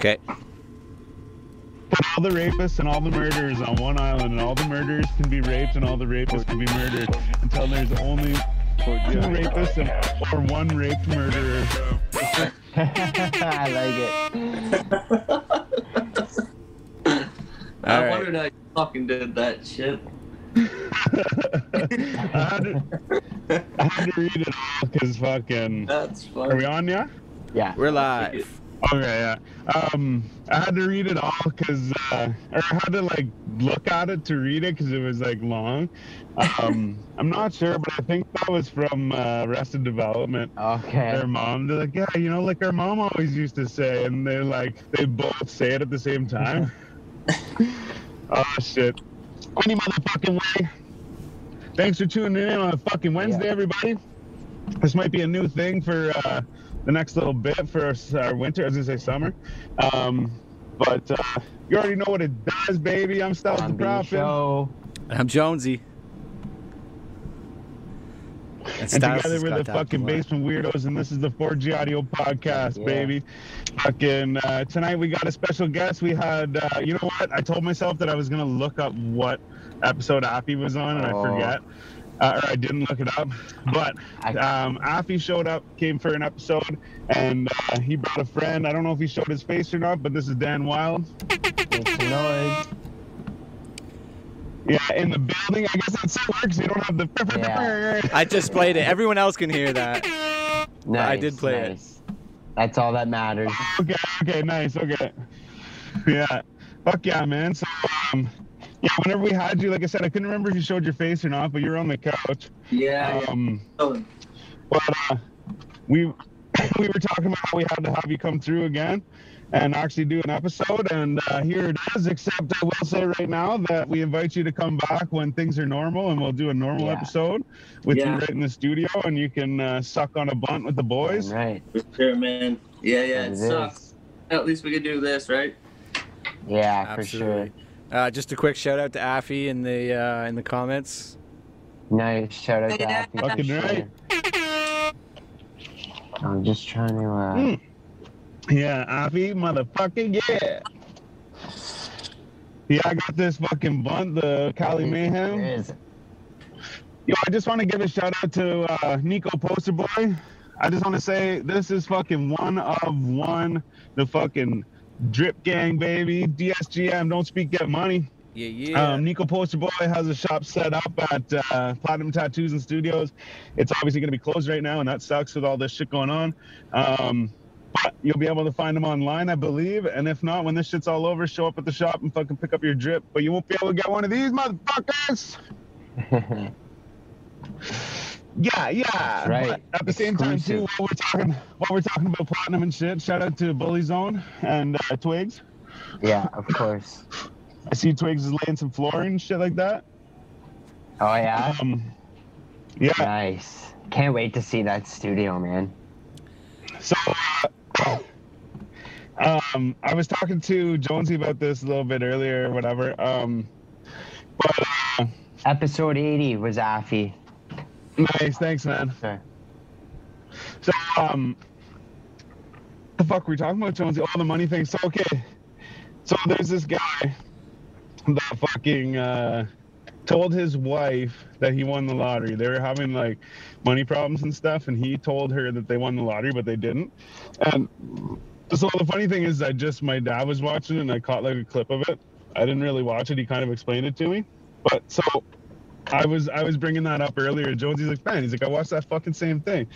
Okay. Put all the rapists and all the murderers on one island, and all the murderers can be raped and all the rapists can be murdered until there's only two rapists and, or one raped murderer. I like it. I All right. wondered how you fucking did that shit. I, had to, I had to read it all because fucking. That's Are we funny. on ya? Yeah. We're live. Okay, yeah. Um, I had to read it all because, uh, or I had to like look at it to read it because it was like long. Um, I'm not sure, but I think that was from uh, Arrested Development. Okay. Their mom, they're like, yeah, you know, like our mom always used to say, and they're like, they both say it at the same time. oh shit! Any motherfucking way. Thanks for tuning in on a fucking Wednesday, Yeah. everybody. This might be a new thing for uh, the next little bit for us- our winter, as I say summer. Um, but uh, you already know what it does, baby. I'm Styles the the Prophet. I'm Jonesy. And Styles together we're the fucking basement weirdos, and this is the 4G Audio Podcast, Yeah. baby. Fucking uh, tonight we got a special guest. We had, uh, you know what? I told myself that I was gonna look up what episode Affy was on, and Oh. I forget, uh, or I didn't look it up. But I- um, Affy showed up, came for an episode, and uh, he brought a friend. I don't know if he showed his face or not, but this is Dan Wild. Make some noise. Yeah, in the building. I guess that still works. You don't have the. Yeah. I just played it. Everyone else can hear that. Nice, I did play it. That's all that matters. Okay, okay, nice, okay. Yeah. Fuck yeah, man. So, um, yeah, whenever we had you, like I said, I couldn't remember if you showed your face or not, but you were on the couch. Yeah. Um, yeah. but uh, we we were talking about how we had to have you come through again and actually do an episode, and uh, here it is. Except I will say right now that we invite you to come back when things are normal, and we'll do a normal Yeah. episode with you right in the studio, and you can uh, suck on a blunt with the boys. Right. For sure, man. Yeah, yeah. It It sucks. is. At least we could do this, right? Yeah, for sure. Absolutely. Uh, just a quick shout out to Affy in the uh, in the comments. Nice. Shout out to Yeah. Happy. for Fucking right. I'm just trying to. Uh, Mm. Yeah, Affy, motherfucking yeah. Yeah, I got this fucking blunt, the Cali Mayhem. is. Yo, I just want to give a shout out to uh, Nico Poster Boy. I just want to say this is fucking one of one, the fucking drip gang, baby. DSGM, don't speak, get money. Yeah, yeah. Um, Nico Poster Boy has a shop set up at uh, Platinum Tattoos and Studios. It's obviously going to be closed right now, and that sucks with all this shit going on. Um, but you'll be able to find them online, I believe. And if not, when this shit's all over, show up at the shop and fucking pick up your drip. But you won't be able to get one of these motherfuckers. Yeah, yeah. right. At the same time, too, while we're talking, while we're talking about platinum and shit, shout out to Bully Zone and uh, Twigs. yeah, of course. I see Twigs is laying some flooring and shit like that. Oh yeah. Um, yeah. Nice. Can't wait to see that studio, man. So, uh, um, I was talking to Jonesy about this a little bit earlier, or whatever. Um, but uh, Episode 80 was Affy. Nice, thanks, man. Sorry. So, um, the fuck were we talking about, Jonesy? All the money thing. So, okay. So there's this guy that fucking uh, told his wife that he won the lottery. They were having like money problems and stuff, and he told her that they won the lottery, but they didn't. And so the funny thing is, I just my dad was watching and I caught like a clip of it. I didn't really watch it. He kind of explained it to me, but so I was I was bringing that up earlier. Jonesy's like, man, he's like, I watched that fucking same thing.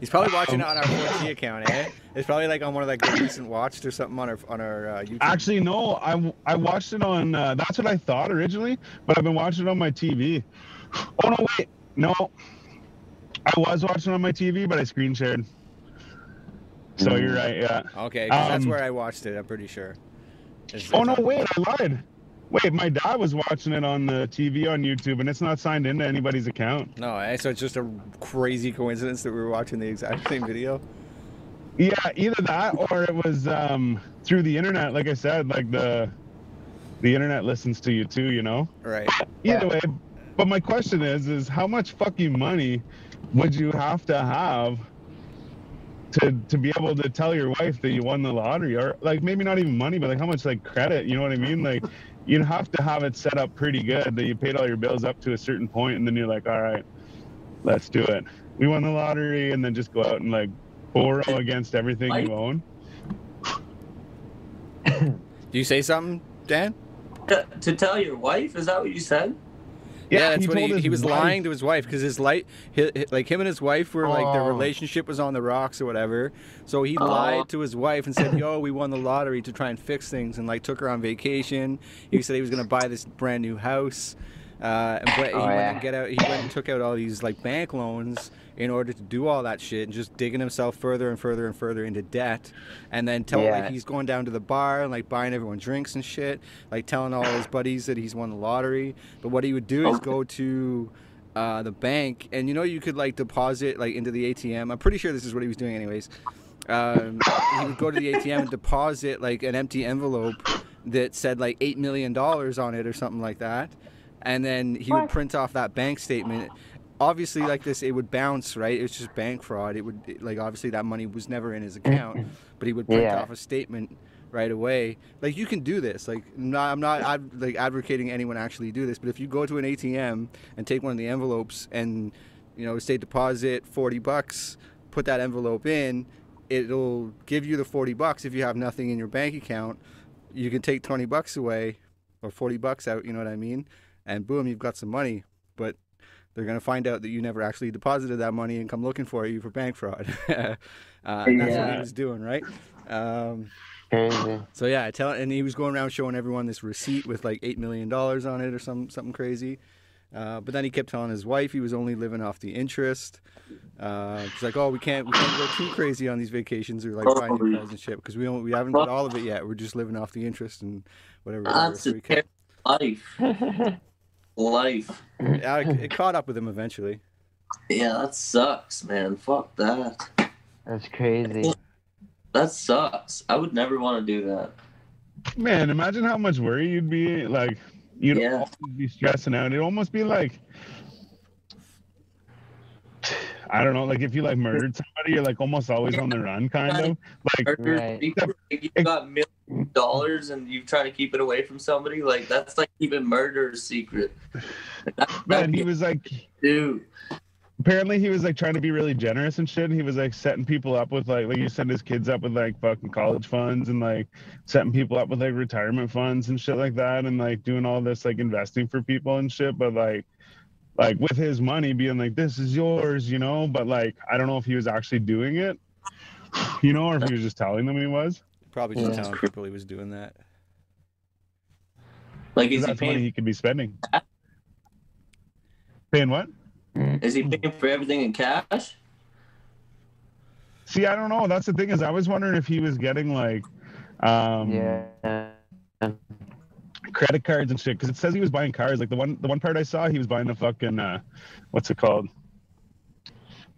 He's probably watching it on our 4G account, eh? It's probably like on one of like the recent watched or something on our on our uh, YouTube. Actually, no. I, I watched it on. Uh, that's what I thought originally, but I've been watching it on my TV. Oh no, wait, no. I was watching it on my TV, but I screen shared. So you're right. Yeah. okay, 'cause that's um, where I watched it. I'm pretty sure. It's- Oh it's no, wait, I lied. Wait, my dad was watching it on the TV on YouTube, and it's not signed into anybody's account. No, eh? so it's just a crazy coincidence that we were watching the exact same video. Yeah, either that or it was um, through the internet. Like I said, like the the internet listens to you too. You know. Right. Either way, but my question is, is how much fucking money would you have to have to to be able to tell your wife that you won the lottery or like maybe not even money but like how much like credit you know what i mean like you'd have to have it set up pretty good that you paid all your bills up to a certain point and then you're like all right let's do it we won the lottery and then just go out and like borrow against everything you own Do you say something, Dan? To, to tell your wife? Is that what you said? Yeah, that's he what told he, he was wife- lying to his wife because his light, hi hi- like him and his wife were like their Oh. relationship was on the rocks or whatever. So he Oh. lied to his wife and said, "Yo, we won the lottery to try and fix things," and like took her on vacation. He said he was gonna buy this brand new house, uh, and but he Oh, went yeah. and get out. He went and took out all these like bank loans in order to do all that shit and just digging himself further and further and further into debt and then tell Yeah. like he's going down to the bar and like buying everyone drinks and shit like telling all his buddies that he's won the lottery. But what he would do is go to uh, the bank and you know you could like deposit like into the atm i'm pretty sure this is what he was doing anyways. Um, he would go to the atm and deposit like an empty envelope that said like eight million dollars on it or something like that and then he would print off that bank statement obviously like this it would bounce right? It was just bank fraud. It would it- like obviously that money was never in his account but he would print Yeah. off a statement right away. Like you can do this. Like not, i'm not ad, like advocating anyone actually do this but if you go to an atm and take one of the envelopes and you know say deposit 40 bucks put that envelope in it'll give you the 40 bucks. If you have nothing in your bank account you can take 20 bucks away or 40 bucks out you know what i mean? And boom you've got some money they're going to find out that you never actually deposited that money and come looking for you for bank fraud uh, and that's what he was doing right um, Crazy. so yeah, I tell and he was going around showing everyone this receipt with like eight million dollars on it or some something crazy. Uh, but then he kept telling his wife he was only living off the interest. Uh, he's like, "Oh, we can't we can't go too crazy on these vacations or like buying new cars and shit because we don't we haven't got all of it yet. We're just living off the interest and whatever." whatever." That's So a life. Life. yeah, it, it caught up with him eventually. Yeah, that sucks, man. Fuck that. That's crazy. That sucks. I would never want to do that. Man, imagine how much worry you'd be like. You'd Yeah. be stressing out. It'd almost be like, I don't know, like if you like murdered somebody, you're like almost always on the run, kind of. Like, Right. secret, like you got millions of dollars and you try to keep it away from somebody. Like that's like keeping murder a secret. That, man, he was like, dude. apparently he was like trying to be really generous and shit. And He was like setting people up with like, like you send his kids up with like fucking college funds and like setting people up with like retirement funds and shit like that, and like doing all this like investing for people and shit. But like, like with his money being like, this is yours, you know. But like, I don't know if he was actually doing it, you know, or if he was just telling them he was. Probably just Yeah. telling people he was doing that. like is he that's money paying? he could be spending. Paying what? Is he paying for everything in cash? See, I don't know. That's the thing is, I was wondering if he was getting like, um, Yeah. Credit cards and shit because it says he was buying cars. Like the one the one part I saw, he was buying a fucking uh, what's it called?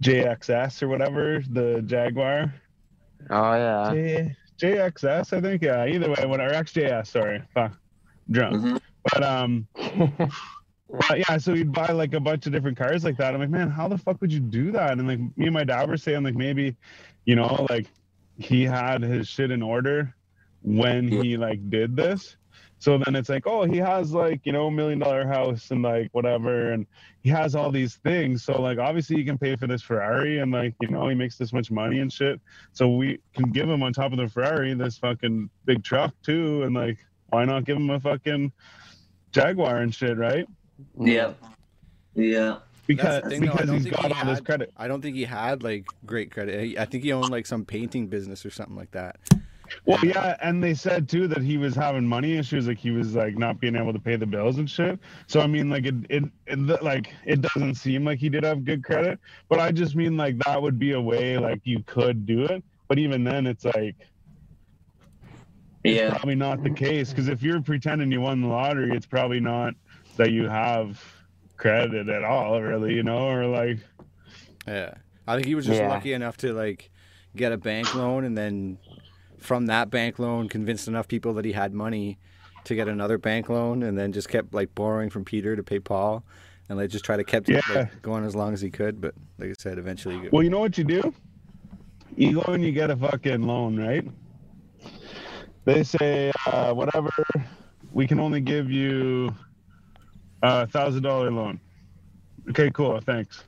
JXS or whatever, the Jaguar. Oh yeah. J, JXS, I think. Yeah, either way, whatever. XJS. Sorry, fuck, drunk. Mhm. But um, but yeah, so he'd buy like a bunch of different cars like that. I'm like, man, how the fuck would you do that? And like me and my dad were saying, like maybe, you know, like he had his shit in order when he like did this. So then it's like, oh, he has like, you know, a million dollar house and like whatever, and he has all these things. So like obviously he can pay for this Ferrari and like, you know, he makes this much money and shit. So we can give him on top of the Ferrari this fucking big truck too, and like why not give him a fucking Jaguar and shit, right? Yeah. Yeah. Because thing, I because don't he's think got he all this had- credit. I don't think he had like great credit. I think he owned like some painting business or something like that. Well, yeah, and they said too that he was having money issues, like he was like not being able to pay the bills and shit. So I mean, like it, it, it like it doesn't seem like he did have good credit, but I just mean like that would be a way like you could do it. But even then, it's like Yeah. probably not the case because if you're pretending you won the lottery, it's probably not that you have credit at all, really, you know, or like Yeah, I think he was just Yeah. lucky enough to like get a bank loan, and then from that bank loan, convinced enough people that he had money to get another bank loan, and then just kept like borrowing from Peter to pay Paul, and like just try to kept Yeah. like, going as long as he could. But like I said, eventually, he Well, you know what you do? you go and you get a fucking loan, right? They say uh, whatever, we can only give you a thousand dollar loan. Okay, cool, thanks.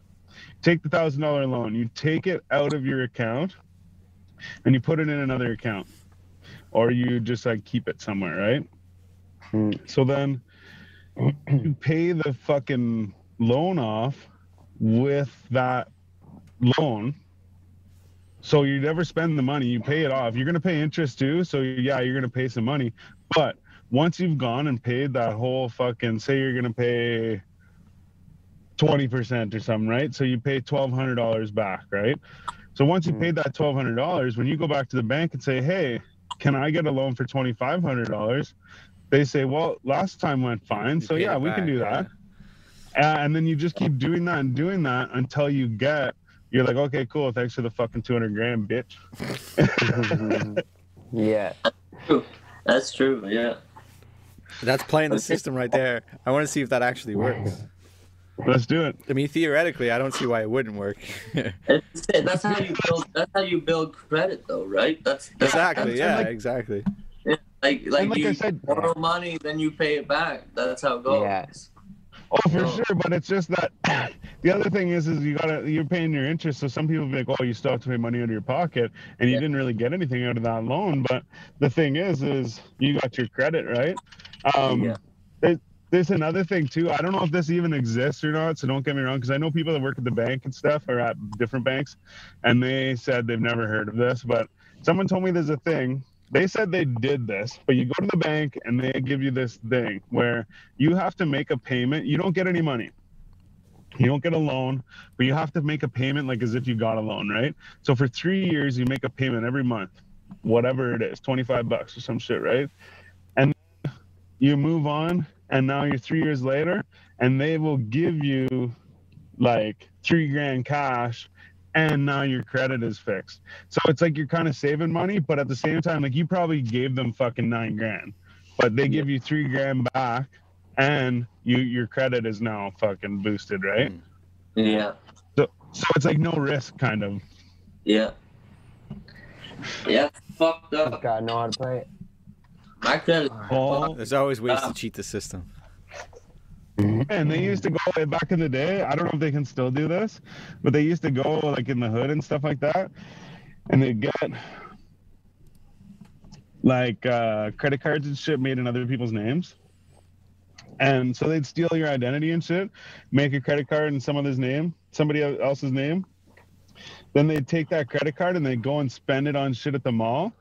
Take the thousand dollar loan. You take it out of your account, and you put it in another account, or you just like keep it somewhere, right? Hmm. So then you pay the fucking loan off with that loan. So you never spend the money, you pay it off. You're gonna pay interest too, so yeah, you're gonna pay some money. But once you've gone and paid that whole fucking say you're gonna pay 20% or something, right? So you pay $1,200 back, right? So once you Hmm. paid that $1,200, when you go back to the bank and say, hey, can I get a loan for $2,500? They say, well, last time went fine. You So yeah, it we can do that. Uh, and then you just keep doing that and doing that until you get, you're like, okay, cool. Thanks for the fucking 200 grand, bitch. yeah. That's true. Yeah. That's playing the system right there. I want to see if that actually works. Let's do it. I mean, theoretically, I don't see why it wouldn't work. That's how you build. That's how you build credit, though, right? That's, that's exactly. and Yeah. like- exactly. Like like, like I you said- borrow money, then you pay it back. That's how it goes. Yeah. Oh, for No. sure. But it's just that the other thing is, is you gotta you're paying your interest. So some people be like, oh, you still have to pay money out of your pocket, and you Yeah. didn't really get anything out of that loan. But the thing is, is you got your credit right. Um, Yeah. there- there's another thing too. I don't know if this even exists or not. So don't get me wrong, because I know people that work at the bank and stuff or at different banks, and they said they've never heard of this. But someone told me there's a thing. They said they did this, but you go to the bank and they give you this thing where you have to make a payment. You don't get any money. You don't get a loan, but you have to make a payment like as if you got a loan, right? So for three years, you make a payment every month, whatever it is, 25 bucks or some shit, right? And you move on, and now you're three years later, and they will give you like three grand cash, and now your credit is fixed. So it's like you're kind of saving money, but at the same time, like you probably gave them fucking nine grand, but they give you three grand back, and you your credit is now fucking boosted, right? Mm. Yeah. So so it's like no risk, kind of. Yeah. Yeah. Fucked up. Gotta know how to play it. My credit. Oh, There's always ways Uh, to cheat the system. and they used to go back in the day. I don't know if they can still do this, but they used to go like in the hood and stuff like that, and they get like uh, credit cards and shit made in other people's names. And so they'd steal your identity and shit, make a credit card in some other's name, somebody else's name. Then they'd take that credit card and they'd go and spend it on shit at the mall.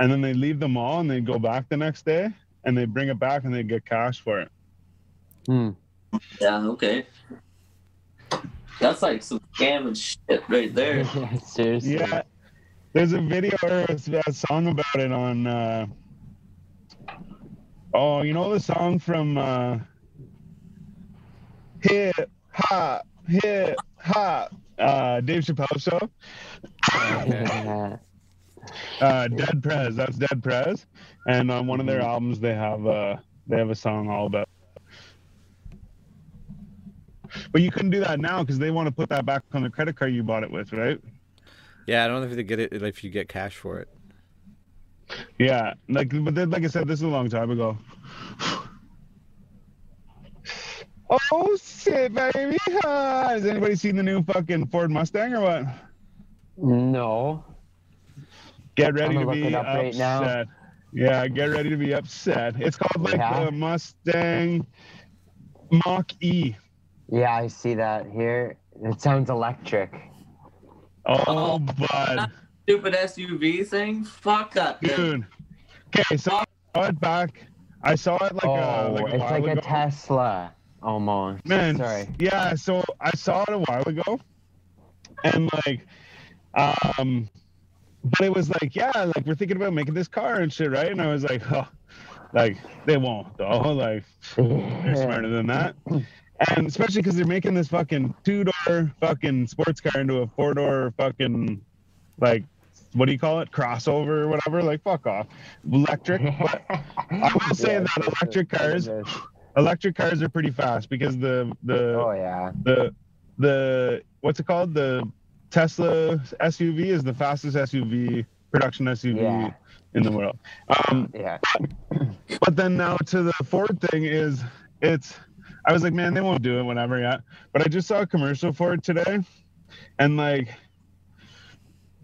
And then they leave the mall and they'd go back the next day and they bring it back and they get cash for it. Hmm. Yeah. Okay. That's like some scamming shit right there. Seriously. Yeah, there's a video or a, a song about it on. Uh, oh, you know the song from uh, Hip Hop, Hip Hop, uh, Dave Chappelle show. Yeah. Uh, Dead Prez, that's Dead Prez, and on one of their albums they have uh, they have a song all about. But you couldn't do that now because they want to put that back on the credit card you bought it with, right? Yeah, I don't know if they get it if you get cash for it. Yeah, like but then, like I said, this is a long time ago. Oh shit, baby! Has anybody seen the new fucking Ford Mustang or what? No. Get ready to be look it up right now. upset. Yeah, get ready to be upset. It's called like Yeah. the Mustang Mach E. Yeah, I see that here. It sounds electric. Oh, Oh. bud, Stupid SUV thing. Fuck that thing. dude. Okay, so I saw it back. I saw it like oh, a like a it's while like a. Tesla almost. Man, Sorry. yeah. So I saw it a while ago, and like, um, but it was like, yeah, like we're thinking about making this car and shit, right? And I was like, oh, like they won't though. Like they're smarter than that. And especially because they're making this fucking two door fucking sports car into a four door fucking like what do you call it crossover or whatever like fuck off electric but I will say that electric cars- electric cars are pretty fast because the the Oh yeah. the the what's it called the Tesla SUV is the fastest SUV production SUV Yeah. in the world. Um, Yeah. but then now to the Ford thing is it's I was like, man, they won't do it whenever yet. But I just saw a commercial for it today, and like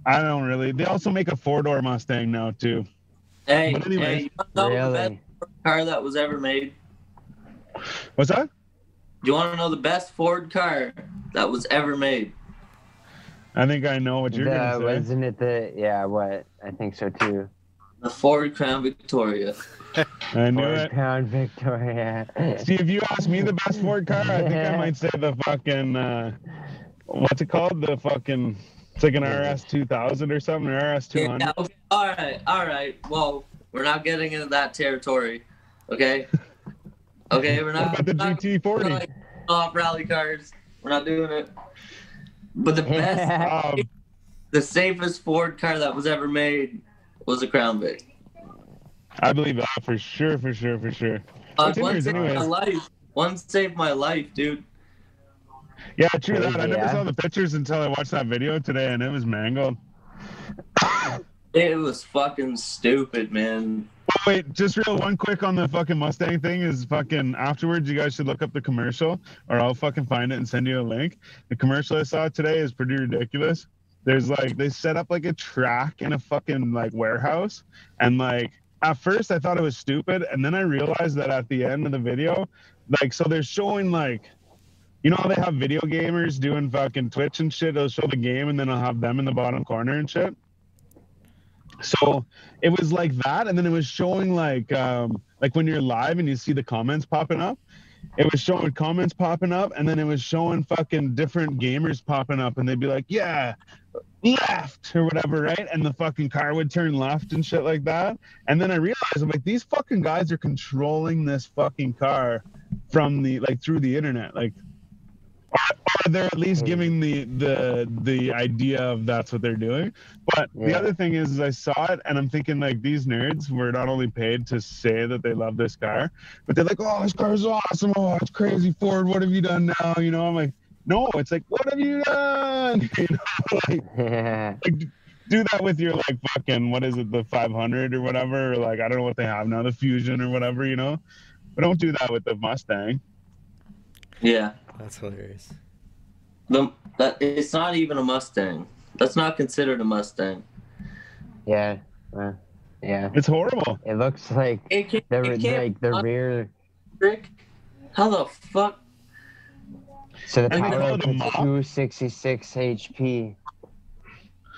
I don't really. They also make a four door Mustang now too. Hey, But anyways, hey, you wanna know the Really? best car that was ever made? What's that? Do you want to know the best Ford car that was ever made? I think I know what you're The- gonna say. wasn't it the yeah? What I think so too. The Ford Crown Victoria. I knew Ford it. Crown Victoria. See, if you ask me the best Ford car, I think I might say the fucking uh, what's it called? The fucking it's like an RS 2000 or something, or RS Yeah, 200. okay, all right, all right. Well, we're not getting into that territory, okay? Okay, we're What not. about the GT40? off rally cars. We're not doing it. But the best, Um, the safest Ford car that was ever made was a Crown Vic. I believe that for sure, for sure, for sure. Uh, one yours saved my life. One saved my life, dude. Yeah, true that. I never yeah. saw the pictures until I watched that video today, and it was mangled. It was fucking stupid, man. Wait, just real one quick on the fucking Mustang thing is fucking afterwards. You guys should look up the commercial, or I'll fucking find it and send you a link. The commercial I saw today is pretty ridiculous. There's like they set up like a track in a fucking like warehouse, and like at first I thought it was stupid, and then I realized that at the end of the video, like so they're showing like. You know how they have video gamers doing fucking Twitch and shit? They'll show the game and then I'll have them in the bottom corner and shit. So it was like that, and then it was showing like um like when you're live and you see the comments popping up. It was showing comments popping up, and then it was showing fucking different gamers popping up, and they'd be like, "Yeah, left" or whatever, right? And the fucking car would turn left and shit like that. And then I realized I'm like, these fucking guys are controlling this fucking car from the like through the internet, like. Or, they're at least hmm. giving the the the idea of that's what they're doing. But the other thing is, is I saw it and I'm thinking like these nerds were not only paid to say that they love this car, but they're like, oh, this car is awesome. Oh, it's crazy, Ford. What have you done now? You know, I'm like, no, it's like, what have you done? You know, like, yeah. like do that with your like fucking what is it, the 500 or whatever, or like I don't know what they have now, the Fusion or whatever, you know. But don't do that with the Mustang. Yeah. That's hilarious. The, that, it's not even a Mustang. That's not considered a Mustang. Yeah. uh, yeah. It's horrible. It looks like It can't, the it can't like the be rear. electric. How the fuck? So the power call it a output's mop. 266 HP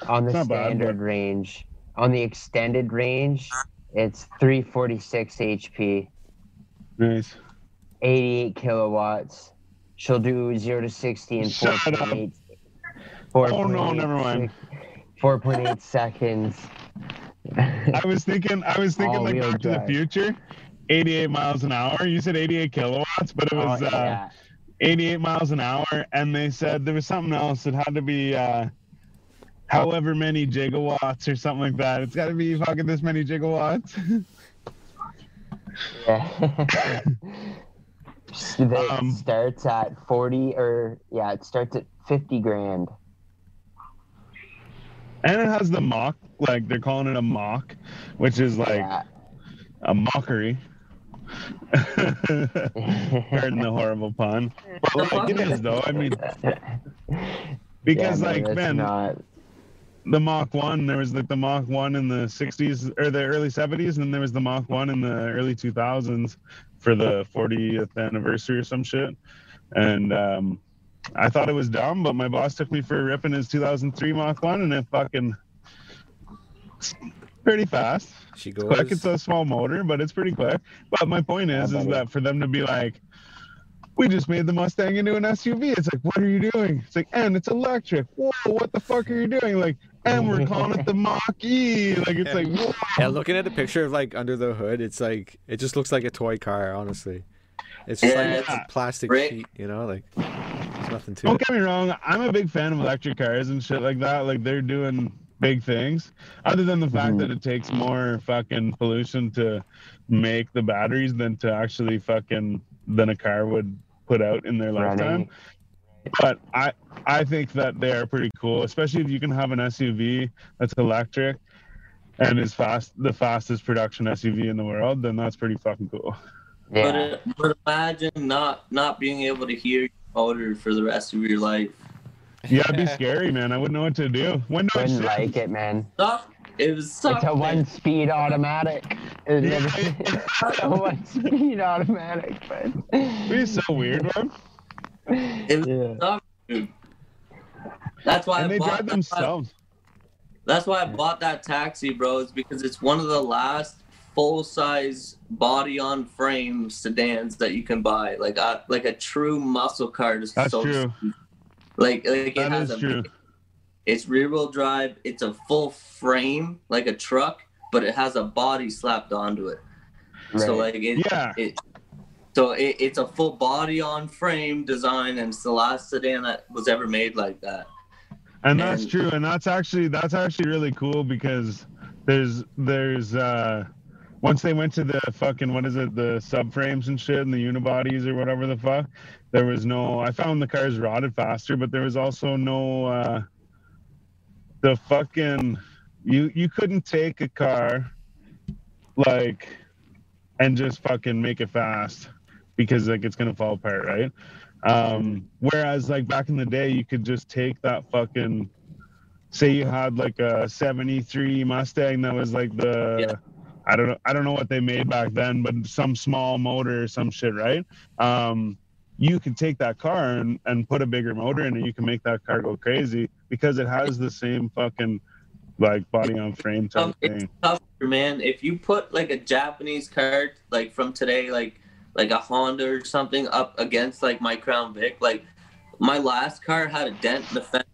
on the It's not bad, standard but- range. On the extended range, it's 346 HP, Nice. 88 kilowatts. She'll do 0 to 60 in Shut up. 4.8. Oh, no, never mind. 4.8 seconds. I was thinking, I was thinking like Back to the. Future, 88 miles an hour. You said 88 kilowatts, but it Oh, was uh, 88 miles an hour, and they said there was something else. It had to be uh, however many gigawatts or something like that. It's got to be fucking this many gigawatts. Yeah. That Um, starts at 40 or yeah, it starts at 50 grand. and it has the mock, like they're calling it a mock, which is like yeah. a mockery. Pardon the horrible pun, but like it is though. I mean, because Yeah, like man, not the Mach 1, there was like the Mach 1 in the 60s or the early 70s, and then there was the Mach 1 in the early 2000s for the 40th anniversary or some shit. And um, I thought it was dumb, but my boss took me for a rip in his 2003 Mach 1, and it fucking pretty fast. She Quick, goes. it's a small motor, but it's pretty quick. But my point is, is that for them to be like, we just made the Mustang into an SUV. It's like, what are you doing? It's like, and it's electric. Whoa, what the fuck are you doing? Like, and we're calling it the Mach E. Like, it's like, whoa. Yeah, looking at the picture of like under the hood, it's like it just looks like a toy car. Honestly, it's just Yeah, like it's it's- a plastic Rick- sheet. You know, like there's nothing to Don't it. get me wrong. I'm a big fan of electric cars and shit like that. Like, they're doing big things. Other than the fact Mhm. that it takes more fucking pollution to make the batteries than to actually fucking than a car would put out in their lifetime. but I I think that they are pretty cool, especially if you can have an SUV that's electric and is fast the fastest production SUV in the world, then that's pretty fucking cool. But, Yeah. uh, but imagine not not being able to hear your motor for the rest of your life. Yeah, it'd be scary, man. I wouldn't know what to do. When do I Wouldn't shift? like it, man. Suck. It was suck. It's a one speed automatic. It Yeah, never, it's a one speed automatic, but It'd so weird, man. It was Yeah. suck, dude. That's why And I they bought drive that- themselves. That's why I bought that taxi, bro. Is because it's one of the last full size body on frame sedans that you can buy. Like a like a true muscle car. Is That's so true. Like like it That has is a true. It's rear wheel drive. It's a full frame like a truck, but it has a body slapped onto it. So like it, Yeah. it so it, it's a full body on frame design, and it's the last sedan that was ever made like that. And that's And- true. And that's actually that's actually really cool because there's there's uh once they went to the fucking what is it, the subframes and shit and the unibodies or whatever the fuck, there was no I found the cars rotted faster, but there was also no uh the fucking you you couldn't take a car like and just fucking make it fast because like it's gonna fall apart, right? Um, whereas like back in the day, you could just take that fucking, say you had like a '73 Mustang that was like the, Yeah. I don't know, I don't know what they made back then, but some small motor or some shit, right? Um, you can take that car and, and put a bigger motor in it. You can make that car go crazy because it has the same fucking like body on frame type Um, it's thing. tougher, man. If you put like a Japanese car, like from today, like like a Honda or something, up against like my Crown Vic, like my last car had a dent in the fence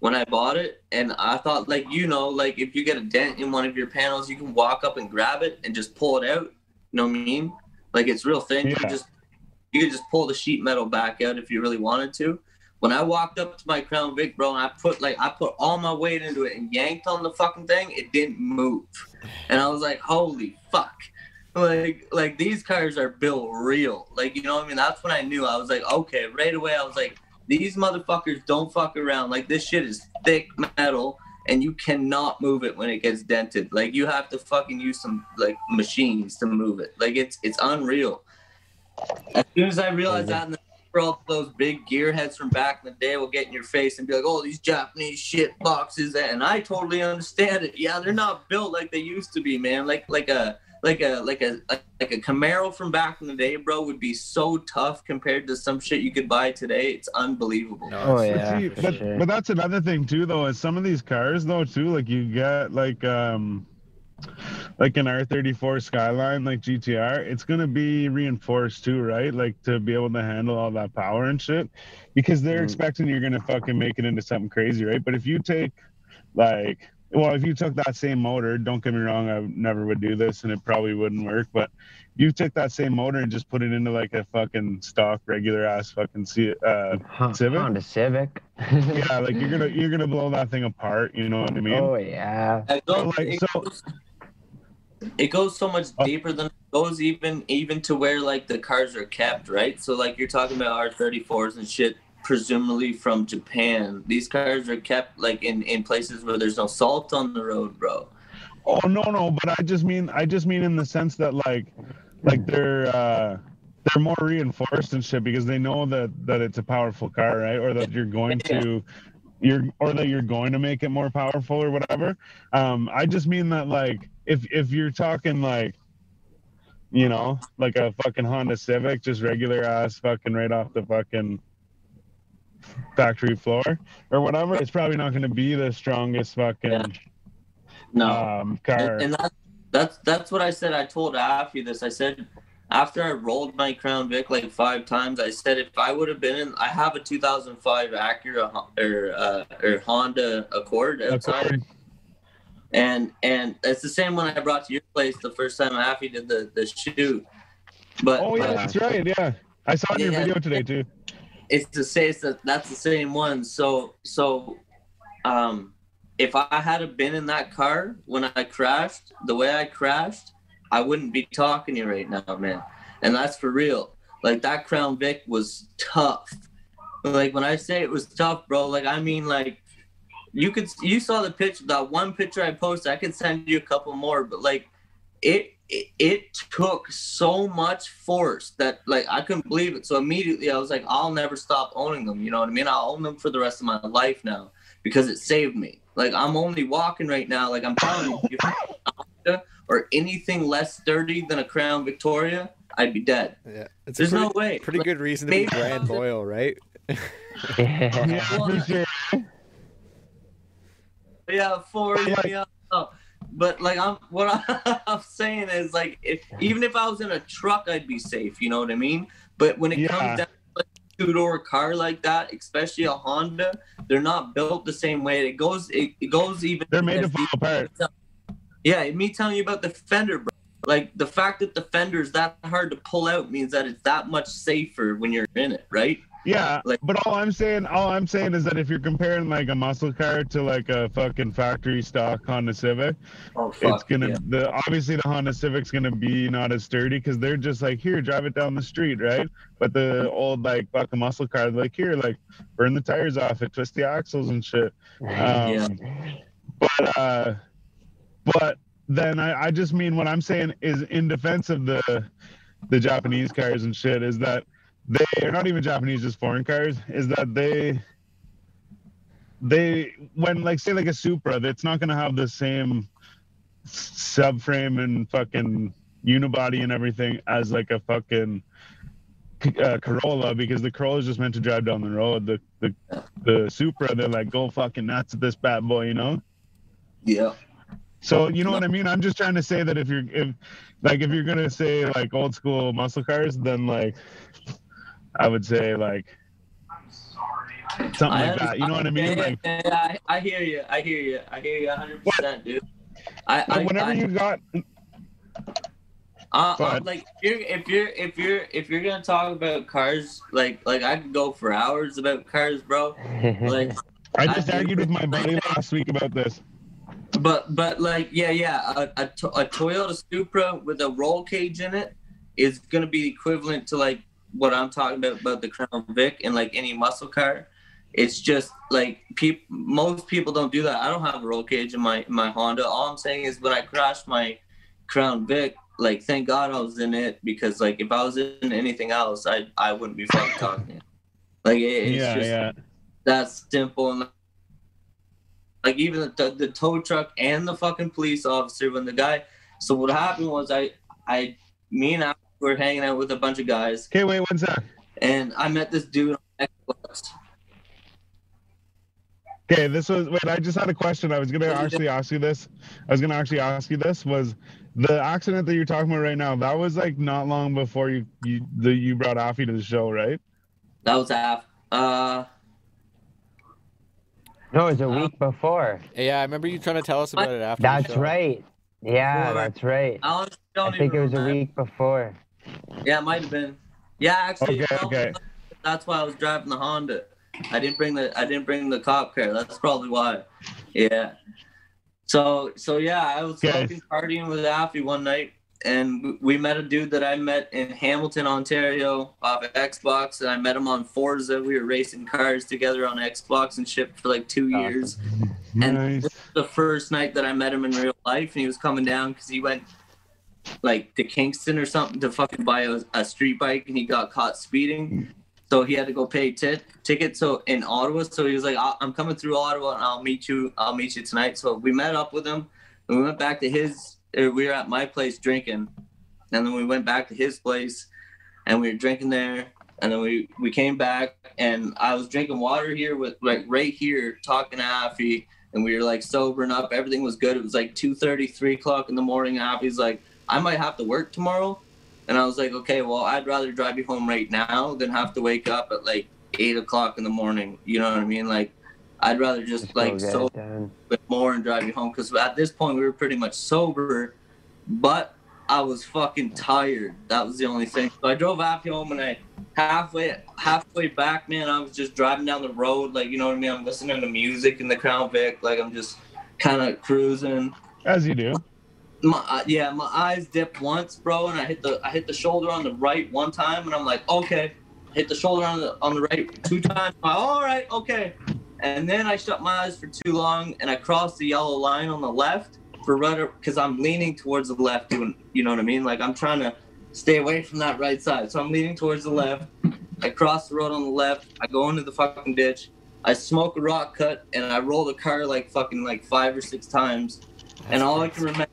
when I bought it, and I thought, like you know, like if you get a dent in one of your panels, you can walk up and grab it and just pull it out. You know what I mean? Like it's real thin. Yeah. can just you could just pull the sheet metal back out if you really wanted to. When I walked up to my Crown Vic, bro, and I put like I put all my weight into it and yanked on the fucking thing, it didn't move. And I was like, holy fuck. Like like these cars are built real. Like, you know what I mean? That's when I knew. I was like, okay, right away I was like, these motherfuckers don't fuck around. Like this shit is thick metal and you cannot move it when it gets dented. Like you have to fucking use some like machines to move it. Like it's it's unreal. As soon as I realized that, and then for all those big gearheads from back in the day will get in your face and be like, "Oh, these Japanese shit boxes," and I totally understand it. Yeah, they're not built like they used to be, man. Like like a like a like a like a Camaro from back in the day, bro, would be so tough compared to some shit you could buy today. It's unbelievable. No, Oh, it's- But, yeah, see, but, sure. but that's another thing too, though. Is some of these cars, though, too, like you get like um, like an R34 Skyline, like GTR, it's gonna be reinforced too, right? Like to be able to handle all that power and shit, because they're Mm. expecting you're gonna fucking make it into something crazy, right? But if you take like well, if you took that same motor, don't get me wrong, I never would do this and it probably wouldn't work, but you took that same motor and just put it into like a fucking stock regular ass fucking C- uh Hon- Civic? Honda Civic. yeah, like you're gonna you're gonna blow that thing apart. You know what I mean? Oh yeah. It goes, like, so- goes, it goes so much Oh. deeper than it goes even even to where like the cars are kept, right? So like you're talking about R34s and shit, presumably from Japan. These cars are kept like in in places where there's no salt on the road, bro. Oh no no, but I just mean I just mean in the sense that like like they're uh they're more reinforced and shit because they know that that it's a powerful car, right? Or that you're going to you're or that you're going to make it more powerful or whatever. Um I just mean that like if if you're talking like you know, like a fucking Honda Civic, just regular ass fucking right off the fucking factory floor or whatever, it's probably not going to be the strongest fucking Yeah. No. um, car. And, and that, that's that's what I said. I told Affy this. I said after I rolled my Crown Vic like five times, I said if I would have been in, I have a 2005 Acura or uh, or Honda Accord outside, Accord. And and it's the same one I brought to your place the first time Affy did the the shoot. But Oh yeah, but that's right. Yeah, I saw your Yeah. video today too. it's to say it's the, that's the same one. So so, um, if I had been in that car when I crashed, the way I crashed, I wouldn't be talking to you right now, man. And that's for real. Like that Crown Vic was tough. like when I say it was tough, bro, like I mean like you could you saw the picture that one picture I posted. I could send you a couple more, but like it it, it took so much force that like I couldn't believe it. So immediately I was like, I'll never stop owning them. You know what I mean? I'll own them for the rest of my life now because it saved me. Like I'm only walking right now. Like I'm telling you, if I had a Honda or anything less sturdy than a Crown Victoria, I'd be dead. Yeah, it's There's pretty, no way. pretty Like, good reason to be maybe- brand loyal, right? Yeah, for sure. Yeah, four. But, like- yeah, no. Uh, but like I'm, what I'm saying is like, if even if I was in a truck, I'd be safe. You know what I mean? But when it Yeah. comes down to a two door car like that, especially a Honda, they're not built the same way. It goes, it, it goes even. They're made to fall apart. Yeah, me telling you about the fender, bro. Like the fact that the fender's that hard to pull out means that it's that much safer when you're in it, right? Yeah, Like- but all I'm saying, all I'm saying is that if you're comparing like a muscle car to like a fucking factory stock Honda Civic, Oh it's gonna the obviously the Honda Civic's gonna be not as sturdy because they're just like here, drive it down the street, right? But the old like fucking muscle car, like here, like burn the tires off it, twist the axles and shit. Um, Yeah. But uh, but then I, I just mean what I'm saying is in defense of the the Japanese cars and shit is that they are not even Japanese, just foreign cars. Is that they they when like say like a Supra, that's not gonna have the same subframe and fucking unibody and everything as like a fucking uh, Corolla because the Corolla is just meant to drive down the road. The the the Supra, they're like go fucking nuts at this bad boy, you know. Yeah. So you know what I mean? I'm just trying to say that if you're if like if you're gonna say like old school muscle cars, then like I would say like something like that. You know what I mean? Yeah, Like yeah, yeah, I, I hear you. I hear you. I hear you 100, percent dude. I, I, whenever I, you got uh, Go uh, like if you're if you're if you're if you're gonna talk about cars, like like I could go for hours about cars, bro. Like, I just I- argued with my buddy last week about this. but but like yeah yeah, a, a, a Toyota Supra with a roll cage in it is gonna be equivalent to like what I'm talking about about the Crown Vic and like any muscle car. It's just like people. Most people don't do that. I don't have a roll cage in my in my Honda. All I'm saying is when I crashed my Crown Vic, like thank God I was in it because like if I was in anything else, I I wouldn't be fucking talking. Like it, it's yeah, just yeah. that simple and like even the, the tow truck and the fucking police officer when the guy. So what happened was I I me and I were hanging out with a bunch of guys Okay, wait one sec. and I met this dude on Xbox. Okay, this was wait. I just had a question. I was gonna actually ask you this. I was gonna actually ask you this. Was the accident that you're talking about right now? That was like not long before you you the, you brought Affy to the show, right? That was half. Uh, no, it was a week before. Yeah, I remember you trying to tell us about it after. the That's show. right. Yeah, Before- that's right. I honestly don't I think it even was a week before. Yeah, it might have been. Yeah, actually, Okay, no, okay. that's why I was driving the Honda. I didn't bring the I didn't bring the cop car. That's probably why. Yeah. So so yeah, I was Okay. partying with Affy one night, and we- met a dude that I met in Hamilton, Ontario, off of Xbox, and I met him on Forza. We were racing cars together on Xbox and shit for like two years. And Nice. this was the first night that I met him in real life, and he was coming down because he went like to Kingston or something to fucking buy a, a street bike, and he got caught speeding. So he had to go pay tit ticket. So in Ottawa, so he was like, "I- "I'm coming through Ottawa, and I'll meet you. I'll meet you tonight." So we met up with him, and we went back to his. We were at my place drinking, and then we went back to his place, and we were drinking there. And then we we came back, and I was drinking water here with like right here, talking to Affy, and we were like sobering up. Everything was good. It was like 2:30, 3 o'clock in the morning. Affy's like, "I might have to work tomorrow." And I was like, okay, well, I'd rather drive you home right now than have to wake up at like eight o'clock in the morning. You know what I mean? Like, I'd rather just Just go like so it done. bit more and drive you home because at this point we were pretty much sober, but I was fucking tired. That was the only thing. So I drove Affy home and I halfway halfway back, man, I was just driving down the road, like you know what I mean. I'm listening to music in the Crown Vic, like I'm just kind of cruising As you do. My uh, yeah, my eyes dipped once, bro, and I hit the I hit the shoulder on the right one time, and I'm like, okay, hit the shoulder on the on the right two times. I'm like, all right, okay. And then I shut my eyes for too long, and I crossed the yellow line on the left for rudder because I'm leaning towards the left. Doing, you know what I mean? Like I'm trying to stay away from that right side, so I'm leaning towards the left. I cross the road on the left. I go into the fucking ditch. I smoke a rock cut, and I roll the car like fucking like five or six times. and all I can remember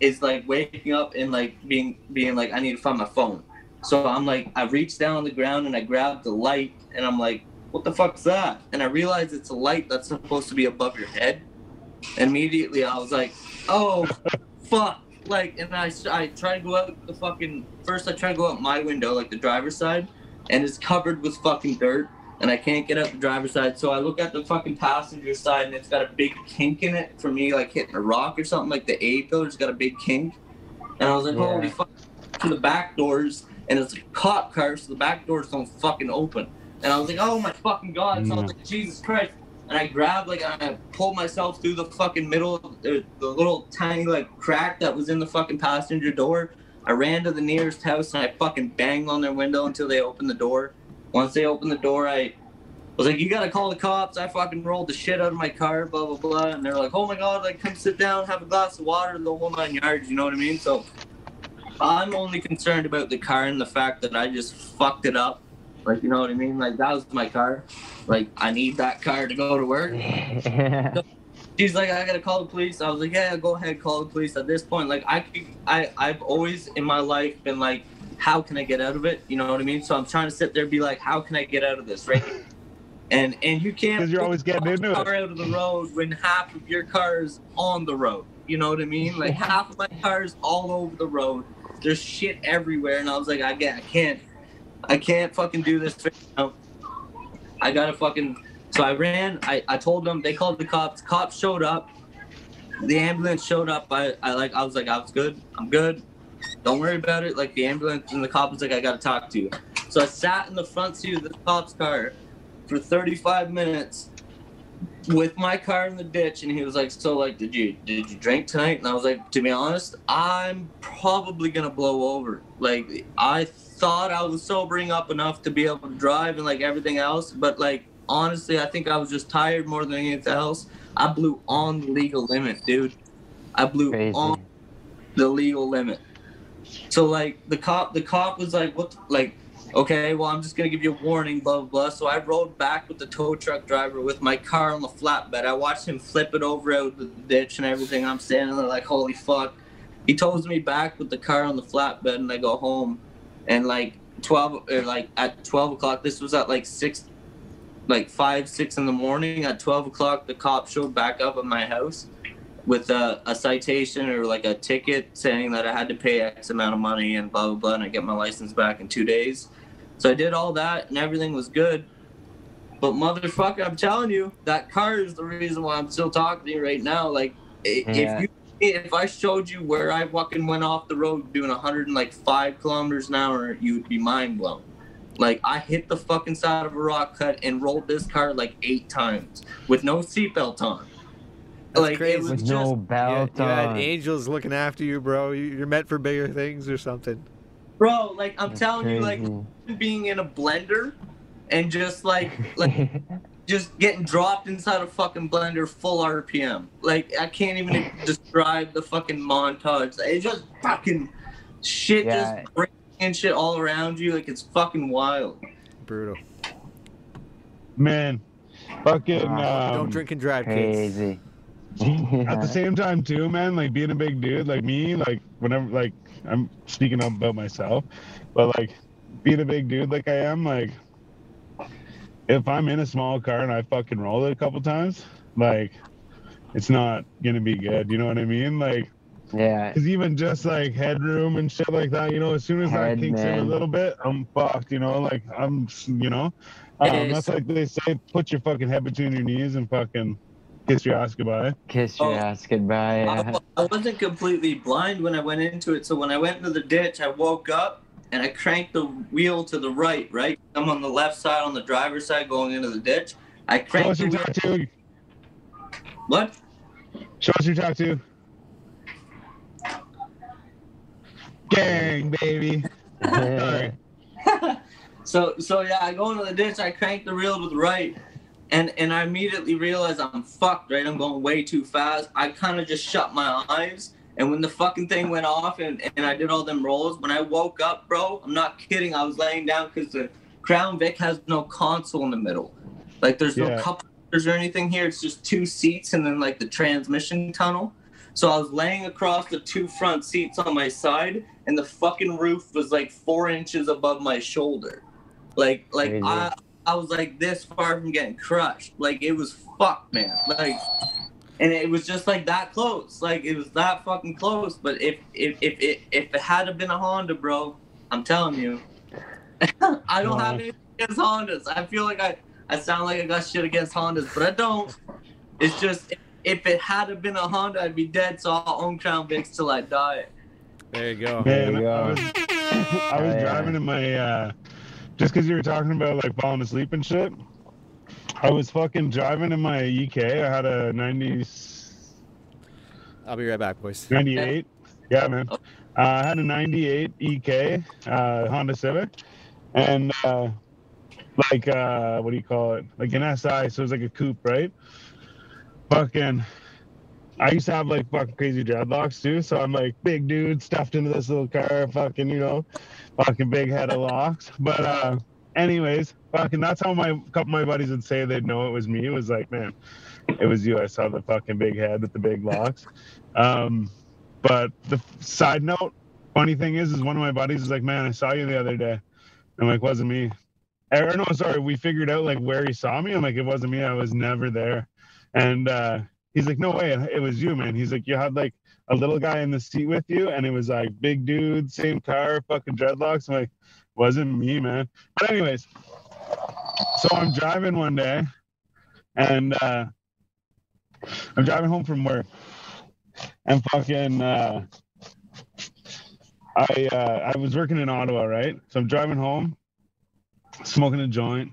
is like waking up and like being being like I need to find my phone. So I'm like I reach down on the ground and I grab the light and I'm like, what the fuck's that? And I realize it's a light that's supposed to be above your head. Immediately I was like, oh fuck. Like and I I try to go out the fucking first I try to go out my window like the driver's side and it's covered with fucking dirt and I can't get out the driver's side. So I look at the fucking passenger side and it's got a big kink in it for me, like hitting a rock or something. Like the A pillar's got a big kink. And I was like, Yeah. holy fuck. To the back doors, and it's a cop car, so the back doors don't fucking open. And I was like, oh my fucking god. So I was mm. like, Jesus Christ. And I grabbed, like, I pulled myself through the fucking middle, of the, the little tiny, like, crack that was in the fucking passenger door. I ran to the nearest house and I fucking banged on their window until they opened the door. Once they opened the door, I was like, "You gotta call the cops." I fucking rolled the shit out of my car, blah blah blah, and they're like, "Oh my god, like come sit down, have a glass of water, the whole nine yards." You know what I mean? So I'm only concerned about the car and the fact that I just fucked it up. Like you know what I mean? Like that was my car. Like I need that car to go to work. She's like, I gotta call the police. I was like, yeah, go ahead, call the police. At this point, like, I, could- I, I've always in my life been like, how can I get out of it? You know what I mean? So I'm trying to sit there and be like, how can I get out of this, right? And and you can't because you're always getting into it. car out of the road when half of your car is on the road. You know what I mean? Like half of my car is all over the road. There's shit everywhere, and I was like, I get, I can't, I can't fucking do this. I gotta fucking. So I ran. I, I told them. They called the cops. Cops showed up. The ambulance showed up. I, I like. I was like, I was good. I'm good. Don't worry about it. Like the ambulance and the cop was like, I gotta talk to you. So I sat in the front seat of the cop's car for 35 minutes with my car in the ditch, and he was like, "So like, did you did you drink tonight?" And I was like, "To be honest, I'm probably gonna blow over. Like I thought I was sobering up enough to be able to drive and like everything else, but like honestly, I think I was just tired more than anything else. I blew on the legal limit, dude. I blew Crazy. on the legal limit. So like the cop, the cop was like, "What?" Like, okay, well I'm just gonna give you a warning, blah blah blah. So I rode back with the tow truck driver with my car on the flatbed. I watched him flip it over out the ditch and everything. I'm standing there like, holy fuck. He tows me back with the car on the flatbed, and I go home, and like twelve or like at twelve o'clock. This was at like six, like five six in the morning. At twelve o'clock, the cop showed back up at my house with a, a citation or like a ticket saying that I had to pay X amount of money and blah blah blah, and I get my license back in two days. So I did all that, and everything was good. But motherfucker, I'm telling you, that car is the reason why I'm still talking to you right now. Like, Yeah. if you if I showed you where I fucking went off the road doing 105 kilometers an hour, you would be mind blown. Like I hit the fucking side of a rock cut and rolled this car like eight times with no seatbelt on. That's like crazy. it was With just no You, belt you had on. angels looking after you, bro. You- You're meant for bigger things or something. bro. Like I'm That's telling you, like being in a blender and just like like just getting dropped inside a fucking blender full RPM. Like I can't even describe the fucking montage. It's just fucking shit Yeah. just breaking shit all around you. Like it's fucking wild. Brutal. Man, fucking. Wow. Um, Don't drink and drive, kids. Crazy. At the same time, too, man, like being a big dude, like me, like whenever, like I'm speaking up about myself, but like being a big dude like I am, like if I'm in a small car and I fucking roll it a couple times, like it's not gonna be good. You know what I mean? Like, yeah. cause even just like headroom and shit like that, you know, as soon as that Head, kinks in a little bit, I'm fucked. You know, like I'm, you know, um, that's like they say, put your fucking head between your knees and fucking kiss your ass goodbye. Kiss your Oh. ass goodbye. I, Yeah. I wasn't completely blind when I went into it. So when I went into the ditch, I woke up and I cranked the wheel to the right. Right, I'm on the left side, on the driver's side, going into the ditch. I Show cranked us the your wheel. tattoo. What? Show us your tattoo. Gang, baby. Sorry. So so yeah, I go into the ditch. I crank the reel to the right, and and I immediately realized I'm fucked. Right, I'm going way too fast. I kind of just shut my eyes. And when the fucking thing went off and, and I did all them rolls, when I woke up, bro, I'm not kidding. I was laying down because the Crown Vic has no console in the middle. Like there's no Yeah. cup holders or anything here. It's just two seats and then like the transmission tunnel. So I was laying across the two front seats on my side, and the fucking roof was like four inches above my shoulder. Like like Crazy. I I was like this far from getting crushed. Like it was fucked, man. Like and it was just like that close. Like it was that fucking close. But if if if it if it had have been a Honda, bro, I'm telling you, I don't have Wow. anything against Hondas. I feel like I I sound like I got shit against Hondas, but I don't. It's just if, if it had have been a Honda, I'd be dead. So I'll own Crown Vics till I die. There you go. There Man, you I go. was, I was Oh, yeah. driving in my uh just because you were talking about like falling asleep and shit. I was fucking driving in my EK. I had a 90, I'll be right back, boys. 98. Yeah, man. Uh, I had a 98 EK uh, Honda Civic, and uh, like uh, what do you call it? Like an SI, so it was like a coupe, right? Fucking. I used to have like fucking crazy dreadlocks too, so I'm like big dude stuffed into this little car, fucking you know, fucking big head of locks. But uh, anyways, fucking that's how my couple of my buddies would say they'd know it was me. It was like, man, it was you. I saw the fucking big head with the big locks. Um, but the side note, funny thing is, is one of my buddies is like, man, I saw you the other day. I'm like, wasn't me. Or no, sorry, we figured out like where he saw me. I'm like, it wasn't me. I was never there. And uh, he's like, no way, it, it was you, man. He's like, you had like a little guy in the seat with you, and it was like big dude, same car, fucking dreadlocks. I'm like, wasn't me, man. But anyways, so I'm driving one day, and uh, I'm driving home from work, and fucking uh, I uh, I was working in Ottawa, right? So I'm driving home, smoking a joint,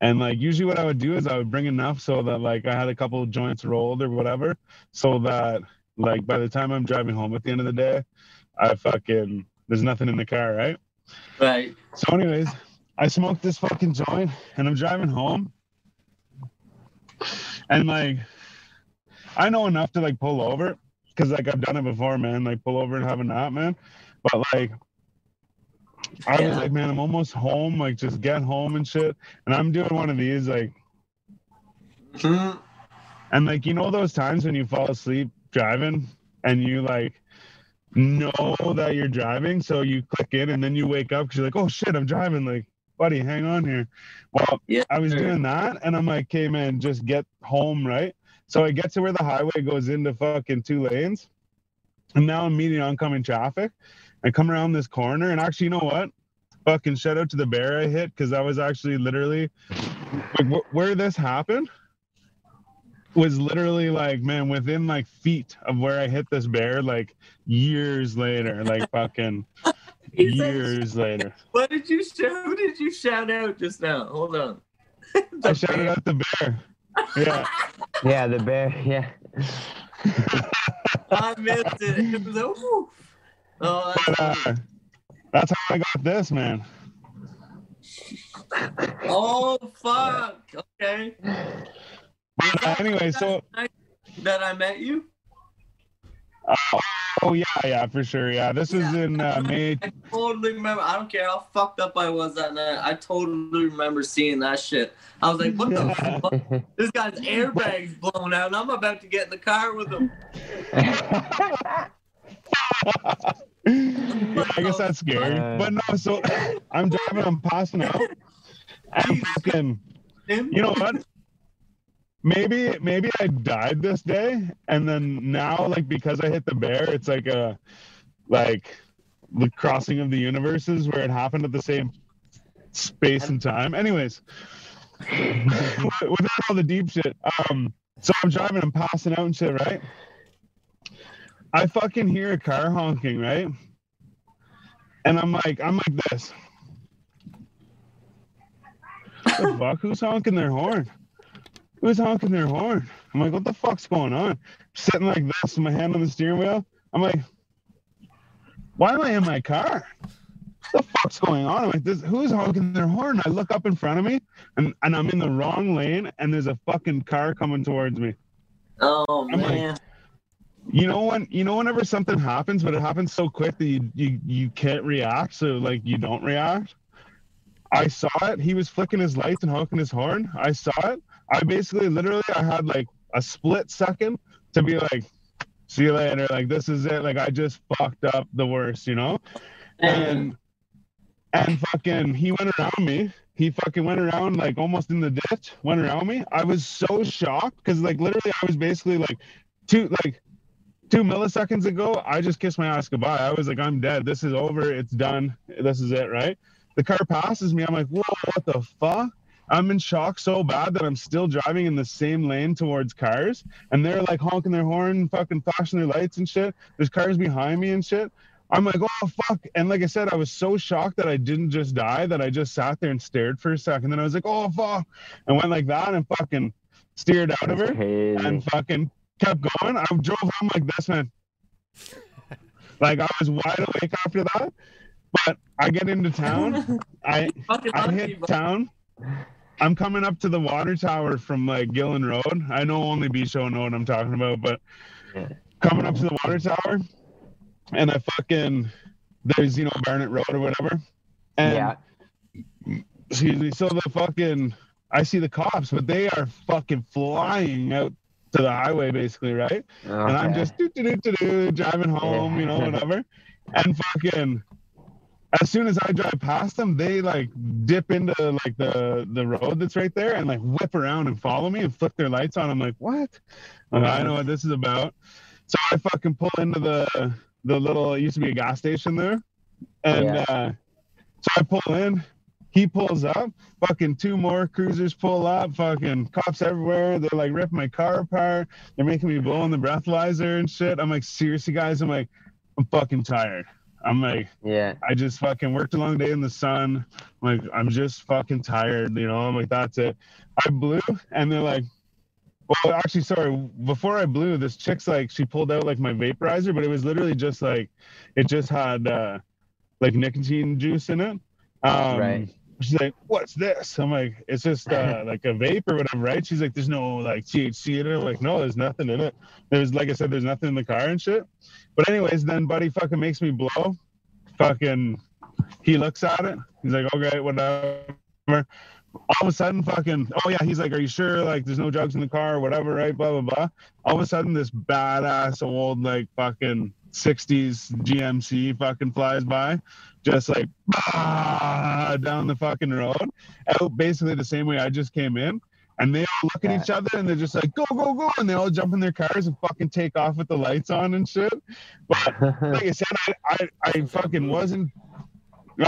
and like usually what I would do is I would bring enough so that like I had a couple joints rolled or whatever, so that like by the time I'm driving home at the end of the day, I fucking there's nothing in the car, right? Right. So, anyways, I smoked this fucking joint and I'm driving home. And like, I know enough to like pull over because like I've done it before, man. Like, pull over and have a nap, man. But like, I was like, man, I'm almost home. Like, just get home and shit. And I'm doing one of these, like, Mhm. and like, you know, those times when you fall asleep driving and you like know that you're driving, so you click in and then you wake up because you're like, oh shit, I'm driving. Like, buddy, hang on here. Well, Yeah. I was doing that and I'm like, okay, man, just get home, right? So I get to where the highway goes into fucking two lanes. And now I'm meeting oncoming traffic. I come around this corner and actually, you know what? Fucking shout out to the bear I hit because I was actually literally like wh- where this happened was literally like man within like feet of where I hit this bear like years later like fucking He said- years later What did you shout? Who did you shout out just now? Hold on. I shouted out the bear yeah Yeah, the bear. Yeah. I missed it. It was a whew. Oh, that's but uh that's how I got this man oh fuck. Okay. But uh, anyway so that I met you. oh yeah yeah for sure yeah this was in uh, May I totally remember. I don't care how fucked up I was that night. I totally remember seeing that shit. I was like, what the fuck? This guy's airbag's blown out, and I'm about to get in the car with him. yeah, I guess that's scary Uh, but no so I'm driving I'm passing out and fucking Him? you know what? Maybe maybe I died this day, and then now like because I hit the bear, it's like a like the crossing of the universes where it happened at the same space and time. Anyways, without all the deep shit, um, so I'm driving, I'm passing out and shit, right? I fucking hear a car honking, right? And I'm like, I'm like this. the fuck? Who's honking their horn? Who's honking their horn? I'm like, what the fuck's going on? Sitting like this with my hand on the steering wheel. I'm like, why am I in my car? What the fuck's going on? I'm like, this, who's honking their horn? I look up in front of me and, and I'm in the wrong lane and there's a fucking car coming towards me. Oh I'm like- man. You know when you know whenever something happens, but it happens so quick that you you, you can't react, so like you don't react. I saw it. He was flicking his lights and honking his horn. I saw it. I basically literally I had like a split second to be like, see you later. Like this is it. Like I just fucked up the worst, you know? and and fucking he went around me. He fucking went around like almost in the ditch went around me. I was so shocked because like literally i was basically like two like two milliseconds ago i just kissed my ass goodbye. I was like i'm dead. This is over. It's done. This is it right? The car passes me. I'm like whoa what the fuck i'm in shock so bad that i'm still driving in the same lane towards cars and they're like honking their horn fucking flashing their lights and shit there's cars behind me and shit I'm like, oh fuck. And like I said, I was so shocked that I didn't just die that I just sat there and stared for a second. Then I was like, oh fuck. And went like that and fucking steered out of her crazy. and fucking kept going. I drove home like this, man. like I was wide awake after that. But I get into town. I I hit bro. town. I'm coming up to the water tower from like Gillen Road. I know only B show know what I'm talking about, but coming up to the water tower, and I fucking there's you know Barnett Road or whatever, and yeah. excuse me. So the fucking I see the cops, but they are fucking flying out to the highway basically, right? and I'm just doo, doo, doo, driving home, you know, whatever. And fucking, as soon as I drive past them, they like dip into like the the road that's right there and like whip around and follow me and flip their lights on. I'm like, what? Like, I know what this is about. So I fucking pull into the the little. It used to be a gas station there, and Yeah. uh, so I pull in. He pulls up. Fucking two more cruisers pull up. Fucking cops everywhere. They're like ripping my car apart. They're making me blow on the breathalyzer and shit. I'm like, seriously, guys. I'm like, I'm fucking tired. I'm like, Yeah. I just fucking worked a long day in the sun. I'm like, I'm just fucking tired. You know, I'm like, that's it. I blew, and they're like, well, actually, sorry. Before I blew, this chick's like, she pulled out like my vaporizer, but it was literally just like, it just had uh, like nicotine juice in it. Um, Right. She's like, "What's this?" I'm like, "It's just uh, like a vape or whatever, right?" She's like, "There's no like THC in it." I'm like, "No, there's nothing in it." There's like I said, there's nothing in the car and shit. But anyways, then Buddy fucking makes me blow. Fucking, he looks at it. He's like, "Okay, whatever." All of a sudden, fucking, oh yeah, he's like, "Are you sure? Like, there's no drugs in the car or whatever, right?" Blah blah blah. All of a sudden, this badass old like fucking 60s GMC fucking flies by, just like bah, down the fucking road, out basically the same way I just came in. And they all look at Yeah. each other and they're just like, go, go, go. And they all jump in their cars and fucking take off with the lights on and shit. But like I said, I, I, I fucking wasn't.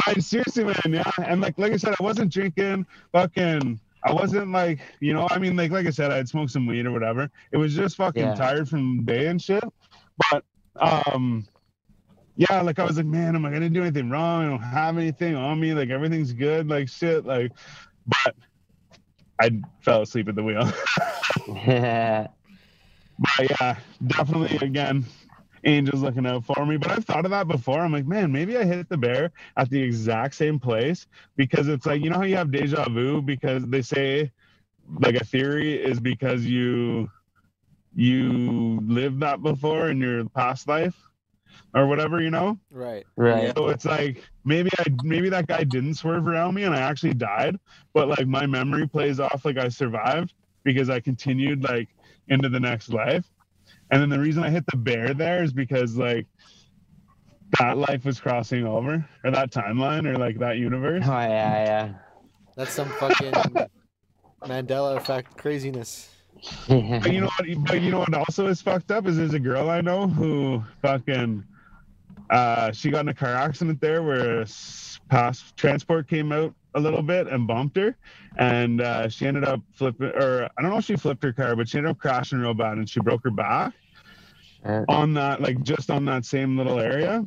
I seriously, man, yeah. And like, like I said, I wasn't drinking. Fucking, I wasn't like, you know, I mean, like, like I said, I'd smoked some weed or whatever. It was just fucking Yeah. tired from the day and shit. But, um, yeah, like I was like, man, am I gonna do anything wrong? I don't have anything on me. Like everything's good. Like shit. Like, but I fell asleep at the wheel. yeah. But yeah, definitely again, angels looking out for me. But I've thought of that before. I'm like, man, maybe I hit the bear at the exact same place because it's like, you know how you have deja vu because they say like a theory is because you you lived that before in your past life or whatever, you know? Right. Right. So it's like maybe I maybe that guy didn't swerve around me and I actually died, but like my memory plays off like I survived because I continued like into the next life. And then the reason I hit the bear there is because like that life was crossing over or that timeline or like that universe. Oh yeah, yeah. That's some fucking Mandela effect craziness. But you know what? But you know what also is fucked up is there's a girl I know who fucking uh she got in a car accident there where a past transport came out a little bit and bumped her. And uh she ended up flipping or I don't know if she flipped her car but she ended up crashing real bad and she broke her back Uh, on that like just on that same little area.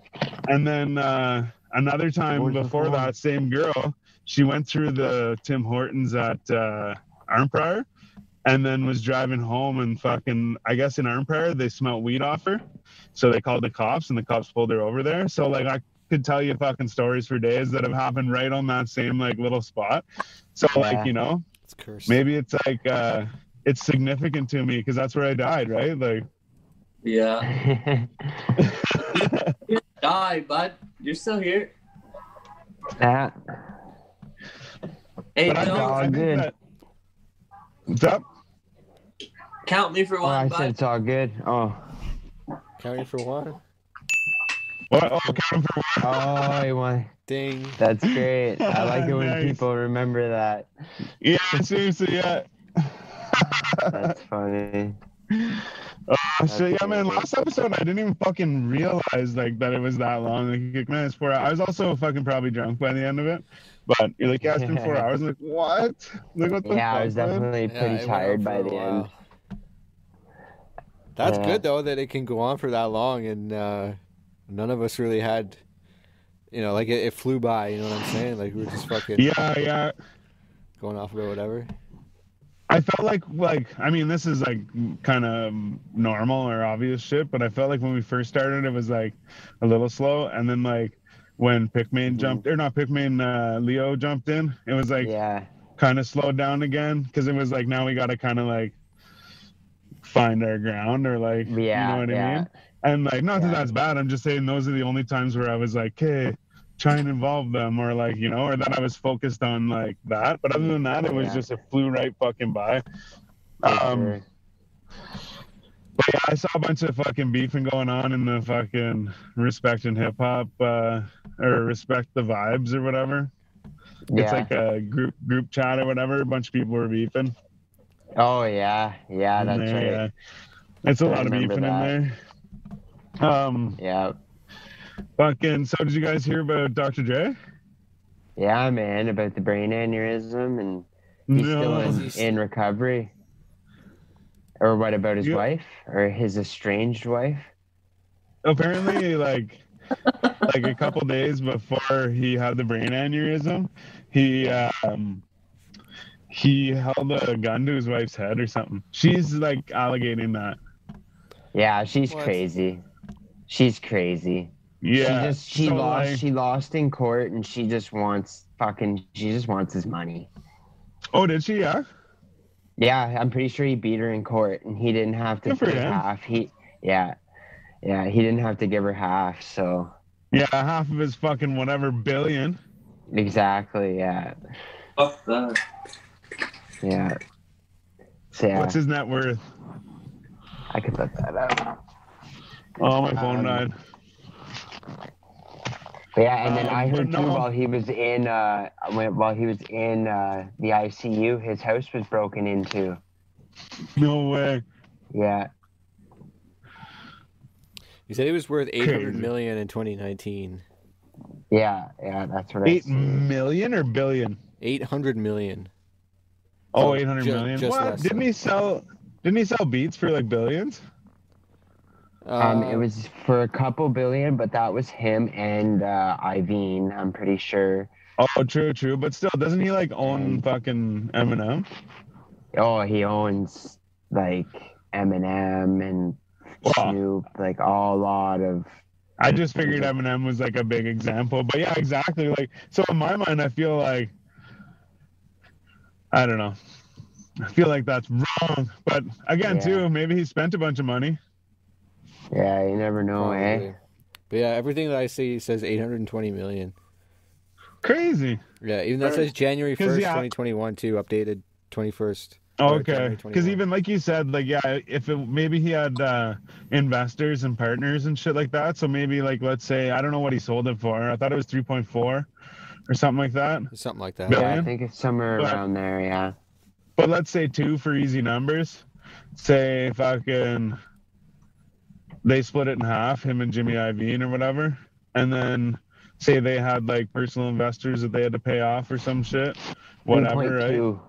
And then uh another time before that same girl she went through the tim hortons at uh arnprior and then was driving home and fucking i guess in arnprior they smelled weed off her so they called the cops and the cops pulled her over there so like i could tell you fucking stories for days that have happened right on that same like little spot. So Yeah. like you know, It's cursed. maybe it's like uh it's significant to me because that's where I died, right? Like Yeah. Die, bud. You're still here. yeah. Hey, but I think, all I think good. that what's up? Count me for Oh, I one, said it's all good. Oh, Counting for one. What? Oh, count for one. oh, you want? Ding. That's great. I like it when Nice. people remember that. Yeah, seriously, yeah. That's funny. Uh, oh shit, yeah, man. Last episode, I didn't even fucking realize like that it was that long. Like, man, it's four. Hours. I was also fucking probably drunk by the end of it. But you're like, yeah, it's been four hours. I'm like, what? Like, what the Yeah, I was man? definitely Yeah, pretty it went tired by for a the end. That's Yeah. good though that it can go on for that long, and uh, none of us really had, you know, like it, it flew by. You know what I'm saying? Like we were just fucking Yeah, yeah. going off about whatever. I felt like like I mean this is like kind of normal or obvious shit, but I felt like when we first started it was like a little slow, and then like when Pikmin Mhm. jumped or not Pikmin, uh, Leo jumped in, it was like Yeah, kind of slowed down again because it was like now we got to kind of like find our ground or like yeah, you know what yeah. I mean. And like not that that's bad. I'm just saying those are the only times where I was like, hey. Try and involve them, or like you know, or that I was focused on like that. But other than that, it was Yeah. just it flew right fucking by. Um, but yeah, I saw a bunch of fucking beefing going on in the fucking respect and hip hop, uh, or respect the vibes or whatever. yeah. It's like a group group chat or whatever. A bunch of people were beefing. Oh yeah, yeah. in That's there, right. yeah. It's a I lot of remember beefing in there. Um, Yeah, fucking. So did you guys hear about Dr. Dre? yeah, man. About the brain aneurysm, and he's still in, in recovery. Or what about his Yeah. wife or his estranged wife? apparently like like a couple days before he had the brain aneurysm he um he held a gun to his wife's head or something she's like alligating that Yeah, she's What? crazy. She's crazy. yeah she just she so, lost like- she lost in court and she just wants fucking she just wants his money. oh did she yeah Yeah, I'm pretty sure he beat her in court and he didn't have to Good give him. half. He yeah. Yeah, he didn't have to give her half, so yeah half of his fucking whatever billion exactly, yeah. Fuck that. Yeah. So yeah, what's his net worth I could look that up. oh my phone Um, died But yeah, and then Um, I but heard too no. while he was in uh when, while he was in uh the ICU, his house was broken into. no way Yeah. He said he was worth eight hundred million in 2019. Yeah, yeah, that's right. I eight see. million or billion 800 million. Oh So, 800 ju- million just what didn't than. he sell didn't he sell beats for like billions Um, Uh, it was for a couple billion, but that was him and uh Iovine, I'm pretty sure. oh true true but still doesn't he like own Um, fucking eminem Oh, he owns like Eminem and Wow. Snoop, like a lot of I just figured Eminem was like a big example, but yeah, exactly. Like, so in my mind, I feel like I don't know. I feel like that's wrong, but again, Yeah. too, maybe he spent a bunch of money. yeah, you never know, eh? But yeah, everything that I see says 820 million. Crazy. Yeah, even that says January 1st, yeah. 2021 too, updated 21st. Oh, okay, because even like you said, like yeah, if it, maybe he had uh, investors and partners and shit like that, so maybe like let's say I don't know what he sold it for. I thought it was three point four or something like that. Something like that. Yeah. Yeah, I think it's somewhere But- around there, yeah. But let's say two for easy numbers. Say fucking they split it in half, him and Jimmy Iovine or whatever. And then say they had like personal investors that they had to pay off or some shit. Whatever, right? 3.2.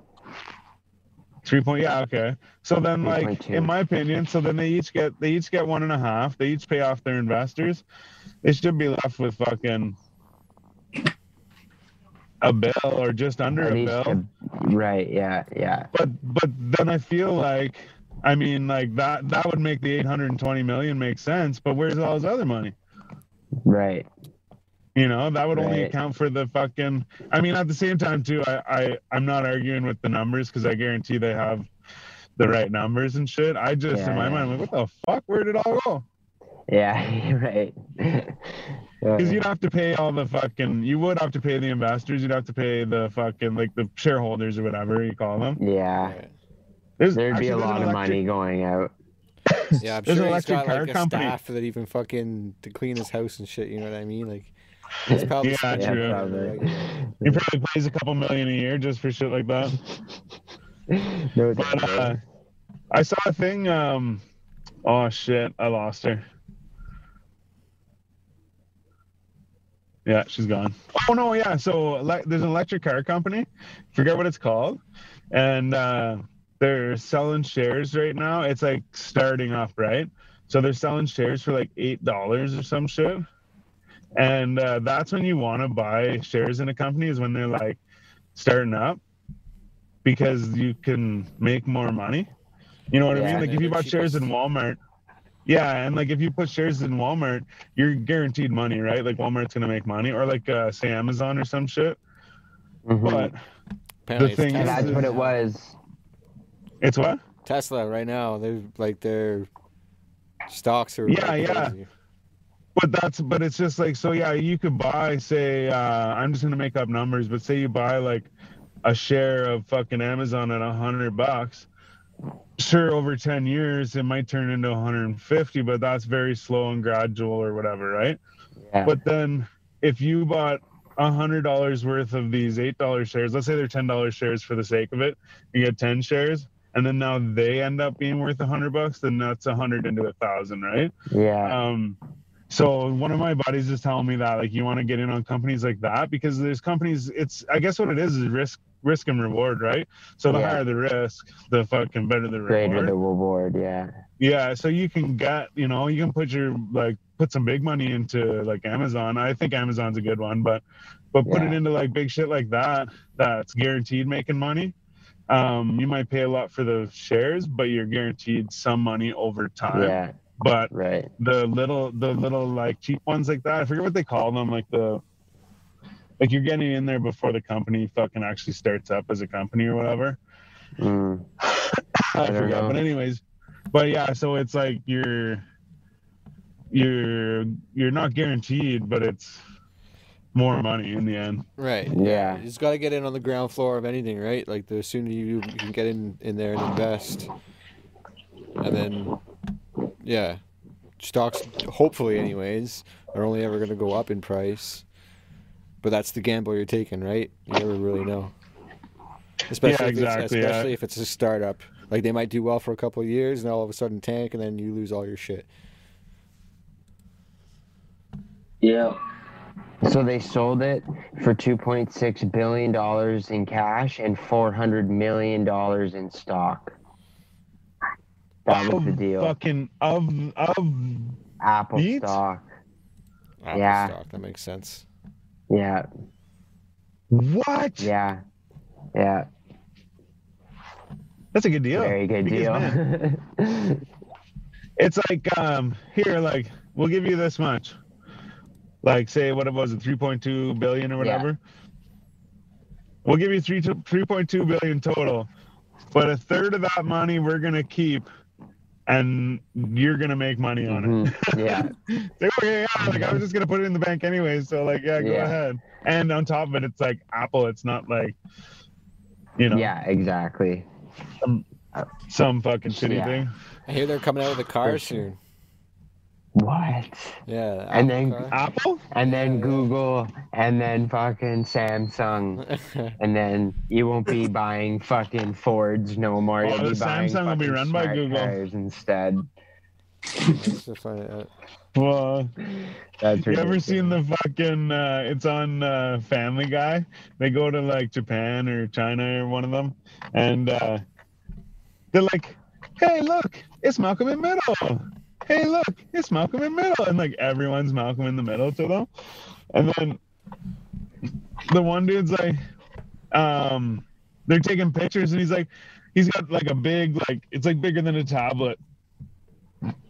Three point yeah, okay. So then like 3.2. in my opinion, so then they each get they each get one and a half. They each pay off their investors. They should be left with fucking a bill or just under a a- right, yeah, yeah. but but then I feel like I mean like that that would make the 820 million make sense, but where's all his other money? Right. You know, that would only Right. account for the fucking. I mean, at the same time, too, I, I I'm not arguing with the numbers because I guarantee they have the right numbers and shit. I just, Yeah, in my yeah. mind, I'm like, what the fuck? Where did it all go? Yeah, right. Because you'd have to pay all the fucking. You would have to pay the investors. You'd have to pay the fucking like the shareholders or whatever you call them. yeah, There's, there'd actually, be a there's an lot of electric- money going out. Yeah, I'm There's an sure he's electric got car like a company. staff that even fucking to clean his house and shit. You know what I mean? Like, it's probably Yeah, spending true. money probably. regular. He probably pays a couple million a year just for shit like that. No But uh, I saw a thing. Um, oh shit, I lost her. Yeah, she's gone. Oh no, yeah. So ele- there's an electric car company. Forget what it's called, and uh, they're selling shares right now. It's like starting up, right? So they're selling shares for like eight dollars or some shit. And uh, that's when you want to buy shares in a company is when they're like starting up, because you can make more money. You know what I mean? Like if you bought shares in. Walmart, yeah, and like if you put shares in Walmart, you're guaranteed money, right? Like Walmart's gonna make money, or like uh, say Amazon or some shit. Mhm. But Apparently, thing is- That's what it was. it's what? Tesla right now. They're like their stocks are Yeah, like yeah. crazy. But that's but it's just like so yeah, you could buy say uh I'm just gonna make up numbers, but say you buy like a share of fucking Amazon at a hundred bucks. Sure, over ten years it might turn into 150, but that's very slow and gradual or whatever, right? Yeah. But then if you bought a hundred dollars worth of these eight dollar shares, let's say they're ten dollars shares for the sake of it, you get ten shares, and then now they end up being worth a hundred bucks, then that's a hundred into a thousand, right? yeah. Um, so one of my buddies is telling me that like you want to get in on companies like that because there's companies. It's I guess what it is is risk risk and reward, right? So the Yeah. higher the risk, the fucking better the reward. Greater the reward. Yeah. Yeah, so you can get, you know, you can put your like put some big money into like Amazon. I think Amazon's a good one, but but put it into like big shit like that that's guaranteed making money. Um, you might pay a lot for the shares, but you're guaranteed some money over time. Yeah. But Right. the little the little like cheap ones like that, I forget what they call them, like the like you're getting in there before the company fucking actually starts up as a company or whatever. Mm. I, I forgot. know. But anyways, but yeah, so it's like you're you're you're not guaranteed, but it's more money in the end. Right. Yeah. You just got to get in on the ground floor of anything, right? Like the sooner you, you can get in in there and invest, and then, yeah, stocks hopefully, anyways, are only ever going to go up in price. But that's the gamble you're taking, right? You never really know. Especially, Yeah, if, it's, exactly, yeah. especially if it's a startup. Like they might do well for a couple of years, and all of a sudden tank, and then you lose all your shit. Yeah. So they sold it for 2.6 billion dollars in cash and 400 million dollars in stock. That was the deal. Fucking of of Apple Beats? stock. Apple Yeah. stock, that makes sense. Yeah. what? Yeah. Yeah. That's a good deal. Very good Because, deal. man, it's like um here like we'll give you this much like say what it was it 3.2 billion or whatever. Yeah. whatever we'll give you 3 to 3.2 billion total but a third of that money we're gonna keep and you're gonna make money on it Mhm. Yeah. Like, okay, yeah, like I was just gonna put it in the bank anyway, so like yeah, go Yeah. ahead. And on top of it, it's like Apple. It's not like you know Yeah, exactly. some some fucking shitty Yeah. thing. I hear they're coming out with a car soon. What? Yeah, And then- car. Apple? And then Yeah, yeah. Google and then fucking Samsung. And then you won't be buying fucking Fords no more. You'll Oh, be the buying Samsung will be run by Google. cars instead. Let's just find it. Well, That's you ever seen the fucking? Uh, it's on uh, Family Guy. They go to like Japan or China or one of them, and uh, they're like, "Hey, look, it's Malcolm in Middle. Hey, look, it's Malcolm in the Middle," and like everyone's Malcolm in the Middle to them, and then the one dude's like, um, they're taking pictures, and he's like, he's got like a big like it's like bigger than a tablet,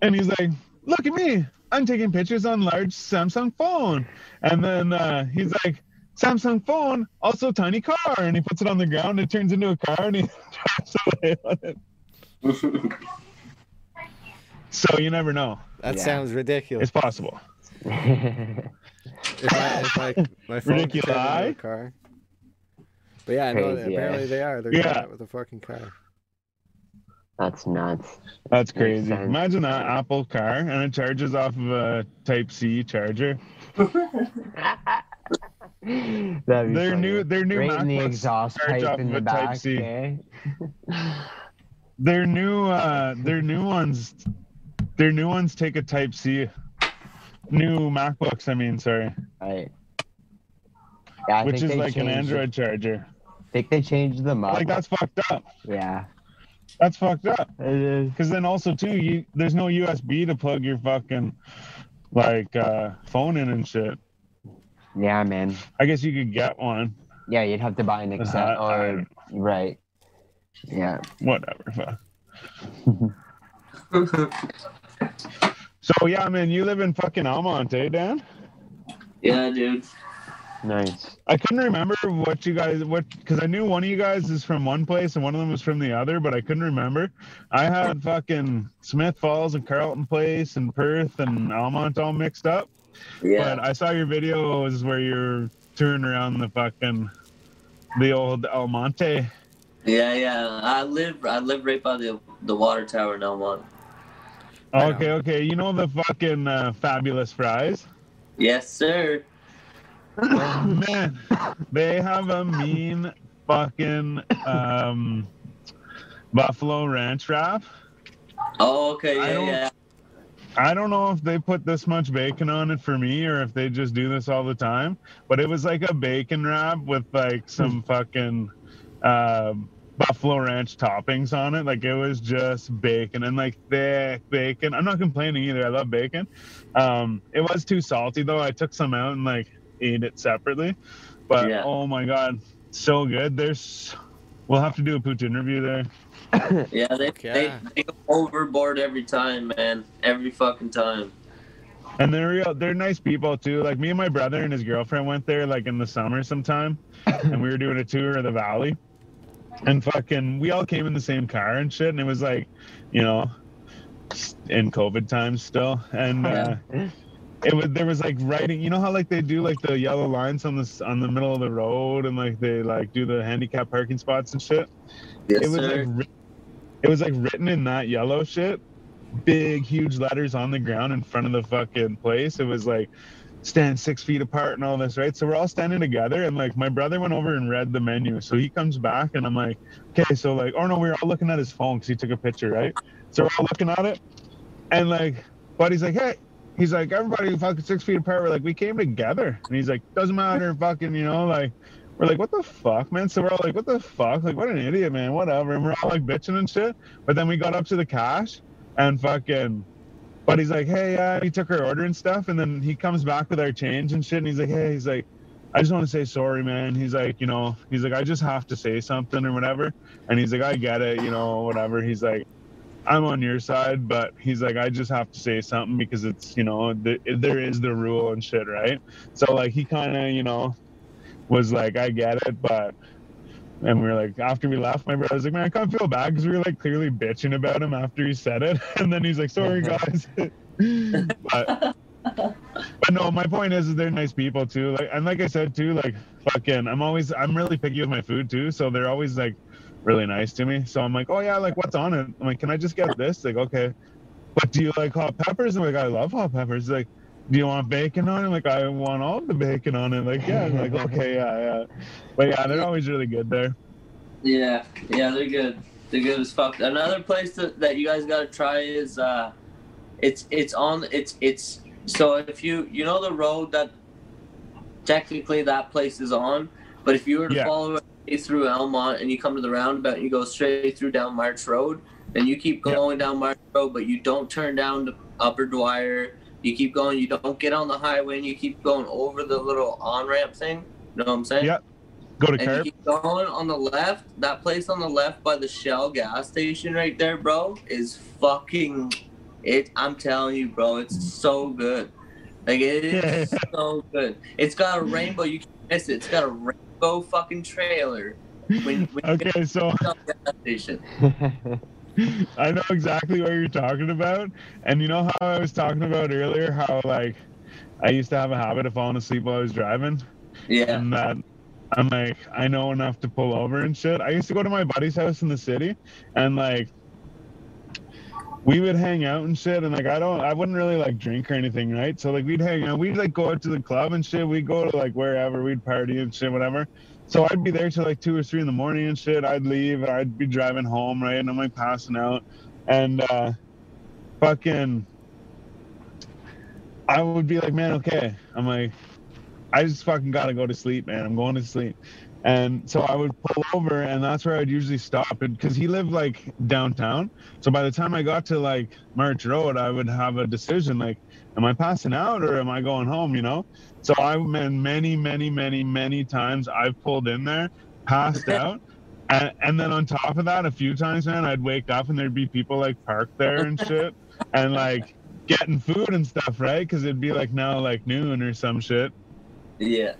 and he's like, "Look at me." I'm taking pictures on large Samsung phone. And then uh, he's like, Samsung phone, also tiny car. And he puts it on the ground, it turns into a car, and he drives away on it. So you never know. That Yeah. sounds ridiculous. It's possible. If I, if I, my phone could turn a car. But yeah, I know that Crazy, yeah. apparently they are. They're Yeah. out with a fucking car. That's nuts. That's crazy. sense. Imagine that Apple car and it charges off of a Type C charger. That'd be Their funny. new their new right in the exhaust charge pipe off in of the a Type back. C. Okay? Their new uh their new ones their new ones take a Type C. New MacBooks, I mean, sorry. Right. Yeah, I which is like an Android charger. I think they changed them up. Like that's fucked up. Yeah. That's fucked up. It is. Because then also too, you there's no USB to plug your fucking like uh phone in and shit. Yeah, man. I guess you could get one. Yeah, you'd have to buy an Excel or right. Yeah. Whatever. Fuck. So yeah, man, you live in fucking Almonte, eh, Dan? yeah, dude. Nice. I couldn't remember what you guys what because I knew one of you guys is from one place and one of them was from the other, but I couldn't remember. I had fucking Smith Falls and Carleton Place and Perth and Almonte all mixed up. Yeah. But I saw your videos where you're touring around the fucking the old Almonte. Yeah, yeah. I live I live right by the the water tower in Almonte. I Okay, okay. You know the fucking uh, fabulous fries? Yes, sir. Man, they have a mean fucking um, buffalo ranch wrap. Oh, okay, I yeah, don't- yeah. I don't know if they put this much bacon on it for me or if they just do this all the time, but it was like a bacon wrap with like some fucking uh, buffalo ranch toppings on it. Like it was just bacon and like thick bacon. I'm not complaining either. I love bacon. Um, it was too salty though. I took some out and like ate it separately. But Yeah. oh my god, so good. There's we'll have to do a pooch interview there. Yeah, they, Yeah. they they go overboard every time, man. Every fucking time. And they're real they're nice people too. Like me and my brother and his girlfriend went there like in the summer sometime and we were doing a tour of the valley. And fucking we all came in the same car and shit and it was like, you know, in COVID times still. And uh it was there was like writing you know how like they do like the yellow lines on this on the middle of the road and like they like do the handicap parking spots and shit. Yes, it was sir. like it was like written in that yellow shit big huge letters on the ground in front of the fucking place it was like stand six feet apart and all this right so we're all standing together and like my brother went over and read the menu so he comes back and i'm like okay so like oh no we were all looking at his phone because he took a picture right so we're all looking at it and like buddy's like hey he's like everybody fucking six feet apart we're like we came together and he's like doesn't matter fucking you know like we're like, what the fuck, man? So we're all like, what the fuck? Like, what an idiot, man. Whatever. And we're all like bitching and shit. But then we got up to the cash and fucking, but he's like, hey, uh, he took our order and stuff. And then he comes back with our change and shit. And he's like, hey, he's like, I just want to say sorry, man. He's like, you know, he's like, I just have to say something or whatever. And he's like, I get it, you know, whatever. He's like, I'm on your side, but he's like, I just have to say something because it's, you know, th- there is the rule and shit, right? So like, he kind of, you know, was like, I get it, but. And we were like, after we left, my brother's like, man, I can't feel bad because we were like clearly bitching about him after he said it. And then he's like, sorry, uh-huh. guys. but, but no, my point is, is they're nice people too. Like, and like I said too, like, fucking, I'm always, I'm really picky with my food too. So they're always like really nice to me. So I'm like, oh yeah, like what's on it? I'm like, can I just get this? Like, okay. But do you like hot peppers? I'm like, I love hot peppers. Like, do you want bacon on it? Like, I want all the bacon on it. Like, yeah. I'm like, okay, yeah, yeah. But yeah, they're always really good there. Yeah, yeah, they're good. They're good as fuck. Another place that, that you guys gotta try is uh, it's it's on it's it's so if you you know the road that technically that place is on, but if you were to Yeah. follow it through Almonte and you come to the roundabout and you go straight through down March Road, and you keep Yeah. going down March Road, but you don't turn down to Upper Dwyer. You keep going. You don't get on the highway, and you keep going over the little on ramp thing. You know what I'm saying? Yeah. Go to And you keep going on the left. That place on the left by the Shell gas station right there, bro, is fucking It. I'm telling you, bro, it's so good. Like it is so good. It's got a rainbow. You can't miss it. It's got a rainbow fucking trailer. When, when Okay, so get to the gas station. I know exactly what you're talking about. And you know how I was talking about earlier how like I used to have a habit of falling asleep while I was driving? Yeah. And that I'm like, I know enough to pull over and shit. I used to go to my buddy's house in the city and like we would hang out and shit and like I don't I wouldn't really like drink or anything, right? So like we'd hang out, we'd like go out to the club and shit, we'd go to like wherever, we'd party and shit, whatever. So I'd be there till like two or three in the morning and shit. I'd leave I'd be driving home, right? And I'm like passing out. And uh fucking I would be like, man, okay. I'm like, I just fucking gotta go to sleep, man. I'm going to sleep. And so I would pull over, and that's where I'd usually stop. Because he lived like downtown. So by the time I got to like March Road, I would have a decision like, am I passing out or am I going home, you know? So I've been many, many, many, many times I've pulled in there, passed out. And, and then on top of that, a few times, man, I'd wake up and there'd be people like parked there and shit. and like getting food and stuff, right? Because it'd be like now like noon or some shit. Yeah.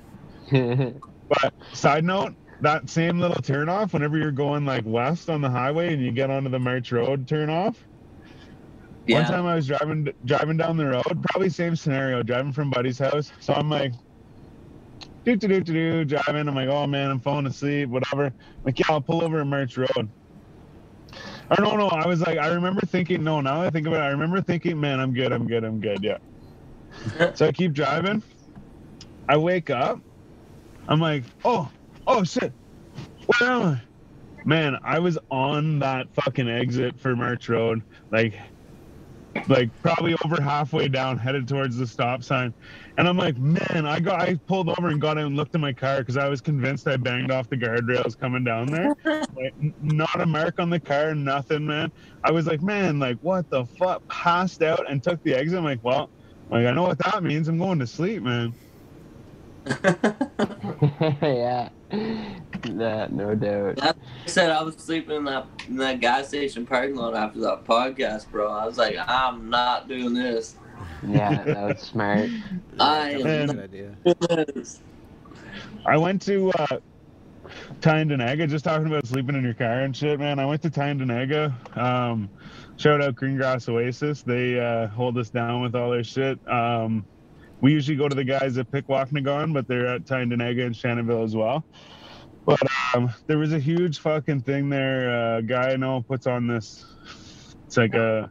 But side note, that same little turnoff, whenever you're going like west on the highway and you get onto the March Road turnoff. Yeah. One time I was driving driving down the road, probably same scenario, driving from Buddy's house. So I'm like, do do do do do, driving. I'm like, oh man, I'm falling asleep, whatever. I'm like, yeah, I'll pull over at March Road. Or no, no, I was like, I remember thinking, no, now that I think about it, I remember thinking, man, I'm good, I'm good, I'm good, yeah. so I keep driving. I wake up. I'm like, oh, oh shit, where am I? Man, I was on that fucking exit for March Road, like, like probably over halfway down, headed towards the stop sign, and I'm like, man, I got, I pulled over and got out and looked at my car because I was convinced I banged off the guardrails coming down there. Like, not a mark on the car, nothing, man. I was like, man, like what the fuck? Passed out and took the exit. I'm like, well, like I know what that means. I'm going to sleep, man. yeah. That, no doubt. I said I was sleeping in that in that gas station parking lot after that podcast, bro. I was like, I'm not doing this. Yeah, that was smart. I That am was a good idea. not doing this. I went to uh, Tyendinaga, just talking about sleeping in your car and shit, man. I went to Tyendinaga. Um, shout out Greengrass Oasis. They uh, hold us down with all their shit. Um, we usually go to the guys at Pikwakanagan, but they're at Tyendinaga and Shannonville as well. But um, there was a huge fucking thing there. A guy I know puts on this. It's like a.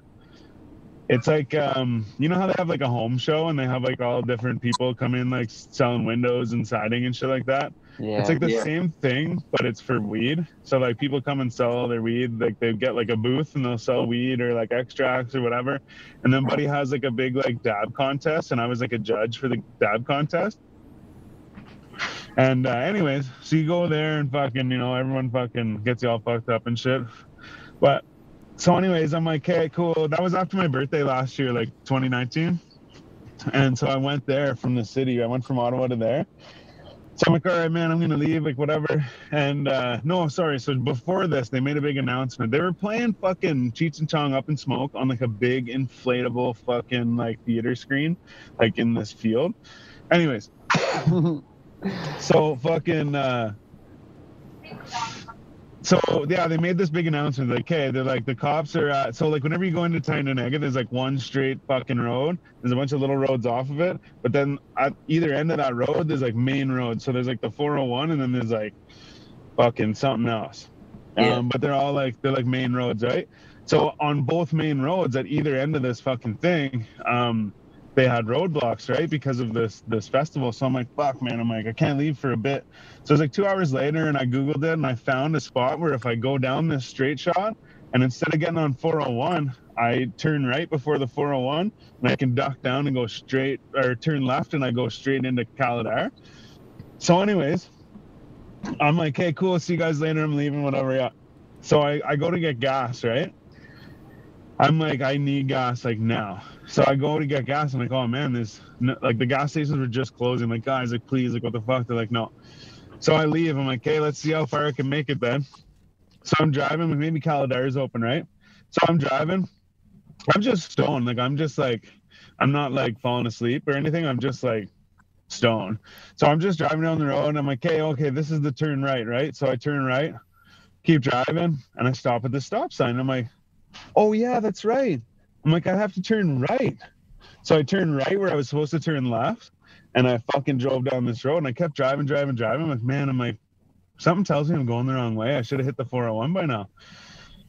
It's like um, you know how they have like a home show and they have like all different people come in like selling windows and siding and shit like that. Yeah. It's like the Yeah. same thing, but it's for weed. So like people come and sell their weed. Like they get like a booth and they'll sell weed or like extracts or whatever. And then Buddy has like a big like dab contest, and I was like a judge for the dab contest. And uh, anyways, so you go there and fucking, you know, everyone fucking gets you all fucked up and shit. But so, anyways, I'm like, okay, cool. That was after my birthday last year, like 2019. And so I went there from the city. I went from Ottawa to there. So I'm like, all right, man, I'm gonna leave, like whatever. And uh no, sorry. So before this, they made a big announcement. They were playing fucking Cheech and Chong Up in Smoke on like a big inflatable fucking like theater screen, like in this field. Anyways, so fucking uh so yeah, they made this big announcement like, hey, they're like the cops are at so like whenever you go into Tyendinaga, there's like one straight fucking road. There's a bunch of little roads off of it, but then at either end of that road, there's like main road. So there's like the 401, and then there's like fucking something else. Yeah. Um, but they're all like they're like main roads, right? So on both main roads, at either end of this fucking thing, um, they had roadblocks, right, because of this this festival. So I'm like, fuck, man. I'm like, I can't leave for a bit. So it's like two hours later, and I googled it, and I found a spot where if I go down this straight shot, and instead of getting on 401, I turn right before the 401, and I can duck down and go straight, or turn left, and I go straight into Kaladar. So, anyways, I'm like, hey, cool. See you guys later. I'm leaving, whatever. Yeah. So I, I go to get gas, right? I'm like, I need gas like now. So I go to get gas. I'm like, oh man, this like the gas stations were just closing. Like, guys, like, please, like, what the fuck? They're like, no. So I leave. I'm like, hey, let's see how far I can make it then. So I'm driving. Maybe Kaladar's open, right? So I'm driving. I'm just stoned. Like I'm just like I'm not like falling asleep or anything. I'm just like stoned. So I'm just driving down the road and I'm like, okay, okay, this is the turn right, right? So I turn right, keep driving, and I stop at the stop sign. I'm like, oh yeah, that's right. I'm like, I have to turn right. So I turned right where I was supposed to turn left, and I fucking drove down this road and I kept driving, driving, driving. I'm like, man, I'm like, something tells me I'm going the wrong way. I should have hit the 401 by now.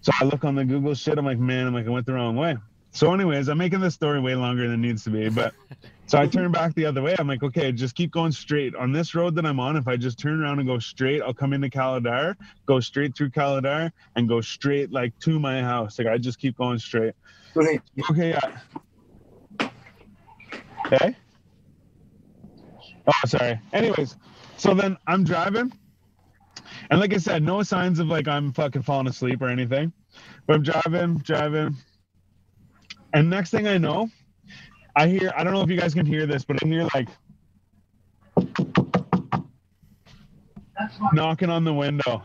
So I look on the Google shit. I'm like, man, I'm like, I went the wrong way. So, anyways, I'm making this story way longer than it needs to be. But so I turn back the other way. I'm like, okay, just keep going straight on this road that I'm on. If I just turn around and go straight, I'll come into Kaladar, go straight through Kaladar, and go straight like to my house. Like I just keep going straight. Okay, yeah. Okay. Oh, sorry. Anyways, so then I'm driving, and like I said, no signs of like I'm fucking falling asleep or anything. But I'm driving, driving, and next thing I know, I hear. I don't know if you guys can hear this, but I hear like knocking on the window,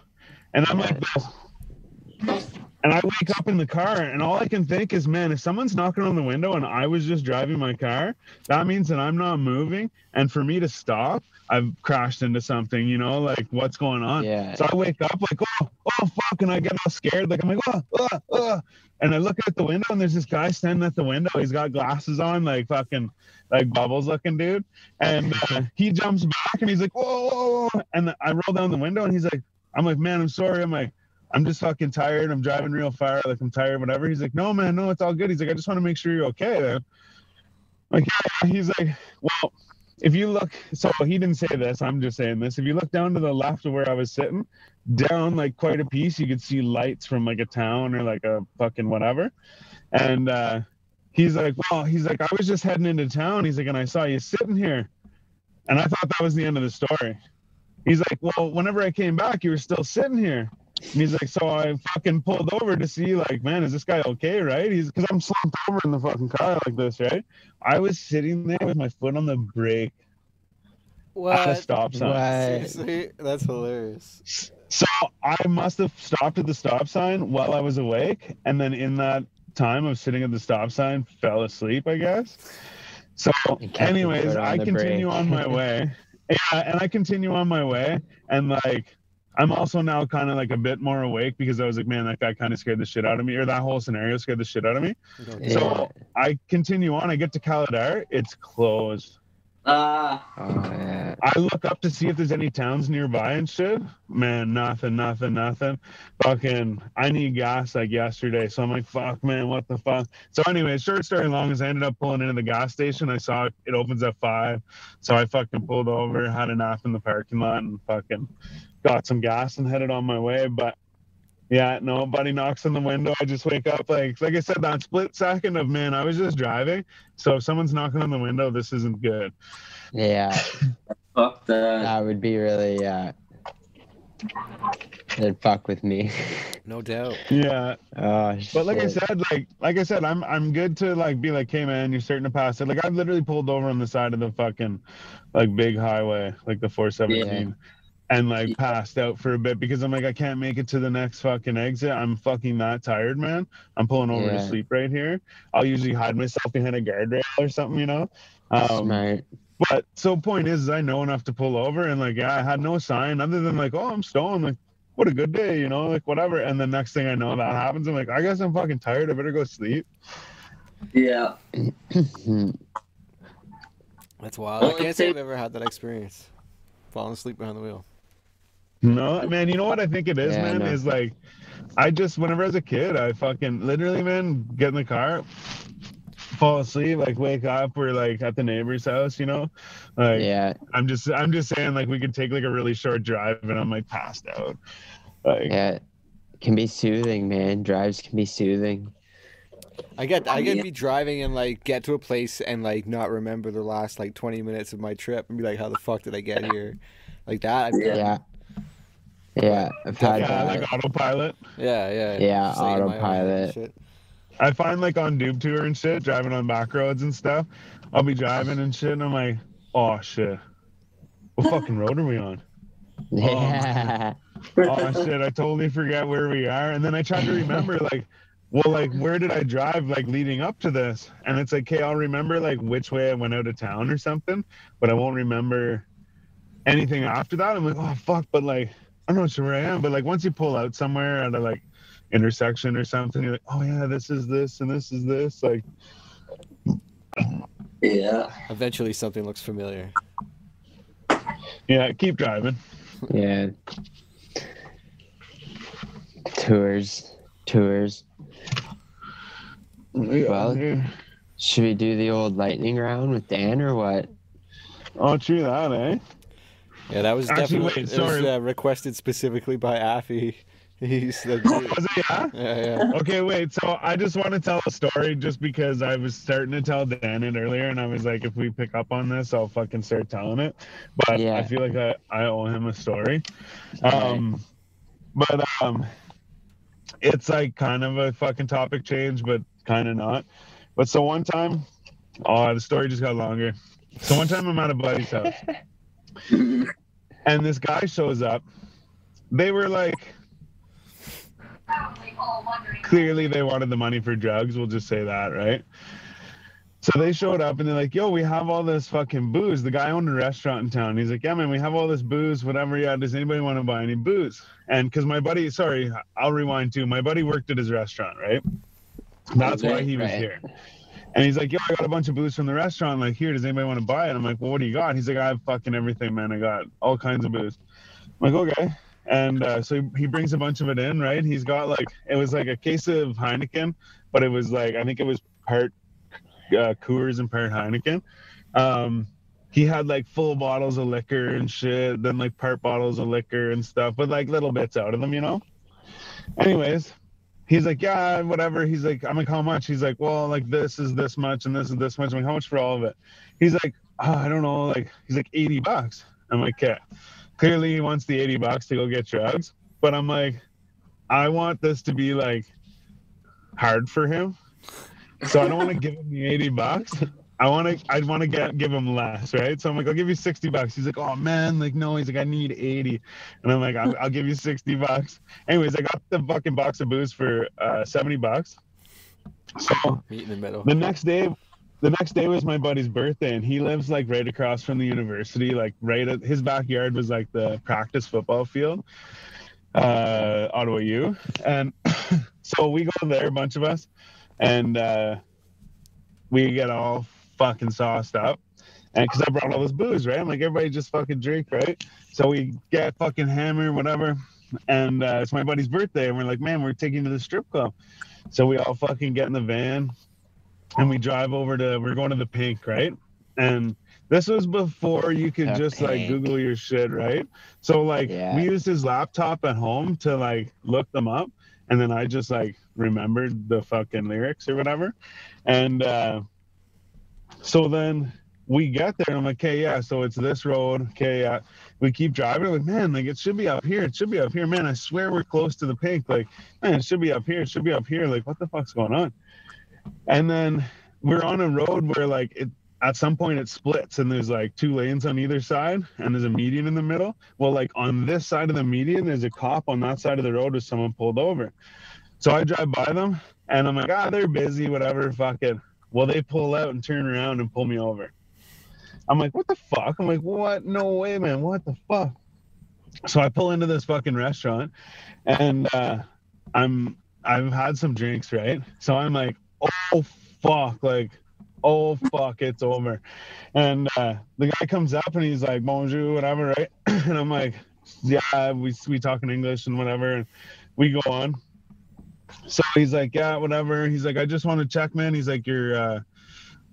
and I'm like this. And I wake up in the car, and all I can think is, man, if someone's knocking on the window and I was just driving my car, that means that I'm not moving. And for me to stop, I've crashed into something, you know, like what's going on? Yeah. So I wake up like, oh, oh, fuck. And I get all scared. Like, I'm like, oh, oh, oh. And I look out the window, and there's this guy standing at the window. He's got glasses on, like fucking, like bubbles looking dude. And uh, he jumps back, and he's like, whoa, whoa, whoa. And I roll down the window, and he's like, I'm like, man, I'm sorry. I'm like, I'm just fucking tired. I'm driving real far. Like I'm tired, whatever. He's like, no, man, no, it's all good. He's like, I just want to make sure you're okay. Then. Like, he's like, well, if you look, so he didn't say this. I'm just saying this. If you look down to the left of where I was sitting, down like quite a piece, you could see lights from like a town or like a fucking whatever. And uh, he's like, well, he's like, I was just heading into town. He's like, and I saw you sitting here, and I thought that was the end of the story. He's like, well, whenever I came back, you were still sitting here. And he's like, so I fucking pulled over to see, like, man, is this guy okay, right? He's because I'm slumped over in the fucking car like this, right? I was sitting there with my foot on the brake at a stop sign. What? Seriously, that's hilarious. So I must have stopped at the stop sign while I was awake, and then in that time of sitting at the stop sign, fell asleep, I guess. So, And kept your anyways, I continue brake. on my way. Yeah, and I continue on my way, and like I'm also now kind of like a bit more awake because I was like, man, that guy kind of scared the shit out of me, or that whole scenario scared the shit out of me. Yeah. So I continue on. I get to Kaladar, it's closed. Yeah. I look up to see if there's any towns nearby and shit. Man, nothing, nothing, nothing. Fucking, I need gas like yesterday. So I'm like, fuck, man, what the fuck? So, anyway, short story long is I ended up pulling into the gas station. I saw it, it opens at five. So I fucking pulled over, had a nap in the parking lot, and fucking got some gas and headed on my way. But yeah, nobody knocks on the window. I just wake up like, like I said, that split second of man, I was just driving. So if someone's knocking on the window, this isn't good. Yeah, fuck that. that would be really, uh, it'd fuck with me. No doubt. Yeah, Oh, But like I said, like like I said, I'm I'm good to like be like, hey man, you're starting to pass it. Like I've literally pulled over on the side of the fucking like big highway, like the 417, and like passed out for a bit because I'm like, I can't make it to the next fucking exit. I'm fucking that tired, man. I'm pulling over to sleep right here. I'll usually hide myself behind a guardrail or something, you know. Um, Smart. but so point is, is I know enough to pull over and like yeah, I had no sign other than like, oh, I'm stoned. Like, what a good day, you know, like whatever. And the next thing I know that happens, I'm like, I guess I'm fucking tired. I better go sleep. Yeah. Hmm. That's wild. I can't say I've ever had that experience. Falling asleep behind the wheel. No, man, you know what I think it is, Yeah, man, know. is like I just whenever I was a kid, I fucking literally, man, get in the car, fall asleep, like wake up, we're like at the neighbor's house, you know? Like Yeah, I'm just I'm just saying like we could take like a really short drive and I'm like passed out. Like yeah. Can be soothing, man. Drives can be soothing. I get I can Yeah. be driving and like get to a place and like not remember the last like 20 minutes of my trip and be like, how the fuck did I get here? Like that. I've Yeah. Done. Yeah. Yeah, I've had yeah, that. like autopilot. Yeah, yeah. Yeah, Just, like, in my own head and autopilot. I find like on Doob tour and shit, driving on back roads and stuff, I'll be driving and shit, and I'm like, oh shit, what fucking road are we on? yeah. Oh, oh shit, I totally forget where we are. And then I try to remember, like, well, like, where did I drive like leading up to this? And it's like, okay, I'll remember like which way I went out of town or something, but I won't remember anything after that. I'm like, oh fuck, but like I'm not sure where I am. But like once you pull out somewhere at a like intersection or something, you're like, oh yeah, this is this and this is this. Like, Yeah. Eventually, something looks familiar. yeah, keep driving. Yeah. Tours. Tours. Well- Yeah. Should we do the old lightning round with Dan or what? oh, true that, eh? Yeah, that was Actually, definitely wait, it was, sorry. uh, requested specifically by Affy. He's the Was it, yeah? yeah, yeah. Okay, wait. So I just want to tell a story just because I was starting to tell Dan it earlier, and I was like, if we pick up on this, I'll fucking start telling it. But Yeah. I feel like I, I owe him a story. Um, but um, it's like kind of a fucking topic change, but kind of not. But so one time, oh, the story just got longer. So one time I'm at a buddy's house, and this guy shows up. They were like clearly they wanted the money for drugs. We'll just say that, right? So they showed up and they're like, "Yo, we have all this fucking booze." The guy owned a restaurant in town. He's like, "Yeah, man, we have all this booze. Whatever. Yeah, does anybody want to buy any booze?" And because my buddy, sorry, I'll rewind too. My buddy worked at his restaurant, right? That's why he was Right. here. And he's like, "Yo, I got a bunch of booze from the restaurant. Like, here, does anybody want to buy it?" I'm like, "Well, what do you got?" He's like, "I have fucking everything, man. I got all kinds of booze." I'm like, "Okay." And uh, so he- brings a bunch of it in, right? He's got like it was like a case of Heineken, but it was like I think it was part uh, Coors and part Heineken. Um, he had like full bottles of liquor and shit, then like part bottles of liquor and stuff, but like little bits out of them, you know. Anyways, he's like, yeah, whatever. He's like, I'm like, how much? He's like, well, like this is this much and this is this much. I'm like, how much for all of it? He's like, oh, I don't know. Like, he's like 80 bucks. I'm like, okay. Clearly, he wants the 80 bucks to go get drugs, but I'm like, I want this to be like hard for him. So I don't want to give him the 80 bucks. I want to, I'd want to get, give him less, right? So I'm like, I'll give you 60 bucks. He's like, oh man, like, no, he's like, I need 80. And I'm like, I'll, I'll give you 60 bucks. Anyways, I got the fucking box of booze for uh, 70 bucks. So Meet in the middle. the next day, the next day was my buddy's birthday, and he lives like right across from the university. Like right at his backyard was like the practice football field, uh, Ottawa U, and so we go there, a bunch of us, and uh, we get all fucking sauced up. And because I brought all this booze, right? I'm like, everybody just fucking drink, right? So we get fucking hammered, whatever. And uh, it's my buddy's birthday, and we're like, man, we're taking to the strip club. So we all fucking get in the van and we drive over to, we're going to the pink, right? And this was before you could The just like Google your shit, right? So like Yeah. we used his laptop at home to like look them up. And then I just like remembered the fucking lyrics or whatever. And uh, so then we get there and I'm like, okay, yeah, so it's this road. Okay, yeah. We keep driving. I'm like, man, like it should be up here. It should be up here. Man, I swear we're close to the pink. Like, man, it should be up here. It should be up here. Like, what the fuck's going on? And then we're on a road where like it at some point it splits and there's like two lanes on either side and there's a median in the middle. Well, like on this side of the median, there's a cop on that side of the road with someone pulled over. So I drive by them and I'm like, ah, they're busy, whatever, fuck it. Well, they pull out and turn around and pull me over. I'm like, what the fuck? I'm like, what? No way, man. What the fuck? So I pull into this fucking restaurant and uh, I'm I've had some drinks, right? So I'm like, oh fuck, like, oh fuck, it's over. And uh, the guy comes up and he's like, bonjour, whatever, right? And I'm like, yeah, we we talk in English and whatever. And we go on. So he's like, yeah, whatever. He's like, I just want to check, man. He's like, your uh,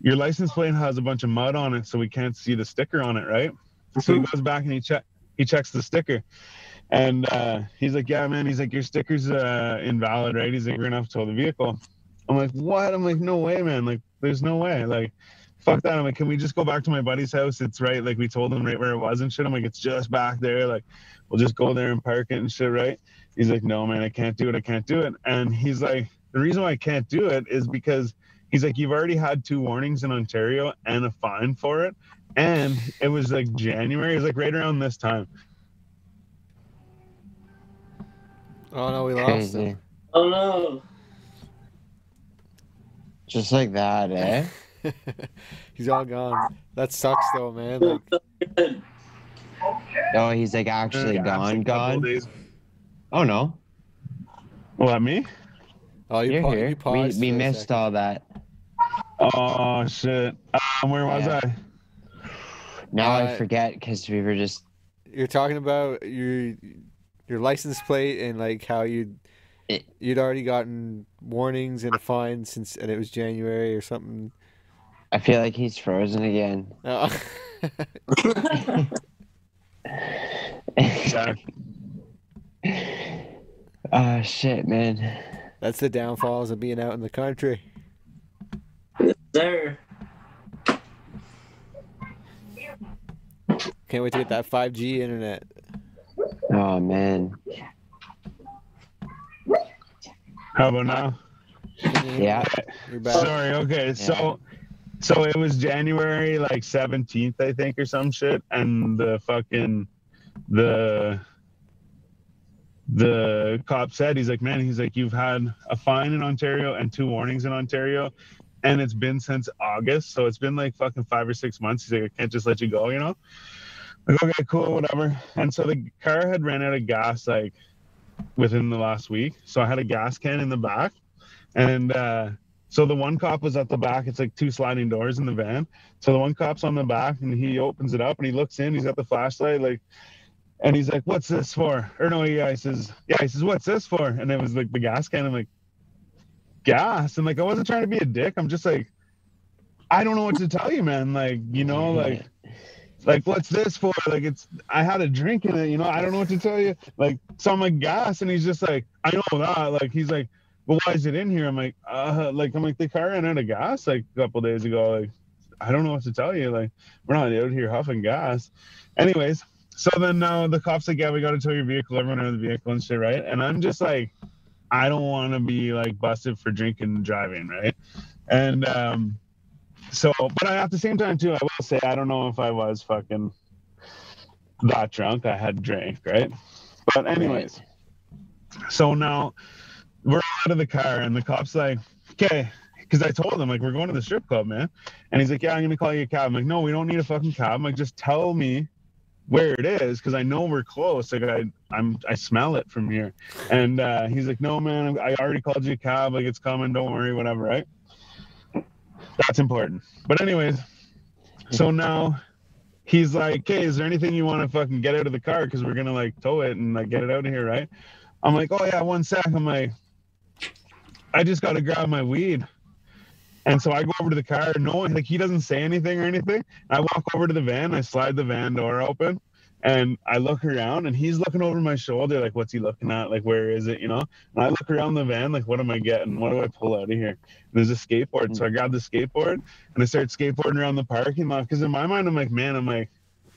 your license plate has a bunch of mud on it, so we can't see the sticker on it, right? So he goes back and he check he checks the sticker. And uh, he's like, yeah, man. He's like, your sticker's uh, invalid, right? He's like, we're gonna have to tow the vehicle. I'm like, what? I'm like, no way, man. Like, there's no way. Like, fuck that. I'm like, can we just go back to my buddy's house? It's right. Like, we told him right where it was and shit. I'm like, it's just back there. Like, we'll just go there and park it and shit, right? He's like, no, man, I can't do it. I can't do it. And he's like, the reason why I can't do it is because he's like, you've already had two warnings in Ontario and a fine for it. And it was like January. It was like right around this time. Oh no, we lost Crazy. him. Oh no. Just like that, eh? He's all gone. That sucks though, man. Like, Oh, he's like actually Yeah, gone, a gone. Days. Oh no, What me? oh, you, you're pa- here. you We, paused. we for a missed second. all that. Oh shit. Um, where was Yeah. I? Now I Uh, forget because we were just You're talking about your your license plate and like how you It- you'd already gotten warnings and a fine since and it was January or something. I feel like he's frozen again. Oh. Yeah. Ah shit, man. That's the downfalls of being out in the country. there. Can't wait to get that 5G internet. Oh man. How about now? Yeah. You're back. Sorry. Okay. So, so it was January like 17th, I think, or some shit, and the fucking the the cop said he's like, man, he's like, you've had a fine in Ontario and two warnings in Ontario, and it's been since August, so it's been like fucking five or six months. He's like, I can't just let you go, you know. Like, okay, cool, whatever. And so the car had ran out of gas like within the last week, so I had a gas can in the back, and uh so the one cop was at the back. It's like two sliding doors in the van. So the one cop's on the back and he opens it up and he looks in. He's got the flashlight, like, and he's like, "What's this for?" Or no, yeah, he says, "Yeah." He says, "What's this for?" And it was like the gas can. I'm like, "Gas." And like, I wasn't trying to be a dick. I'm just like, I don't know what to tell you, man. Like, you know, like, like what's this for? Like, it's I had a drink in it. You know, I don't know what to tell you. Like, so I'm like, gas, and he's just like, I know that. Like, he's like but why is it in here? I'm like, uh, like I'm like the car ran out of gas like a couple days ago. Like, I don't know what to tell you. Like, we're not out here huffing gas. Anyways, so then now the cops like, yeah, we got to tow your vehicle. Everyone of the vehicle and shit, right? And I'm just like, I don't want to be like busted for drinking and driving, right? And um, so, but I, at the same time too, I will say I don't know if I was fucking that drunk. I had drank, right? But anyways, so now we're out of the car and the cop's like, okay, because I told him like we're going to the strip club, man. And he's like, yeah, I'm gonna call you a cab. I'm like, no, we don't need a fucking cab. I'm like, just tell me where it is because I know we're close. Like I, I'm, I smell it from here. And uh, he's like, no, man, I already called you a cab. Like it's coming. Don't worry, whatever. Right? That's important. But anyways, so now he's like, okay, is there anything you want to fucking get out of the car because we're gonna like tow it and like get it out of here, right? I'm like, oh yeah, one sec. I'm like, I just got to grab my weed. And so I go over to the car. No one, like, he doesn't say anything or anything. I walk over to the van. I slide the van door open and I look around and he's looking over my shoulder. Like, what's he looking at? Like, where is it? You know? And I look around the van. Like, what am I getting? What do I pull out of here? And there's a skateboard. So I grab the skateboard and I start skateboarding around the parking lot. Cause in my mind, I'm like, man, I'm like,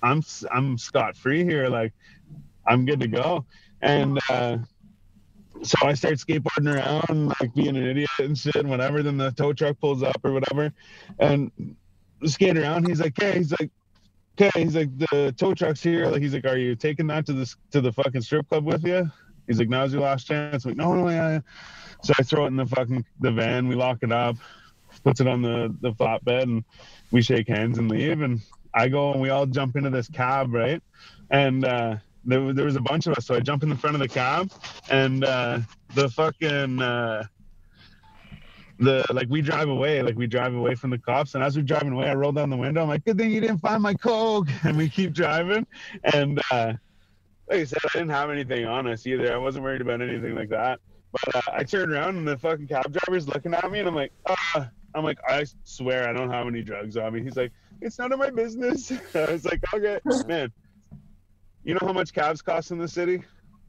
I'm, I'm scot free here. Like, I'm good to go. And, uh, so I start skateboarding around, like being an idiot and shit, and whatever. Then the tow truck pulls up or whatever, and skate around. He's like, "Okay," he's like, "Okay," he's like, "The tow truck's here." Like, he's like, "Are you taking that to the to the fucking strip club with you?" He's like, "Now's your last chance." I'm like, "No, no, yeah." yeah." So I throw it in the fucking the van. We lock it up, puts it on the the flatbed, and we shake hands and leave. And I go and we all jump into this cab, right? And uh, there, was- there was a bunch of us. So I jump in the front of the cab, and uh, the fucking uh, the like we drive away, like we drive away from the cops. And as we're driving away, I roll down the window. I'm like, "Good thing you didn't find my coke." And we keep driving. And uh, like I said, I didn't have anything on us either. I wasn't worried about anything like that. But uh, I turned around and the fucking cab driver's looking at me, and I'm like, uh, I'm like, I swear I don't have any drugs on me. He's like, it's none of my business. I was like, okay, man. You know how much cabs cost in the city?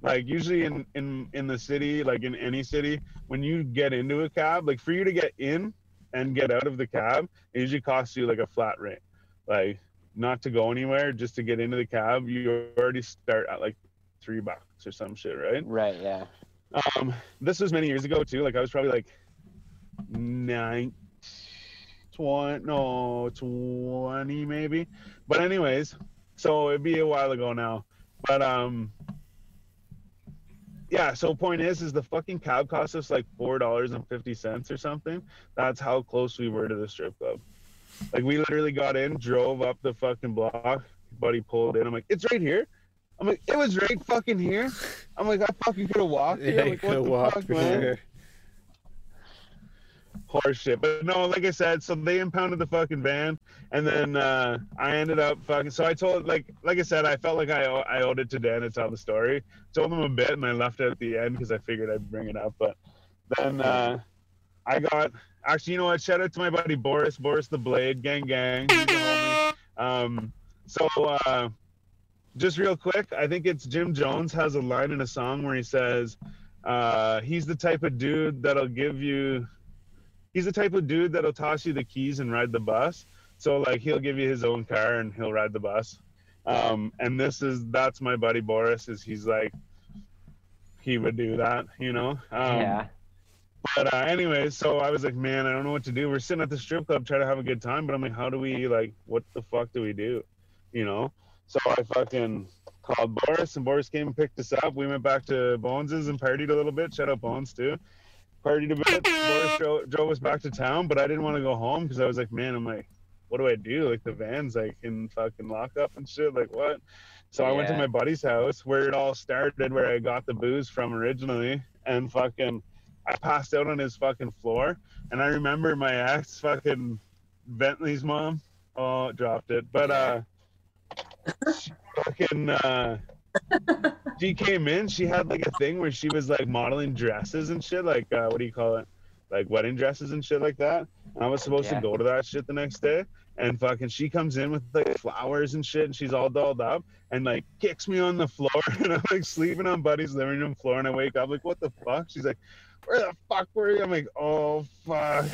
Like usually in in in the city, like in any city, when you get into a cab, like for you to get in and get out of the cab, it usually costs you like a flat rate. Like not to go anywhere, just to get into the cab, you already start at like three bucks or some shit, right? Right, yeah. Um, this was many years ago too. Like I was probably like nine, 20, no, 20 maybe. But anyways, so it'd be a while ago now. But um, yeah. So point is, is the fucking cab cost us like four dollars and fifty cents or something. That's how close we were to the strip club. Like we literally got in, drove up the fucking block. Buddy pulled in. I'm like, it's right here. I'm like, it was right fucking here. I'm like, I fucking could have walked. here. Yeah, like, could have what the walked fuck, man? sure. Horse shit. But no, like I said, so they impounded the fucking van, and then uh, I ended up fucking. So I told, like, like I said, I felt like I I owed it to Dan to tell the story. Told him a bit, and I left it at the end because I figured I'd bring it up. But then uh, I got actually, you know what? Shout out to my buddy Boris, Boris the Blade, gang gang. Um, so uh, just real quick, I think it's Jim Jones has a line in a song where he says, uh, "He's the type of dude that'll give you." He's the type of dude that'll toss you the keys and ride the bus. So like he'll give you his own car and he'll ride the bus. Um, and this is that's my buddy Boris. Is he's like he would do that, you know? Um, yeah. But uh, anyways, so I was like, man, I don't know what to do. We're sitting at the strip club trying to have a good time, but I'm like, how do we like? What the fuck do we do? You know? So I fucking called Boris, and Boris came and picked us up. We went back to Bones's and partied a little bit. Shout out Bones too. Partied a bit. Drove, drove us back to town, but I didn't want to go home because I was like, man, I'm like, what do I do? Like the van's like in fucking lockup and shit. Like what? So I went to my buddy's house where it all started, where I got the booze from originally, and fucking I passed out on his fucking floor. And I remember my ex fucking Bentley's mom. Oh, dropped it. But uh fucking uh she came in, she had like a thing where she was like modeling dresses and shit, like uh what do you call it? Like wedding dresses and shit like that. And I was supposed Yeah. to go to that shit the next day. And fucking she comes in with like flowers and shit and she's all dolled up and like kicks me on the floor and I'm like sleeping on Buddy's living room floor and I wake up like what the fuck? She's like, Where the fuck were you? I'm like, Oh fuck.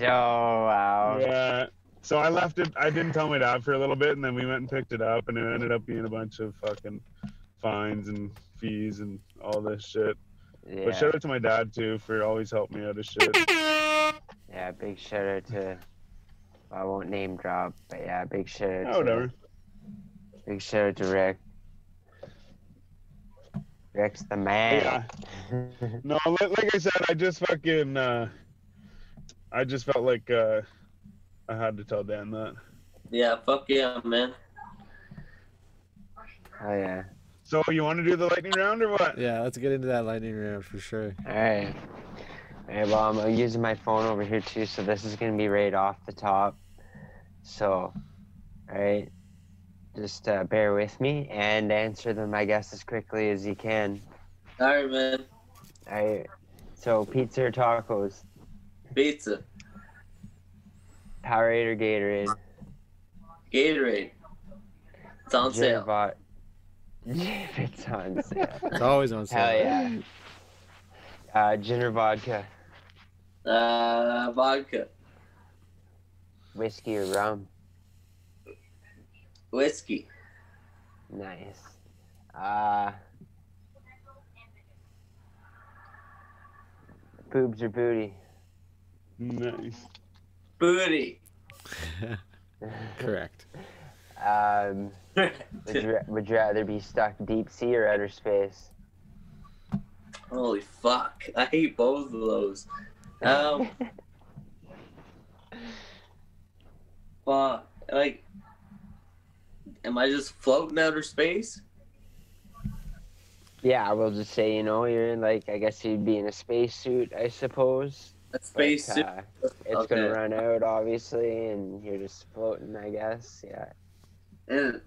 Oh wow. Yeah. So I left it. I didn't tell my dad for a little bit, and then we went and picked it up, and it ended up being a bunch of fucking fines and fees and all this shit. Yeah. But shout out to my dad too for always helping me out of shit. Yeah, big shout out to. I won't name drop, but yeah, big shout out. Oh, to, whatever. Big shout out to Rick. Rick's the man. Yeah. No, like, like I said, I just fucking. Uh, I just felt like uh, I had to tell Dan that. Yeah, fuck yeah, man. Oh yeah. So you want to do the lightning round or what? Yeah, let's get into that lightning round for sure. All right. All right. Well, I'm using my phone over here too, so this is gonna be right off the top. So, all right. Just uh, bear with me and answer them, I guess, as quickly as you can. All right, man. All right. So, pizza or tacos? Pizza, Powerade or Gatorade? Gatorade. It's on Gin sale. vod- if it's on sale. It's always on sale. Hell yeah. Uh, gin or vodka? Uh, vodka, Whiskey or rum? whiskey, Nice. Uh, boobs or booty? Nice. Booty. Correct. Um, would, you, would you rather be stuck deep sea or outer space? Holy fuck! I hate both of those. Um, fuck. Like, am I just floating outer space? yeah, I will just say, you know, you're in, like, I guess you'd be in a spacesuit, I suppose. A but, space suit. uh, it's Okay. gonna run out, obviously, and you're just floating, I guess. Yeah. And,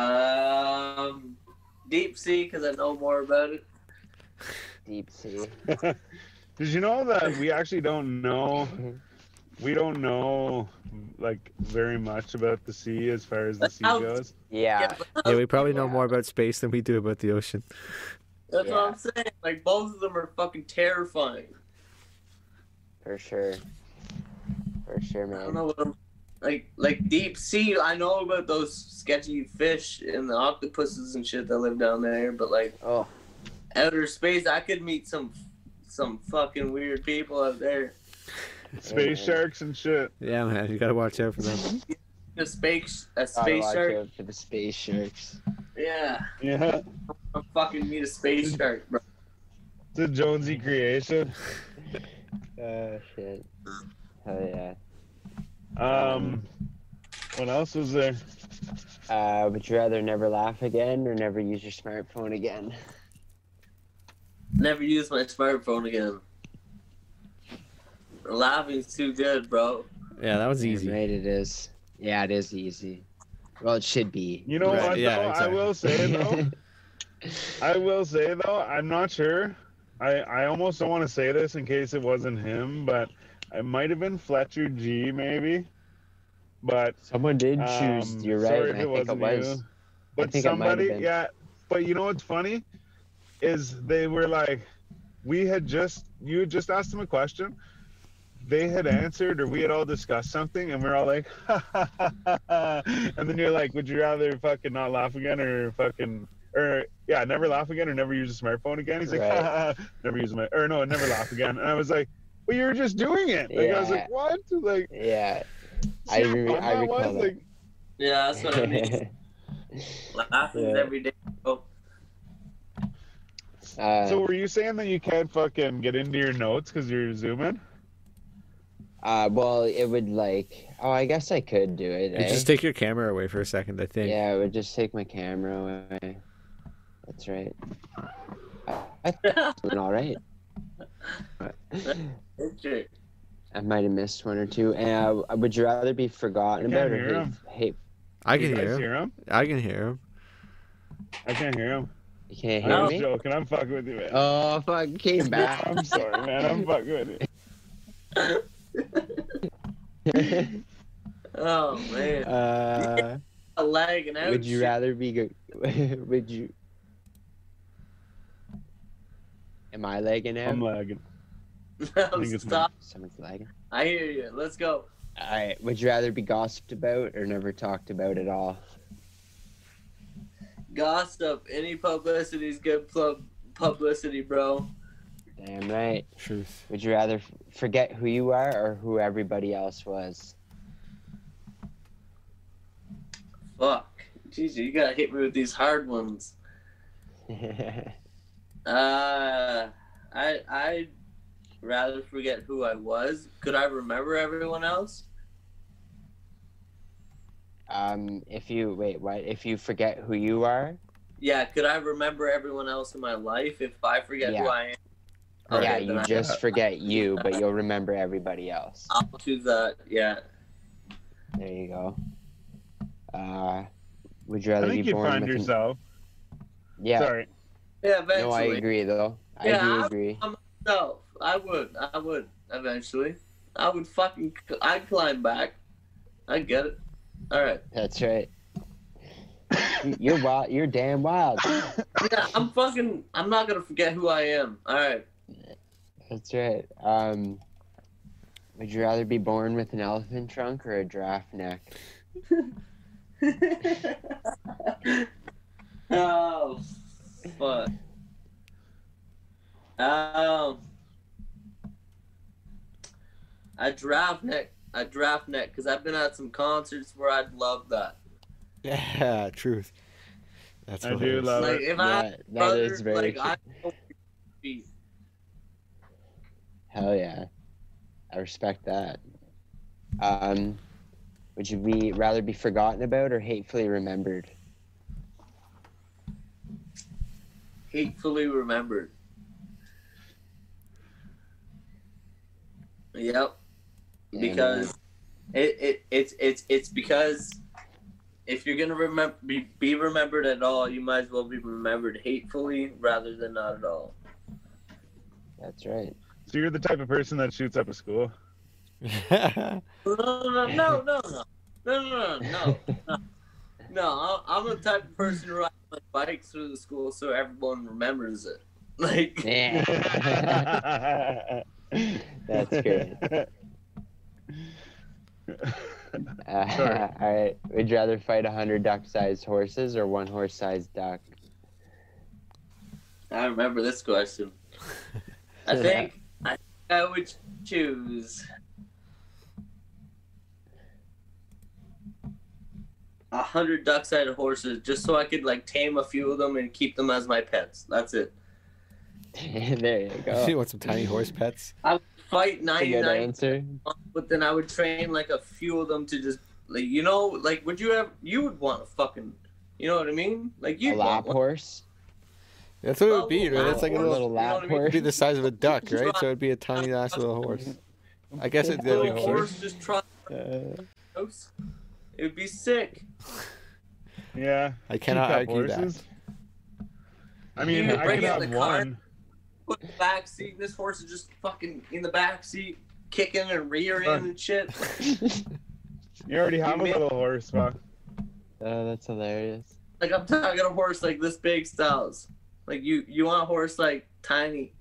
um, deep sea because I know more about it. Deep sea. Did you know that we actually don't know? We don't know like very much about the sea as far as the sea goes. Yeah. Yeah, we probably know Yeah. more about space than we do about the ocean. That's Yeah. what I'm saying. Like both of them are fucking terrifying. For sure. For sure, man. I don't man. know what I'm like. Like deep sea, I know about those sketchy fish and the octopuses and shit that live down there. But like Oh, outer space, I could meet some some fucking weird people out there. Space Yeah. sharks and shit. Yeah, man, you gotta watch out for them. A space a gotta space watch shark. out for the space sharks. Yeah. Yeah. I'm fucking meet a space shark, bro. It's a Jonesy creation. Oh shit. Hell yeah. Um, what else was there? Uh, would you rather never laugh again or never use your smartphone again? Never use my smartphone again. Laughing's too good, bro. Yeah, that was easy. Right, it is. Yeah, it is easy. Well, it should be. You know Right, what? yeah, though? exactly. I will say though. I will say though, I'm not sure. I I almost don't want to say this in case it wasn't him, but it might have been Fletcher G, maybe. But Someone did choose. um, You're right. sorry if I it think it wasn't was. you. But think it might have somebody, yeah. But you know what's funny is they were like, we had just you had just asked them a question. They had answered, or we had all discussed something, and we're all like, and then you're like, would you rather fucking not laugh again, or fucking, or yeah, never laugh again, or never use a smartphone again? He's like, Right. never use my, or no, never laugh again. And I was like, well, you were just doing it. Like I was like, what? Like, Yeah. I how re- fun I recall was? Like, Yeah, that's what I mean. Laughing's Yeah. every day, bro. uh, so were you saying that you can't fucking get into your notes because you're zooming? uh, well, it would like. Oh, I guess I could do it. Eh? just take your camera away for a second, I think. Yeah, it would just take my camera away. That's right. I, I doing all right. Okay. I might have missed one or two. And uh, would you rather be forgotten I can't about or hear hate, him. hate? I can hear him. hear him? I can hear him. I can't hear him. You can't I'm hear No. just me. joking. I'm fucking with you, man. Oh fuck! Came back. I'm sorry, man. I'm fucking with you. Oh man, uh, a lagging out. would you rather be? Go- would you? Am I lagging out? I'm lagging. No, think it's stop. Someone's lagging. I hear you. Let's go. All right. Would you rather be gossiped about or never talked about at all? Gossip. Any publicity is good pub- publicity, bro. Damn right. Truth. Would you rather f- forget who you are or who everybody else was? Fuck. Jeez, you gotta hit me with these hard ones. Uh, I I rather forget who I was. Could I remember everyone else? um, if you wait, what? If you forget who you are, Yeah. Could I remember everyone else in my life if I forget who Yeah. I am? yeah, you then I- just forget you, but you'll remember everybody else. I'll choose that. Yeah. There you go. Uh, would you I rather think be you'd born find with? An... yourself. Yeah. Sorry. Yeah. Eventually. No, I agree though. I Yeah, do I- agree. No, I would. I would eventually. I would fucking. I'd climb back. I get it. All right. That's right. You- You're wild. You're damn wild. Yeah, I'm fucking. I'm not gonna forget who I am. All right. That's right. Um, would you rather be born with an elephant trunk or a giraffe neck? oh, fuck. Um, a draft neck. A draft neck, because I've been at some concerts where I'd love that. Yeah, truth. That's I do hilarious. love Like it. if I Yeah, had a that brother, is very like true. I Hell yeah. I respect that. Um, would you be rather be forgotten about or hatefully remembered? Hatefully remembered. Yep. Yeah, because it, it it's it's it's because if you're gonna remember be, be remembered at all, you might as well be remembered hatefully rather than not at all. That's right. So you're the type of person that shoots up a school. No, no, no, no, no, no, no, no, no, no. No, I'm I'm the type of person who rides my bike through the school so everyone remembers it. Like, Yeah. That's great. Uh, Sorry. all right. Would you rather fight a hundred duck-sized horses or one horse-sized duck? I remember this question. I think I, I would choose. A hundred duck-sided horses just so I could like tame a few of them and keep them as my pets. That's it. there you you go. want some tiny horse pets? I would fight good 99, answer. but then I would train like a few of them to just like you know like would you have you would want a fucking you know what I mean like you A you lap horse. That's what it would be, right? It's like a A little. little lap You know what I mean? It'd horse. be the size of a duck, right? So it'd be a tiny ass little horse. I guess it, that'd be little cute. horse just trot Uh, house. It would be sick. Yeah. I cannot teacup argue that. horses. I mean, You I bring could have the car. one. Put in the back seat. And this horse is just fucking in the back seat, kicking and rearing and shit. You already have a You little horse, fuck. oh, that's hilarious. Like I'm talking a horse like this big styles. Like you, you want a horse like tiny,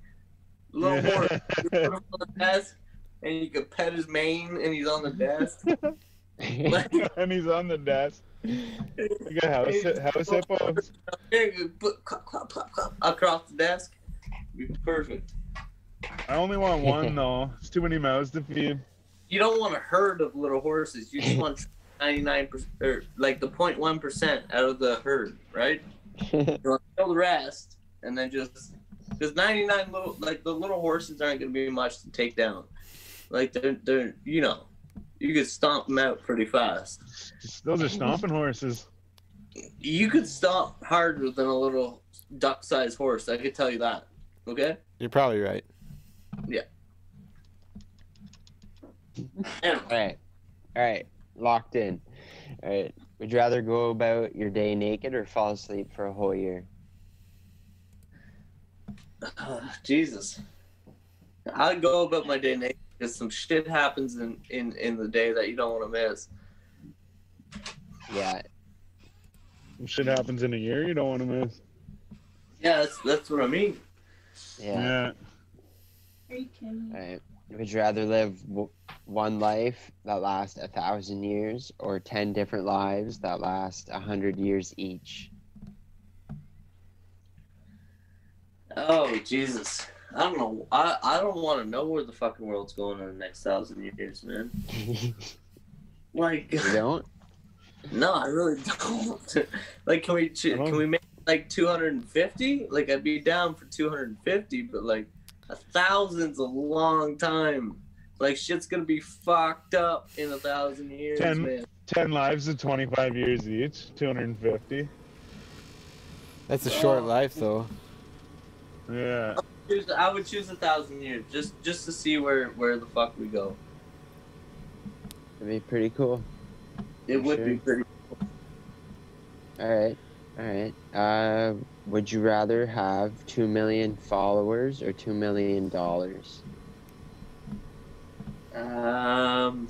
little horse. You put him on the desk, and you can pet his mane, and he's on the desk. Like, and he's on the desk. You got house, house hippos. Here you put clap, clap, clap, clap, across the desk. Be perfect. I only want one though. It's too many mouths to feed. You don't want a herd of little horses. You just want 99 percent, or like the 0.1 percent out of the herd, right? You want to kill the rest, and then just because 99 little like the little horses aren't going to be much to take down. Like they're they're you know you could stomp them out pretty fast. Those are stomping horses. You could stomp harder than a little duck-sized horse. I could tell you that. Okay. You're probably right. Anyway, All right. All right. Locked in. All right. Would you rather go about your day naked or fall asleep for a whole year? Uh, Jesus. I'd go about my day naked because some shit happens in, in, in the day that you don't want to miss. Yeah. Shit happens in a year. You don't want to miss. Yeah, that's that's what I mean. Yeah. Yeah. All right. Would you rather live w- one life that lasts a thousand years or 10 different lives that last a hundred years each? Oh Jesus. I don't know. I, I don't want to know where the fucking world's going in the next thousand years, man. you Like, don't? no, I really don't. like, can we ch- can we make like two hundred and fifty? Like, I'd be down for two hundred and fifty, but like a thousand's a long time. Like, shit's gonna be fucked up in a thousand years, Ten. man. Ten lives of 25 years each. 250. That's a short oh. life, though. Yeah. Choose- I would choose a thousand years just just to see where where the fuck we go. It'd be pretty cool. It would be sure. pretty. All right. All right. Uh, would you rather have 2 million followers or 2 million dollars? Um,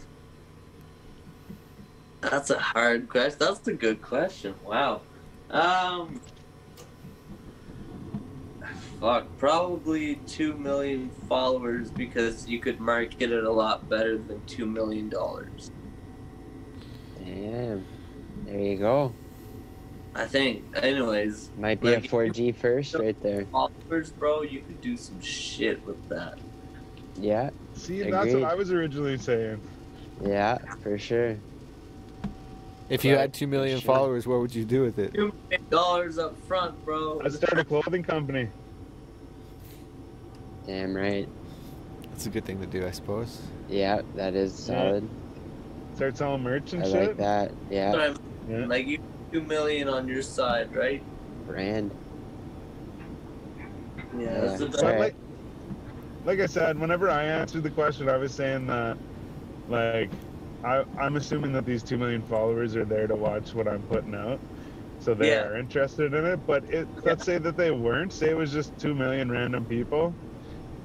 that's a hard question. That's a good question. Wow. Um, fuck, probably two million followers because you could market it a lot better than two million dollars. Damn. There you go. I think. Anyways, Might be a 4G first right there. followers, bro, you could do some shit with that. Yeah. See, Agreed. that's what I was originally saying. Yeah, for sure. If you Right. had two million Sure. followers, what would you do with it? Two million dollars up front, bro. I'd start a clothing company. Damn right. That's a good thing to do, I suppose. Yeah, that is solid. Start selling merch and I shit. like that. Yeah, Yeah. Like you, two million on your side, right? brand. Yeah, that's Yeah. the But like, like I said, whenever I answered the question, I was saying that, like, I, I'm assuming that these two million followers are there to watch what I'm putting out, so they Yeah. are interested in it. But it, let's say that they weren't. Say it was just two million random people,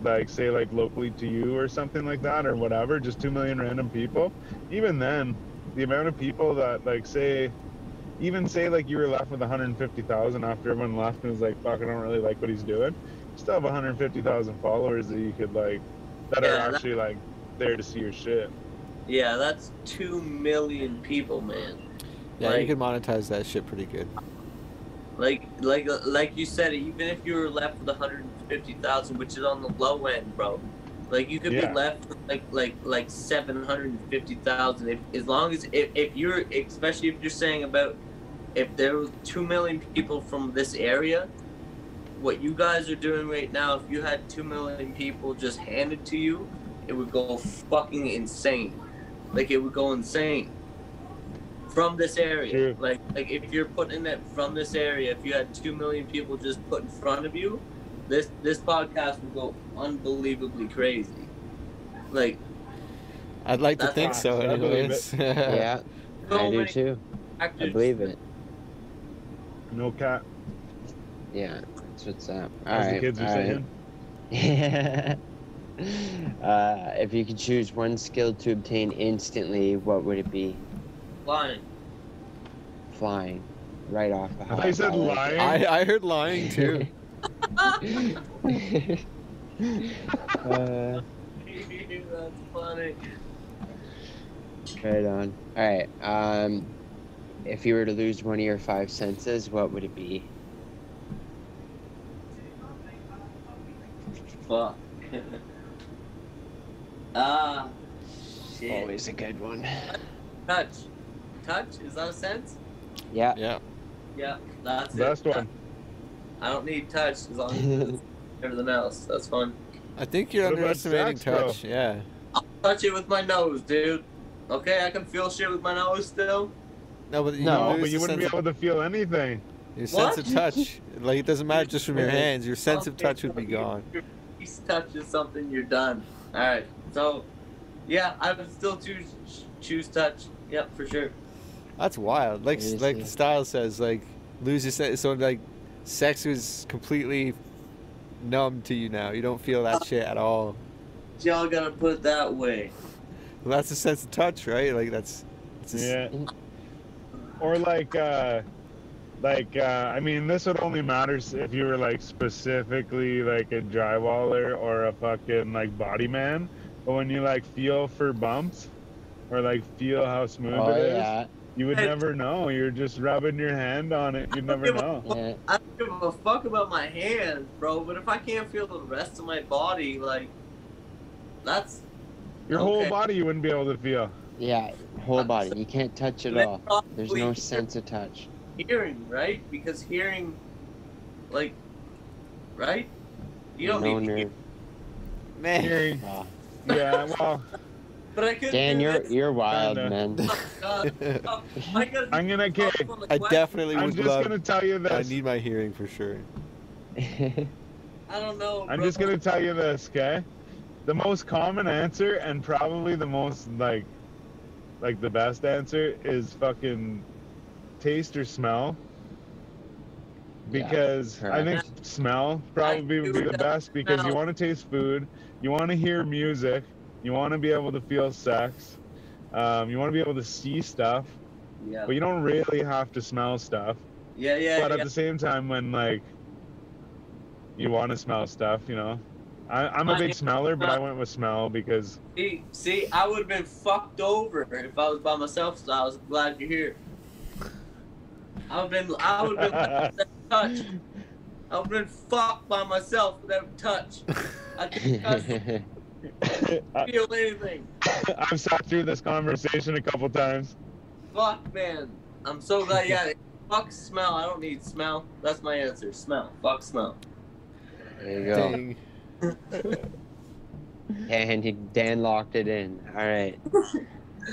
like say like locally to you or something like that or whatever, just two million random people. Even then, the amount of people that like say. Even say like you were left with 150,000 after everyone left and was like, "Fuck, I don't really like what he's doing." You still have 150,000 followers that you could like that Yeah, are that- actually like there to see your shit. Yeah, that's two million people, man. Yeah, you Like- could monetize that shit pretty good. Like, like, like you said, even if you were left with 150,000, which is on the low end, bro. Like you could Yeah. be left with like like like seven hundred and fifty thousand. If as long as if, if you're especially if you're saying about if there were two million people from this area, what you guys are doing right now, if you had two million people just handed to you, it would go fucking insane. Like it would go insane. From this area. True. Like like if you're putting it from this area, if you had two million people just put in front of you, this this podcast would go unbelievably crazy. Like I'd like to think so, awesome. I anyways. yeah, so I do many too. I believe it. No cap, Yeah, that's what's up. All as the kids are all right. saying. uh, if you could choose one skill to obtain instantly, what would it be? Flying. Flying, right off the house. I hop. thought you said I lying. I, I heard lying too. uh, That's funny. right on. All right. Um, if you were to lose one of your five senses, what would it be? Fuck. Ah, shit. Always a good one. Touch. Touch? Is that a sense? Yeah. Yeah. Yeah, that's Best it. one. I don't need touch as long as everything else. That's fine. I think you're What underestimating sex, bro? touch. Yeah. I'll touch it with my nose, dude. Okay, I can feel shit with my nose still. No, but you No, No, but you wouldn't be sense able to feel anything. of, your sense of touch. Like it doesn't matter just from your hands. Your sense of touch would be so gone. Your piece touches something, you're done. All right. So, yeah, I would still choose choose touch. Yep, for sure. That's wild. Like Let like see. the style says, like lose your sense. So like, sex is completely numb to you now. You don't feel that shit at all. Y'all gotta put it that way. Well, that's a sense of touch, right? Like that's. It's just, Yeah. Or like, uh, like uh, I mean, this would only matter if you were like specifically like a drywaller or a fucking like body man. But when you like feel for bumps or like feel how smooth Oh it is, yeah. You would never know. You're just rubbing your hand on it. You'd never know. I don't give a fuck about my hands, bro. But if I can't feel the rest of my body, like, that's Your whole body you wouldn't be able to feel. Yeah. Whole body. You can't touch it all. There's no sense of touch. hearing, right? Because hearing, like, right? You don't no need to hear, nerve. man. Hearing, Wow. yeah, well, but I could. Dan, you're this. you're wild, Kinda. man. Oh, Oh, I gotta I'm gonna follow okay. up on I question. definitely I'm just love. gonna tell you this. I need my hearing for sure. I don't know. I'm bro. just gonna tell you this, okay? The most common answer and probably the most like like the best answer is fucking taste or smell. Yeah, Because I think smell probably would be the best because you want to taste food, you want to hear music, you want to be able to feel sex, um, you want to be able to see stuff, Yeah. but you don't really have to smell stuff. Yeah, yeah, but yeah. at the same time, when like you want to smell stuff, you know, I, I'm a big smeller, but I went with smell because See, see, I would have been fucked over if I was by myself. So I was glad you're here. I would have been, I would have been without touch. I've been fucked by myself without touch. I, feel anything. I've sat through this conversation a couple times. Fuck, man. I'm so glad. Yeah, fuck smell. I don't need smell. That's my answer. Smell. Fuck smell. there you go. Dang. And he, Dan locked it in. All right. All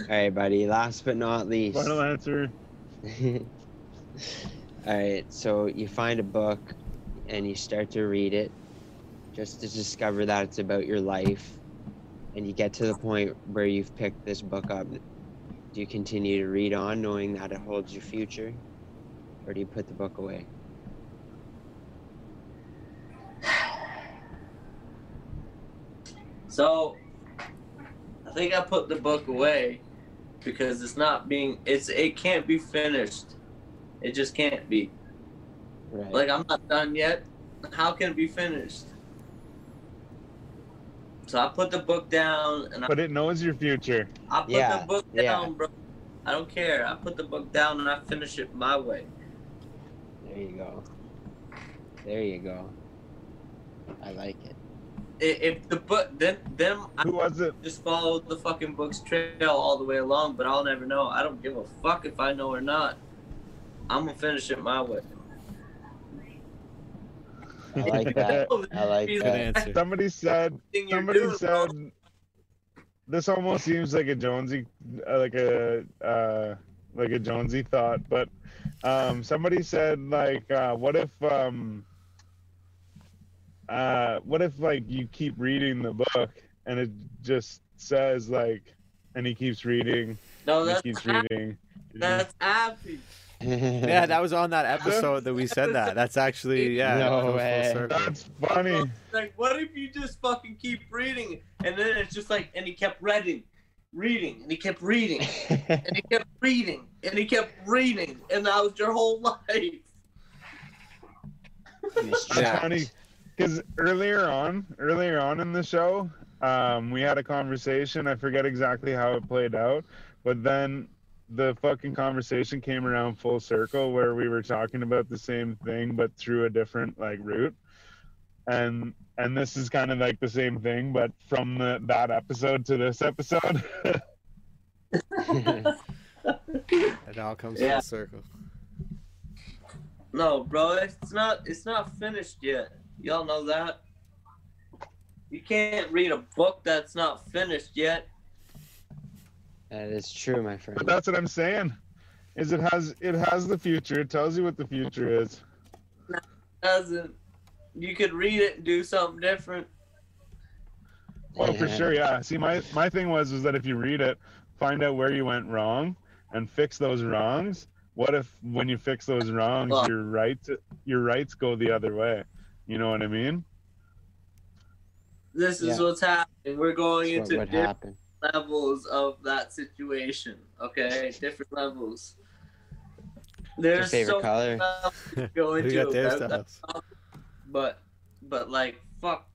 right, buddy. Last but not least. Final answer. All right, so you find a book and you start to read it just to discover that it's about your life. And you get to the point where you've picked this book up. Do you continue to read on knowing that it holds your future? Or do you put the book away? So, I think I put the book away because it's not being. It's it can't be finished. It just can't be. Right. Like I'm not done yet. How can it be finished? So I put the book down and I, But it knows your future. I put Yeah, the book yeah. down, bro. I don't care. I put the book down and I finish it my way. there you go. There you go. I like it. if the book then then I Who was it? just follow the fucking book's trail all the way along, but I'll never know. I don't give a fuck if I know or not. I'm gonna finish it my way. I like that. I like Good that. answer. Somebody said. Somebody doing, bro. said. This almost seems like a Jonesy, uh, like a uh, like a Jonesy thought, but um, somebody said like, uh, what if um, uh, what if like you keep reading the book and it just says like, and he keeps reading, No, that's he keeps happy. reading. That's happy. Yeah, that was on that episode that we said that. That's actually yeah. No it goes full way. That's funny. Like, what if you just fucking keep reading, and then it's just like, and he kept reading, reading, and he kept reading, and he kept reading, and he kept reading, and that was your whole life. That's Yeah. funny because earlier on, earlier on in the show, um, we had a conversation. I forget exactly how it played out, but then the fucking conversation came around full circle where we were talking about the same thing but through a different like route. And and this is kind of like the same thing, but from the, that episode to this episode. It all comes Yeah. full circle. No, bro, it's not. It's not finished yet. Y'all know that. You can't read a book that's not finished yet. That is true, my friend. but friend. that's what I'm saying. Is it has it has the future. It tells you what the future is. No, doesn't. You could read it and do something different. Well, for sure, yeah. See, my my thing was was that if you read it, find out where you went wrong and fix those wrongs. What if when you fix those wrongs, Well- your rights your rights go the other way? You know what I mean? This is Yeah. what's happening. We're going That's what into would different happen. Levels of that situation. Okay, different levels. Your There's favorite so color? many levels to go into got their it. That- styles? but but like fuck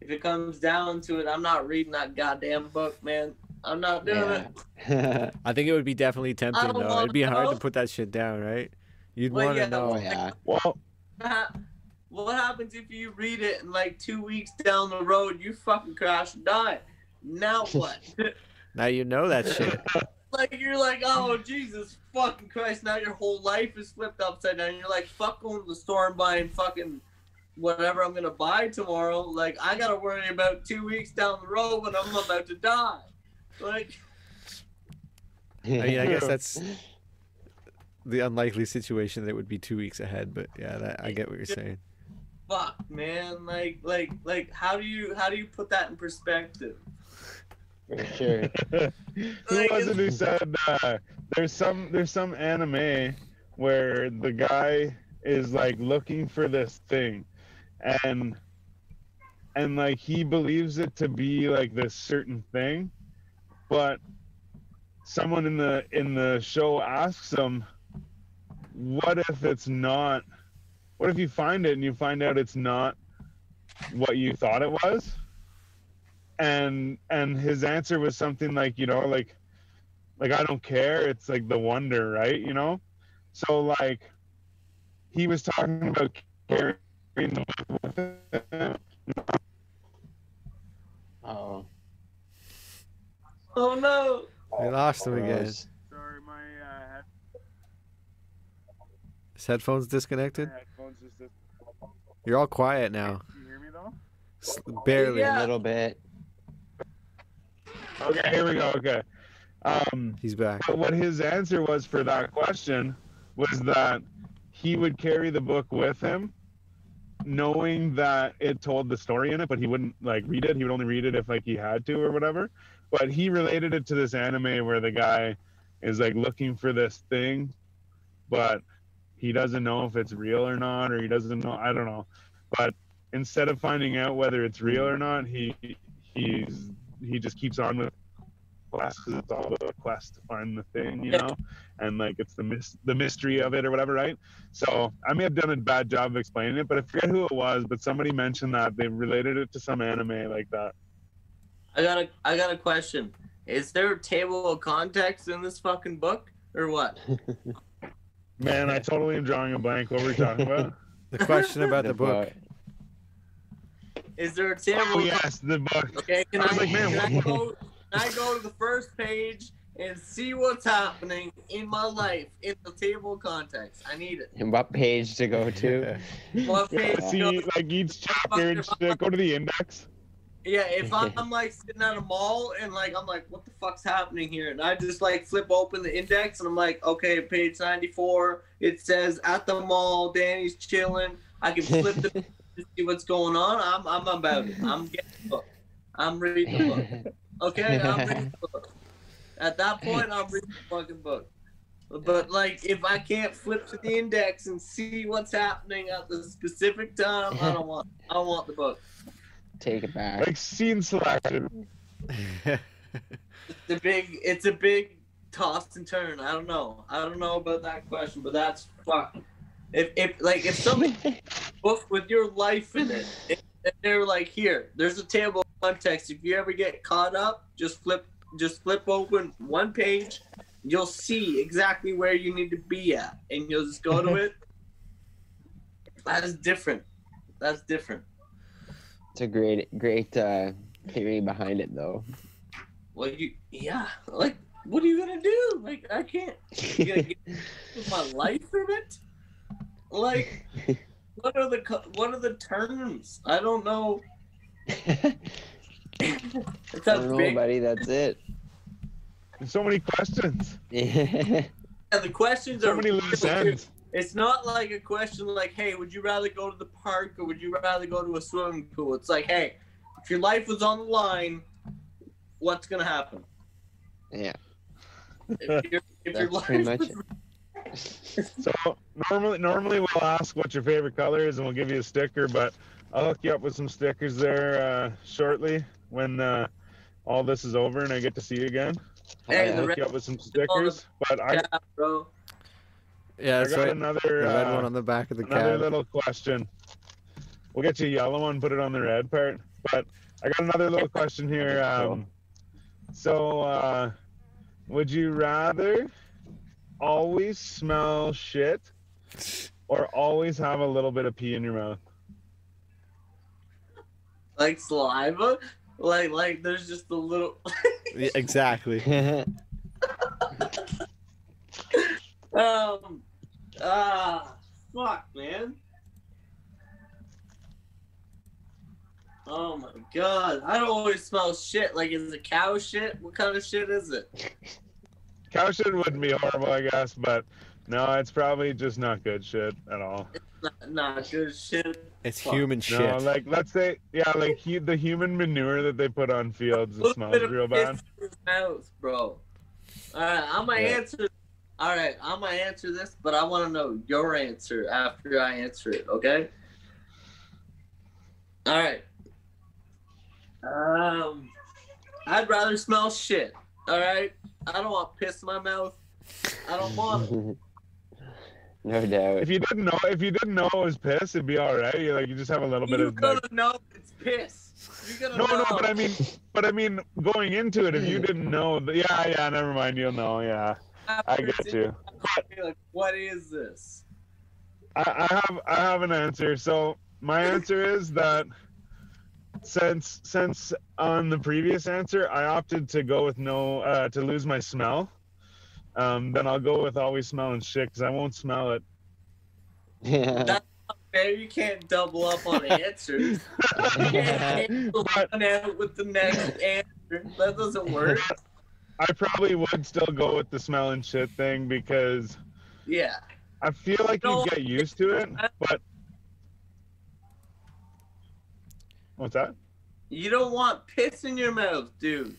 if it comes down to it i'm not reading that goddamn book man i'm not doing it I think it would be definitely tempting though. It'd be hard to put that shit down, right? You'd Well, want to yeah, know. oh yeah. Well, what happens if you read it and like two weeks down the road you fucking crash and die now what Now you know that shit. like you're like oh jesus fucking christ now your whole life is flipped upside down you're like fuck going to the store and buying fucking whatever i'm gonna buy tomorrow like i gotta worry about two weeks down the road when i'm about to die like I mean, I guess that's the unlikely situation that it would be two weeks ahead. But yeah, that, I get what you're saying. fuck man like like like how do you how do you put that in perspective For sure. who Like, was it who said uh, there's some there's some anime where the guy is like looking for this thing and and like he believes it to be like this certain thing but someone in the in the show asks him what if it's not what if you find it and you find out it's not what you thought it was and and his answer was something like you know like like i don't care it's like the wonder right you know so like he was talking about carrying the book with him. Oh. oh no We lost him again. sorry my uh, His headphones disconnected. headphones just You're all quiet now. Can you hear me though Barely. Yeah. A little bit. Okay here we go okay um He's back. But what his answer was for that question was that he would carry the book with him, knowing that it told the story in it, but he wouldn't like read it. He would only read it if like he had to or whatever. But he related it to this anime where the guy is like looking for this thing, but he doesn't know if it's real or not, or he doesn't know. I don't know. But instead of finding out whether it's real or not, he he's he just keeps on with quest because it's all about a quest to find the thing, you know, and like it's the mis- the mystery of it or whatever, right? So I may have done a bad job of explaining it, but I forget who it was. But somebody mentioned that they related it to some anime like that. i got a i got a question is there a table of context in this fucking book or what Man, I totally am drawing a blank. What were we talking about? The question about the book. Is there a table? Oh yes, the book. Okay, can I I, was like, man, can, I go, can I go to the first page and see what's happening in my life in the table context? I need it. And what page to go to? What Yeah, page to see go- like each chapter. Just, uh, go to the index. Yeah, if I'm, I'm like sitting at a mall and like I'm like, what the fuck's happening here? And I just like flip open the index and I'm like, okay, page 94. It says at the mall, Danny's chilling. I can flip the to see what's going on. I'm I'm about it. I'm getting the book. I'm reading the book. Okay, I'm reading the book. At that point, I'm reading the fucking book. But like, if I can't flip to the index and see what's happening at the specific time, I don't want. I don't want the book. Take it back. Like scene selection. It's a big. It's a big toss and turn. I don't know. I don't know about that question, but that's fuck. If if like if somebody book with your life in it, if, if they're like here, there's a table of context. If you ever get caught up, just flip just flip open one page. You'll see exactly where you need to be at, and you'll just go to it. That is different. That's different. It's a great, great uh, theory behind it, though. Well, you yeah. Like, what are you gonna do? Like, I can't. You gonna get my life from it? Like, what are the what are the terms? I don't know. It's I a don't know, big. buddy. That's it. There's so many questions. And the questions So are. many loose ends. It's not like a question like, "Hey, would you rather go to the park or would you rather go to a swimming pool?" It's like, "Hey, if your life was on the line, what's gonna happen?" yeah. If, your if your That's life pretty much was it. So normally, normally we'll ask what your favorite color is, and we'll give you a sticker. But I'll hook you up with some stickers there uh, shortly when uh, all this is over and I get to see you again. Hey, I'll hook red- you up with some stickers. But I, yeah, bro. yeah, I got right. another The red uh, one on the back of the another cab. little question. We'll get you a yellow one, put it on the red part. But I got another little question here. Um, so, uh, would you rather always smell shit or always have a little bit of pee in your mouth? Like saliva, like like there's just a little. Yeah, exactly. um, ah, fuck, man. Oh my god, I don't always smell shit. Like, is it cow shit? What kind of shit is it? Cow shit wouldn't be horrible, I guess, but no, it's probably just not good shit at all. Not, not good shit. It's Fuck. human No, shit. like let's say, yeah, like he, the human manure that they put on fields, it smells real bad. in mouth, bro. All right, I'm gonna Yeah. answer. All right, I'm gonna answer this, but I want to know your answer after I answer it. Okay. All right. Um, I'd rather smell shit. All right. I don't want piss in my mouth. I don't want. no doubt. If you didn't know, if you didn't know it was piss, it'd be all right. You like you just have a little bit You of gotta like, know it's piss. You gotta no, know. no, but I mean, but I mean, going into it, if you didn't know, yeah, yeah, never mind, you'll know, yeah, I get you. Like, what is this? I, I have I have an answer. So my answer is that since since on the previous answer I opted to go with no uh, to lose my smell, um, then I'll go with always smelling shit because I won't smell it. Yeah. Man, you can't double up on answers. You can't cancel But- one out with the next answer. That doesn't work. I probably would still go with the smelling shit thing because Yeah. I feel like No. you get used to it, but what's that? You don't want piss in your mouth, dude.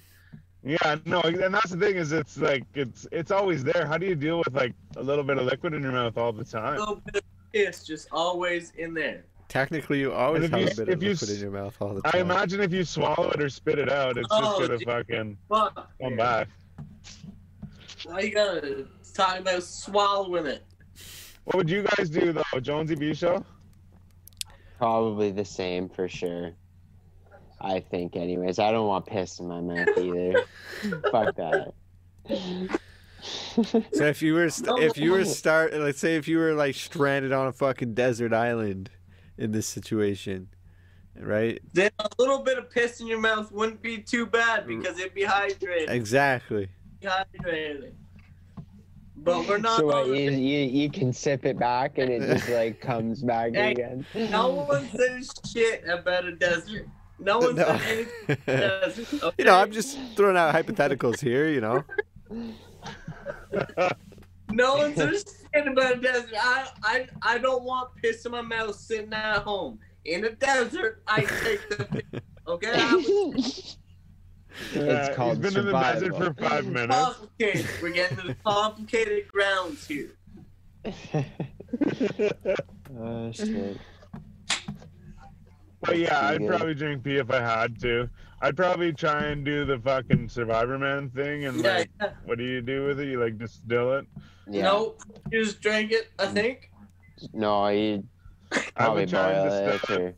Yeah, no, and that's the thing is it's like it's it's always there. How do you deal with like a little bit of liquid in your mouth all the time? A little bit of piss just always in there. Technically, you always have if a bit of you liquid s- in your mouth all the time. I imagine if you swallow it or spit it out, it's just Oh, gonna dude. fucking Fuck. come man. back. Why you gotta talk about swallowing it? What would you guys do though, Jonesy B show? Probably the same for sure. I think, anyways. I don't want piss in my mouth either. Fuck that. So if you were st- if you were start let's say if you were like stranded on a fucking desert island in this situation, right? Then a little bit of piss in your mouth wouldn't be too Mm. bad because it'd be hydrated. Exactly. hydrated. But we're not. So what, you, you you can sip it back and it just like comes back Hey, again. no one says shit about a desert. No one No. said anything desert. Okay? You know, I'm just throwing out hypotheticals here. You know. No one says shit about a desert. I, I, I don't want piss in my mouth sitting at home. In a desert, I take the piss. Okay? I was It's called He's been in the desert for five minutes. complicated. We're getting to the complicated grounds here. oh shit. But yeah, I'd probably drink pee if I had to. I'd probably try and do the fucking Survivor Man thing and Yeah, like, yeah. what do you do with it? You like distill it? Yeah. No, you just drink it, I think. No, you I probably would try and boil it it. or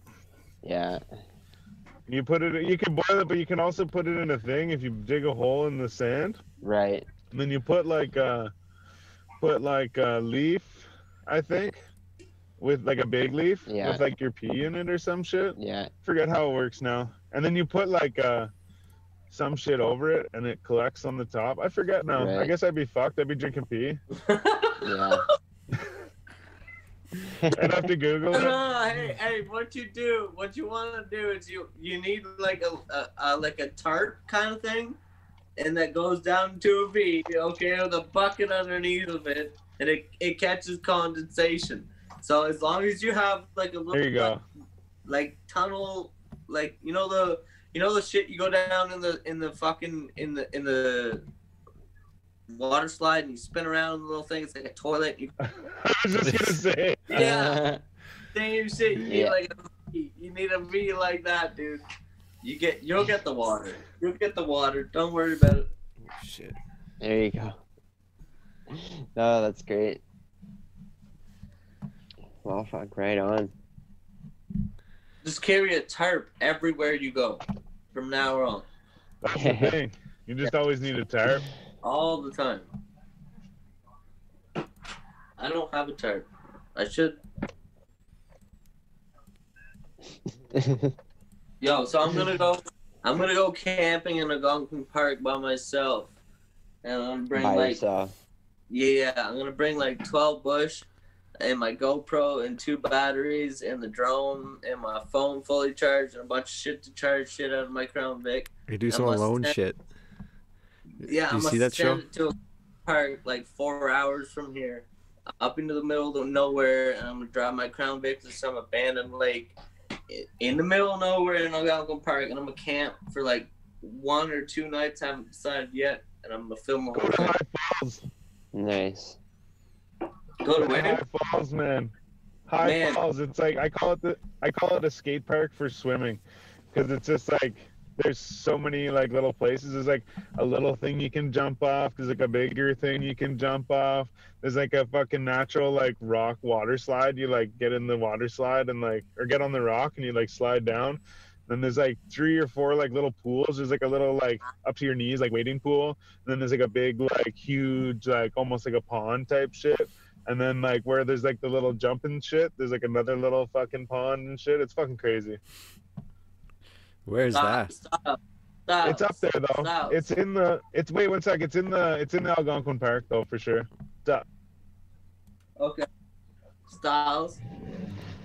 yeah. You put it. You can boil it, but you can also put it in a thing if you dig a hole in the sand. Right. And then you put like uh put like a leaf, I think, with like a big leaf Yeah. with like your pee in it or some shit. Yeah. Forget how it works now. And then you put like uh some shit over it and it collects on the top. I forget now. I guess I'd be fucked. I'd be drinking pee. Yeah. I'd have to Google it. no, hey, hey, what you do, what you want to do is you you need like a, a, a like a tarp kind of thing, and that goes down to a V, okay, with a bucket underneath of it, and it, it catches condensation. So as long as you have like a little There you go. like tunnel, like you know the you know the shit you go down in the in the fucking in the in the water slide and you spin around the little thing. It's like a toilet. You, I was just gonna say. yeah. Same shit. You need Yeah. like a V. You need a V like that, dude. You get you'll get the water. You'll get the water. Don't worry about it. Oh, shit. There you go. No, that's great. Well, fuck, uh, right on. Just carry a tarp everywhere you go from now on. That's the thing. You just always need a tarp. All the time. I don't have a tarp. I should Yo, so I'm gonna go I'm gonna go camping in Algonquin Park by myself. And I'm gonna bring By like yourself. Yeah, I'm gonna bring like 12 bush and my GoPro and two batteries and the drone and my phone fully charged and a bunch of shit to charge shit out of my Crown Vic. You do some Unless alone that- shit. Yeah, You I'm see gonna that send show? it to a park like four hours from here, up into the middle of nowhere, and I'm gonna drive my Crown Vic to some abandoned lake in the middle of nowhere in Algonquin Park, and I'm gonna camp for like one or two nights. I haven't decided yet, and I'm gonna film the Go whole to thing. High Nice. Go to High? Falls, man. High Man. Falls. It's like I call it the I call it a skate park for swimming, because it's just like there's so many like little places. There's like a little thing you can jump off. There's like a bigger thing you can jump off. There's like a fucking natural like rock water slide. You like get in the water slide and like or get on the rock and you like slide down. Then there's like three or four like little pools. There's like a little like up to your knees like wading pool. And then there's like a big like huge like almost like a pond type shit. And then like where there's like the little jumping shit, there's like another little fucking pond and shit. It's fucking crazy. Where's Stop, that? stop, stop. It's up there though. Stop. It's in the it's wait one sec. It's in the it's in the Algonquin Park though for sure. Okay. Styles.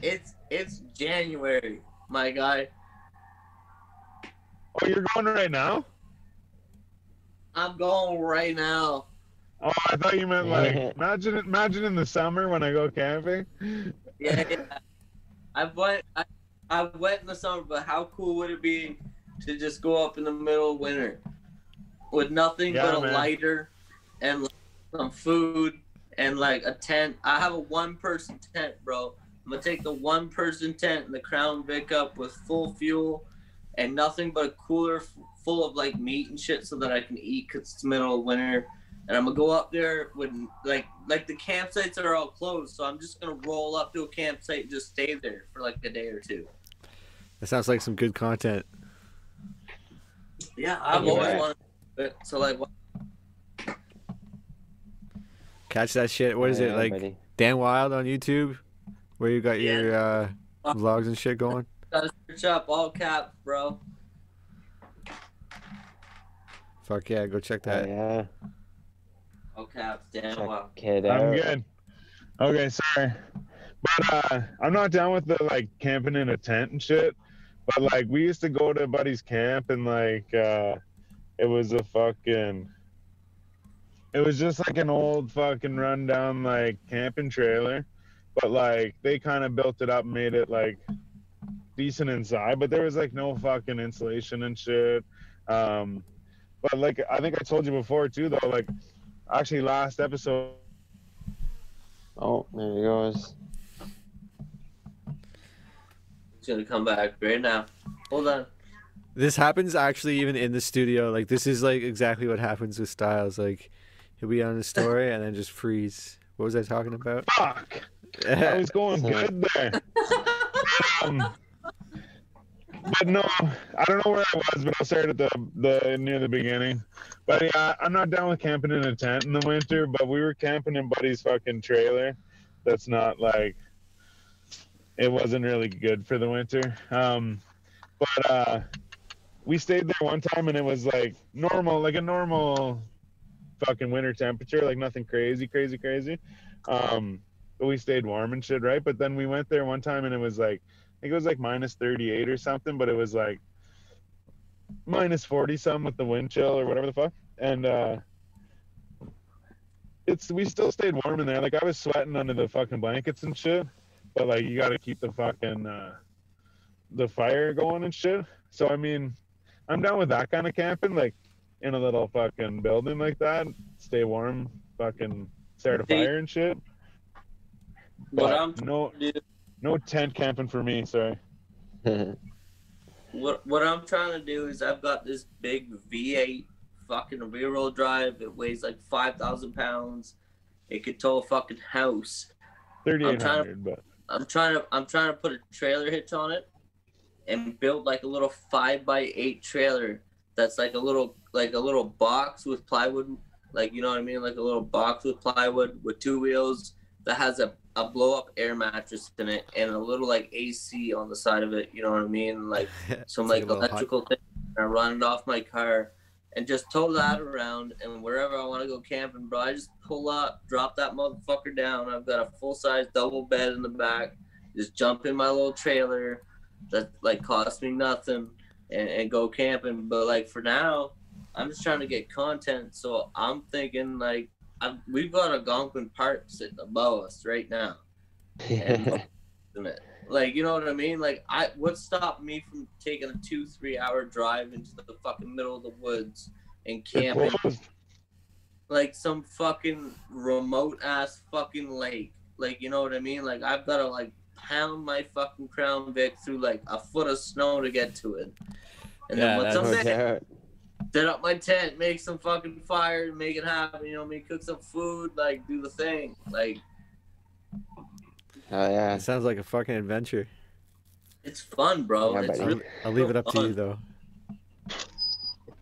It's it's January, my guy. Oh, you're going right now? I'm going right now. Oh, I thought you meant like imagine imagine in the summer when I go camping. Yeah, yeah. I went I, I went in the summer, but how cool would it be to just go up in the middle of winter with nothing Yeah, but a lighter and like, some food and like a tent. I have a one person tent, bro. I'm gonna take the one person tent and the Crown Vic up with full fuel and nothing but a cooler f- full of like meat and shit so that I can eat because it's the middle of winter. And I'm gonna go up there when like like the campsites are all closed, so I'm just gonna roll up to a campsite and just stay there for like a day or two. That sounds like some good content. Yeah, I've Yeah. always wanted. It. So like, what- Catch that shit. What is it like? buddy. Dan Wild on YouTube, where you got your uh, Uh, vlogs and shit going. gotta search Search up all caps, bro. Fuck yeah, go check that. Oh, that. yeah. All caps, damn Check well. it I'm good. Okay, sorry. But uh I'm not down with the like camping in a tent and shit. But like we used to go to buddy's camp and like uh it was a fucking it was just like an old fucking rundown like camping trailer. But like they kind of built it up made it like decent inside, but there was like no fucking insulation and shit. Um but like I think I told you before too though, like actually last episode Oh, there he goes. He's gonna come back right now. Hold on. This happens actually even in the studio. Like this is like exactly what happens with Styles. Like he'll be on a story and then just freeze. What was I talking about? fuck I was going good there. Um, but no, I don't know where I was, but I'll start at the the near the beginning. But yeah, I'm not down with camping in a tent in the winter. But we were camping in Buddy's fucking trailer. That's not like it wasn't really good for the winter. Um, but uh, we stayed there one time and it was like normal, like a normal fucking winter temperature, like nothing crazy, crazy, crazy. Um, but we stayed warm and shit, right? But then we went there one time and it was like, I think it was like minus 38 or something, but it was like minus 40 some with the wind chill or whatever the fuck. And uh, it's we still stayed warm in there. Like I was sweating under the fucking blankets and shit, but like you got to keep the fucking uh, the fire going and shit. So I mean, I'm down with that kind of camping, like in a little fucking building like that, stay warm, fucking start a fire and shit. What But I'm no no tent camping for me. Sorry. what what I'm trying to do is I've got this big V8 fucking rear wheel drive. It weighs like five thousand pounds. It could tow a fucking house. Thirty-eight hundred, but I'm trying to I'm trying to put a trailer hitch on it and build like a little five by eight trailer that's like a little like a little box with plywood like you know what I mean like a little box with plywood with two wheels that has a, a blow up air mattress in it and a little like AC on the side of it you know what I mean like some like hot- electrical thing and I run it off my car and just tow that around and wherever I want to go camping, bro, I just pull up, drop that motherfucker down. I've got a full size double bed in the back. Just jump in my little trailer that like cost me nothing and, and go camping. But like for now, I'm just trying to get content. So I'm thinking like I'm, we've got a Algonquin Park sitting above us right now. isn't? Like, you know what I mean? Like, I what stopped me from taking a two, three hour drive into the fucking middle of the woods and camping like some fucking remote ass fucking lake. Like, you know what I mean? Like, I've got to like pound my fucking Crown Vic through like a foot of snow to get to it. And Yeah, then once I'm that's- No there, doubt. Set up my tent, make some fucking fire, make it happen. You know me Cook some food, like do the thing. Like, Oh yeah. It sounds like a fucking adventure. it's fun, bro. Yeah, it's really I'll leave it up to you though.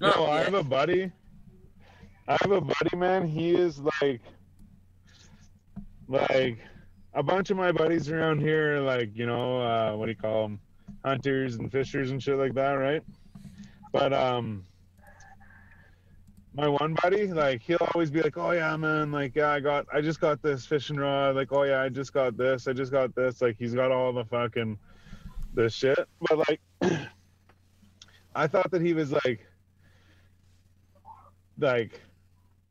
No, not I have a buddy. I have a buddy, man. He is like, like, a bunch of my buddies around here, are like, you know, uh, what do you call them, hunters and fishers and shit like that, right? But um, my one buddy, like, he'll always be like, oh yeah, man, like, yeah, I got, I just got this fishing rod, like, oh yeah, I just got this, I just got this, like, he's got all the fucking this shit, but like, I thought that he was like like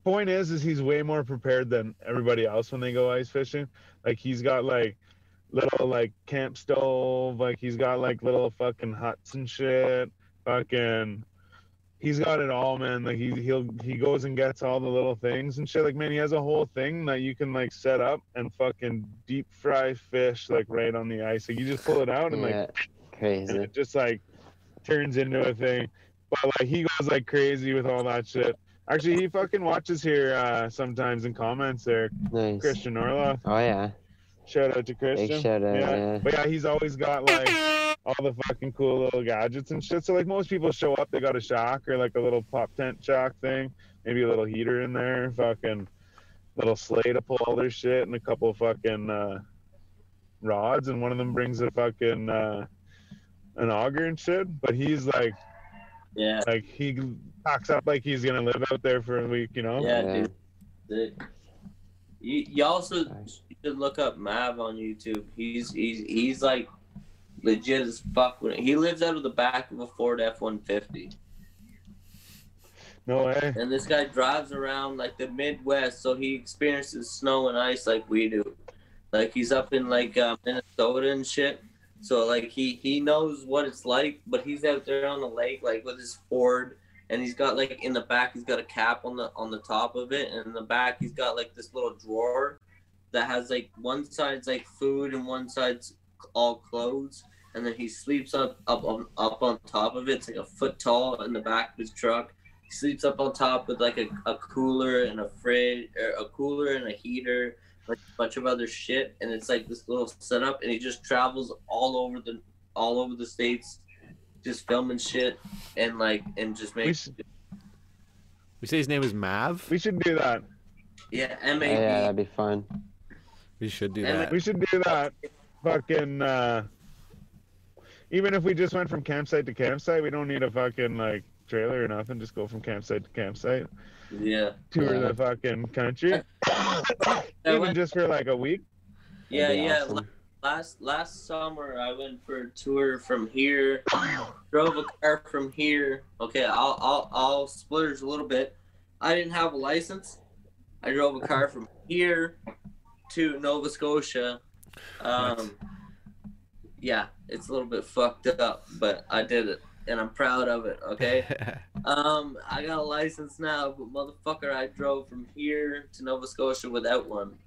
point is is he's way more prepared than everybody else when they go ice fishing. Like he's got like little like camp stove like he's got like little fucking huts and shit fucking he's got it all man like he he'll he goes and gets all the little things and shit like man he has a whole thing that you can like set up and fucking deep fry fish like right on the ice like you just pull it out and like Yeah. and Crazy. it just like turns into a thing. But like he goes like crazy with all that shit. Actually, he fucking watches here uh, sometimes and comments there. Nice. Christian Orloff, Oh yeah. Shout out to Christian. Big shout out. yeah. Yeah. But yeah, he's always got like all the fucking cool little gadgets and shit. So like most people show up, they got a shock or like a little pop tent shock thing, maybe a little heater in there, fucking little sleigh to pull all their shit, and a couple fucking uh, rods, and one of them brings a fucking uh, an auger and shit. But he's like, Yeah, like he packs up like he's gonna live out there for a week, you know. yeah, Yeah. dude. Sick. You, you also Nice. should look up Mav on YouTube. He's he's he's like legit as fuck. When he lives out of the back of a Ford F one fifty, No way. and this guy drives around like the Midwest, so he experiences snow and ice like we do. Like he's up in like uh, Minnesota and shit. So like he he knows what it's like, but he's out there on the lake like with his Ford, and he's got like in the back he's got a cap on the on the top of it, and in the back he's got like this little drawer that has like one side's like food and one side's all clothes, and then he sleeps up up on up on top of it. It's like a foot tall in the back of his truck. He sleeps up on top with like a, a cooler and a fridge, or a cooler and a heater, like a bunch of other shit, and it's like this little setup, and he just travels all over the all over the states, just filming shit and like and just We, makes sh- We say his name is Mav. we should do that. yeah M Yeah, A yeah, V. that'd be fun. We should do And that. We should do that. Fucking. Uh, even if we just went from campsite to campsite, we don't need a fucking like trailer or nothing. Just go from campsite to campsite. Yeah, Tour Yeah. the fucking country. Even went- just for like a week. yeah, yeah. awesome. Last last summer I went for a tour from here, drove a car from here. Okay, I'll I'll I'll splurge a little bit. I didn't have a license. I drove a car from here to Nova Scotia. Um, yeah, it's a little bit fucked up, but I did it, and I'm proud of it. Okay. Um, I got a license now, but motherfucker, I drove from here to Nova Scotia without one.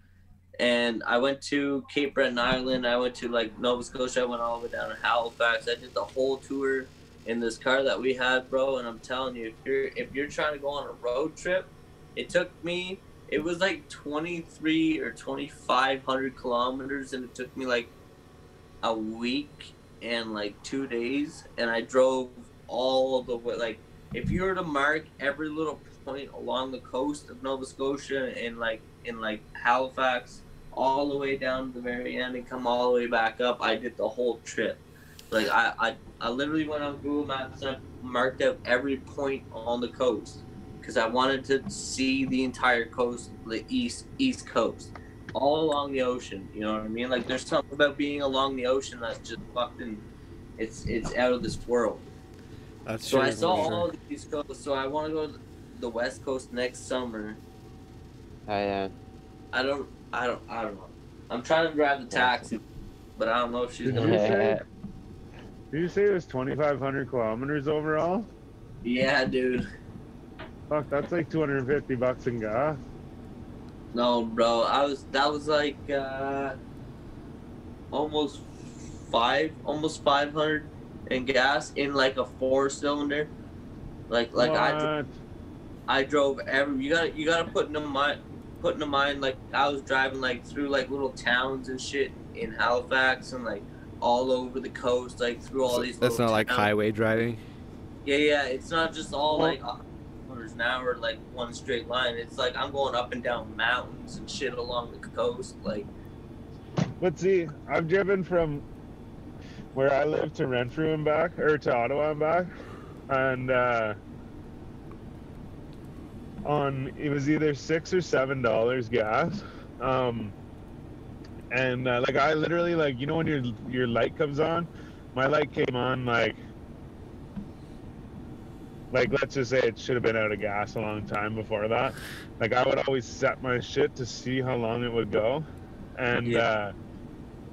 And I went to Cape Breton Island. I went to like Nova Scotia. I went all the way down to Halifax. I did the whole tour in this car that we had, bro. And I'm telling you, if you're if you're trying to go on a road trip, it took me. It was like 23 or 2,500 kilometers, and it took me like a week and like two days. And I drove all the way. Like, if you were to mark every little point along the coast of Nova Scotia and like in like Halifax, all the way down to the very end and come all the way back up, I did the whole trip. Like I, I, I literally went on Google Maps and I marked out every point on the coast because I wanted to see the entire coast, the east east coast, all along the ocean. You know what I mean? Like there's something about being along the ocean that's just fucking, it's it's out of this world. That's So true, I saw sure. all of the East Coast. So I want to go to the West Coast next summer. Oh, yeah. I don't, I don't, I don't know. I'm trying to drive the taxi, but I don't know if she's gonna. you say? Did you say it was 2,500 kilometers overall? Yeah, dude. Fuck, that's like 250 bucks in gas. No, bro. I was. That was like uh, almost five, almost 500 in gas in like a four cylinder. Like, like I. What? I drove every. You gotta you gotta put in the mind, put in mind like I was driving like through like little towns and shit in Halifax and like all over the coast, like through all these. That's little not like highway driving. Yeah, yeah. It's not just all like a kilometers an hour, like one straight line. It's like I'm going up and down mountains and shit along the coast. Like, But see, I've driven from where I live to Renfrew and back, or to Ottawa and back, and uh, on it was either six or seven dollars gas. Um, and uh, like I literally like you know when your your light comes on, my light came on like like let's just say it should have been out of gas a long time before that. Like I would always set my shit to see how long it would go, and Yeah. uh,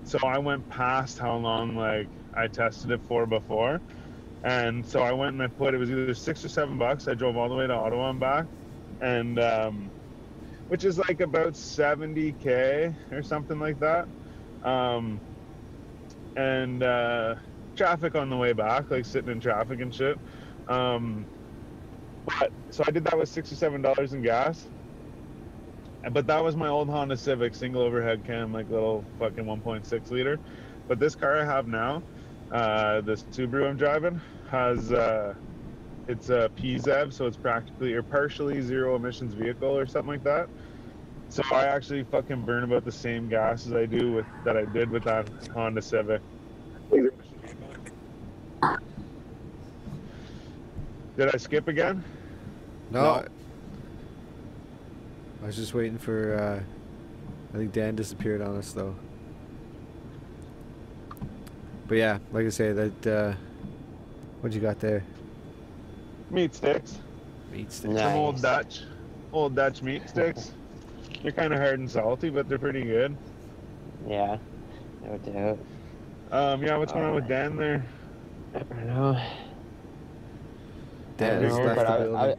so I went past how long like I tested it for before, and so I went and I put it was either six or seven bucks. I drove all the way to Ottawa and back, and um, which is like about 70k or something like that. Um, and uh, traffic on the way back, like sitting in traffic and shit. Um, but so I did that with six or seven dollars in gas. But that was my old Honda Civic single overhead cam, like little fucking 1.6 liter. But this car I have now, uh, this Subaru I'm driving, has uh, it's a PZEV, so it's practically or partially zero emissions vehicle or something like that. So I actually fucking burn about the same gas as I do with that I did with that Honda Civic. Did I skip again? No. No. I was just waiting for. Uh, I think Dan disappeared on us though. But yeah, like I say, that. Uh, what you got there? Meat sticks. Meat sticks. Nice. Some old Dutch, old Dutch meat sticks. They're kind of hard and salty, but they're pretty good. Yeah, no doubt. Um, yeah, what's going on with Dan there? I don't know. Dan I don't know, but I. I,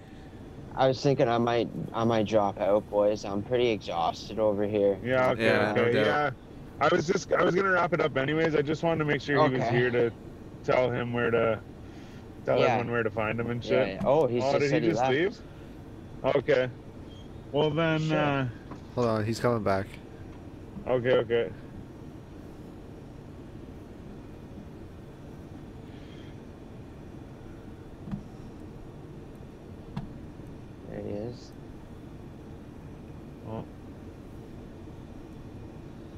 I was thinking I might I might drop out, boys. I'm pretty exhausted over here. Yeah, okay, Yeah, okay, doubt. yeah. I was just, I was gonna wrap it up anyways. I just wanted to make sure he was here to tell him where to, tell Yeah. everyone where to find him and shit. yeah. Oh, he oh, just did said he just left. leave? Okay. Well then, Sure. uh, Hold on, he's coming back. okay, okay. There he is.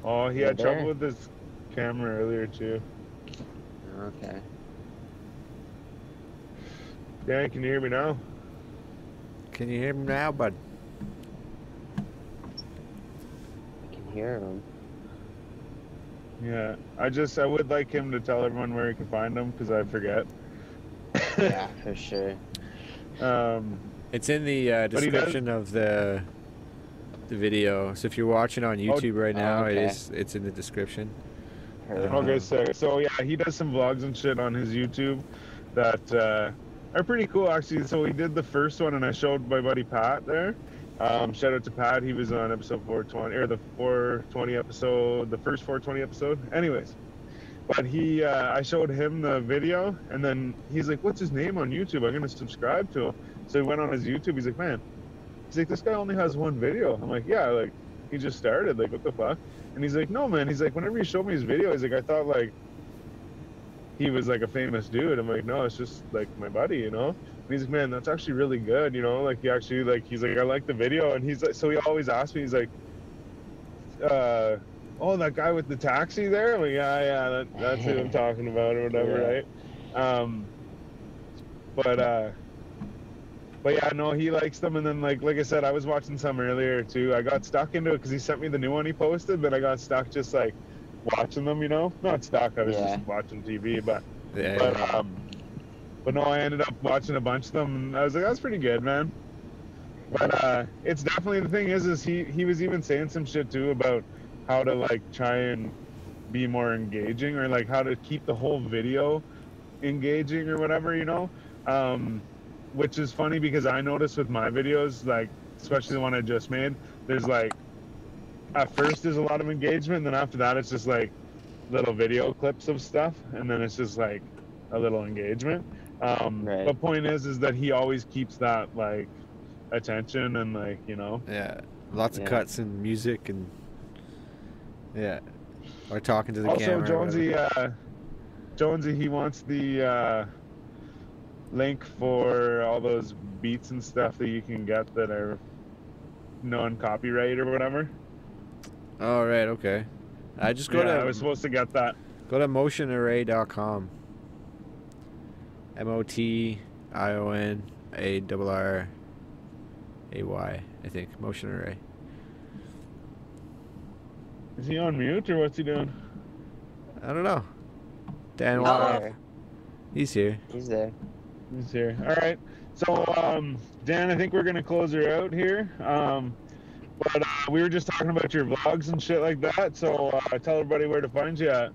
Oh, he Yeah, had trouble with his camera earlier too. Okay. Dan, can you hear me now? Can you hear me now, bud? I can hear him. Yeah. I just, I would like him to tell everyone where he can find him because I forget. Yeah, for sure. Um, It's in the uh, But he does- description of the the video. So if you're watching on YouTube right now, it okay. is it's in the description. Perfect. Okay, sick. So yeah, he does some vlogs and shit on his YouTube that uh, are pretty cool actually. So we did the first one, and I showed my buddy Pat there. Um, shout out to Pat. He was on episode 420 or the 420 episode, the first 420 episode. Anyways, but he, uh, I showed him the video, and then he's like, "What's his name on YouTube? I'm gonna subscribe to him." So he went on his YouTube. He's like, "Man," he's like, "This guy only has one video." I'm like, "Yeah, like he just started. Like, what the fuck?" And he's like, no, man. He's like, whenever you showed me his video, he's like, I thought like he was like a famous dude. I'm like, no, it's just like my buddy, you know. And he's like, man, that's actually really good, you know. Like he actually like he's like, I like the video, and he's like, so he always asks me, he's like, uh, oh, that guy with the taxi there. I'm like, yeah, yeah, that, that's who I'm talking about or whatever, Yeah. right? Um, but uh. But yeah, no, he likes them, and then like like I said, I was watching some earlier too. I got stuck into it because he sent me the new one he posted, but I got stuck just like watching them, you know. Not stuck, I was Yeah. just watching TV, but Yeah. but um, but no, I ended up watching a bunch of them, and I was like, that's pretty good, man. But uh, it's definitely the thing is, is he he was even saying some shit too about how to like try and be more engaging or like how to keep the whole video engaging or whatever, you know. Um, which is funny because I noticed with my videos, like especially the one I just made, there's like at first there's a lot of engagement, and then after that it's just like little video clips of stuff, and then it's just like a little engagement. Um, Right. But point is, is that he always keeps that like attention and like you know, Yeah. Lots of Yeah. cuts and music and yeah. Or talking to the also camera. or Jonesy, uh, Jonesy, he wants the uh, link for all those beats and stuff that you can get that are non-copyright or whatever. Whatever. Oh okay. I just go yeah, to I was supposed to get that. go to motionarray.com. M O T I O N A R R A Y, I think. Motion Array. Is he on mute or what's he doing? I don't know. Dan No. Waller. There. He's here. He's there. He's here. All right. So, um, Dan, I think we're gonna close her out here. Um, but uh, we were just talking about your vlogs and shit like that. So, uh, tell everybody where to find you at.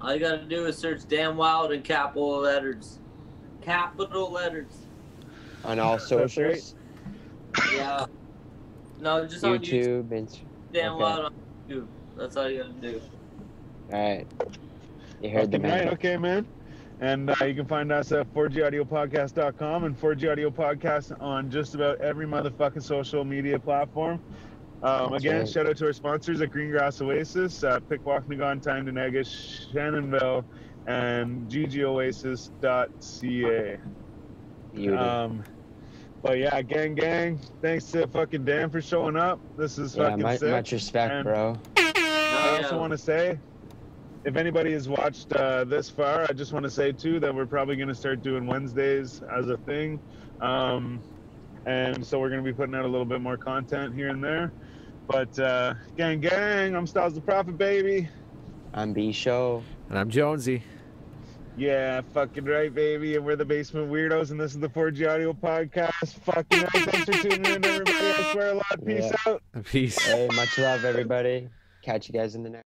All you gotta do is search Dan Wild in capital letters. Capital letters. On all socials, Yeah. No, just on YouTube. YouTube, Inst- Dan Okay. Wild on YouTube. That's all you gotta do. All right. You heard the man. right. Okay, man. And uh, you can find us at 4gaudiopodcast.com and 4G Podcast on just about every motherfucking social media platform. Um, again, right. shout out to our sponsors at Greengrass Oasis, uh, Pikwakanagan, Tyendinaga, Shannonville, and ggoasis.ca. Beauty. Um, but yeah, gang, gang. Thanks to fucking Dan for showing up. This is yeah, fucking much, sick. much respect, And- bro. I also want to say if anybody has watched uh, this far, I just want to say too that we're probably going to start doing Wednesdays as a thing, um, and so we're going to be putting out a little bit more content here and there. But uh, gang, gang, I'm Styles the Prophet, baby. I'm B Show. And I'm Jonesy. Yeah, fucking right, baby. And we're the Basement Weirdos, and this is the 4G Audio Podcast. Fucking right. Thanks for tuning in, everybody. I swear a lot. Peace Yeah. out. Peace. Hey, much love, everybody. Catch you guys in the next.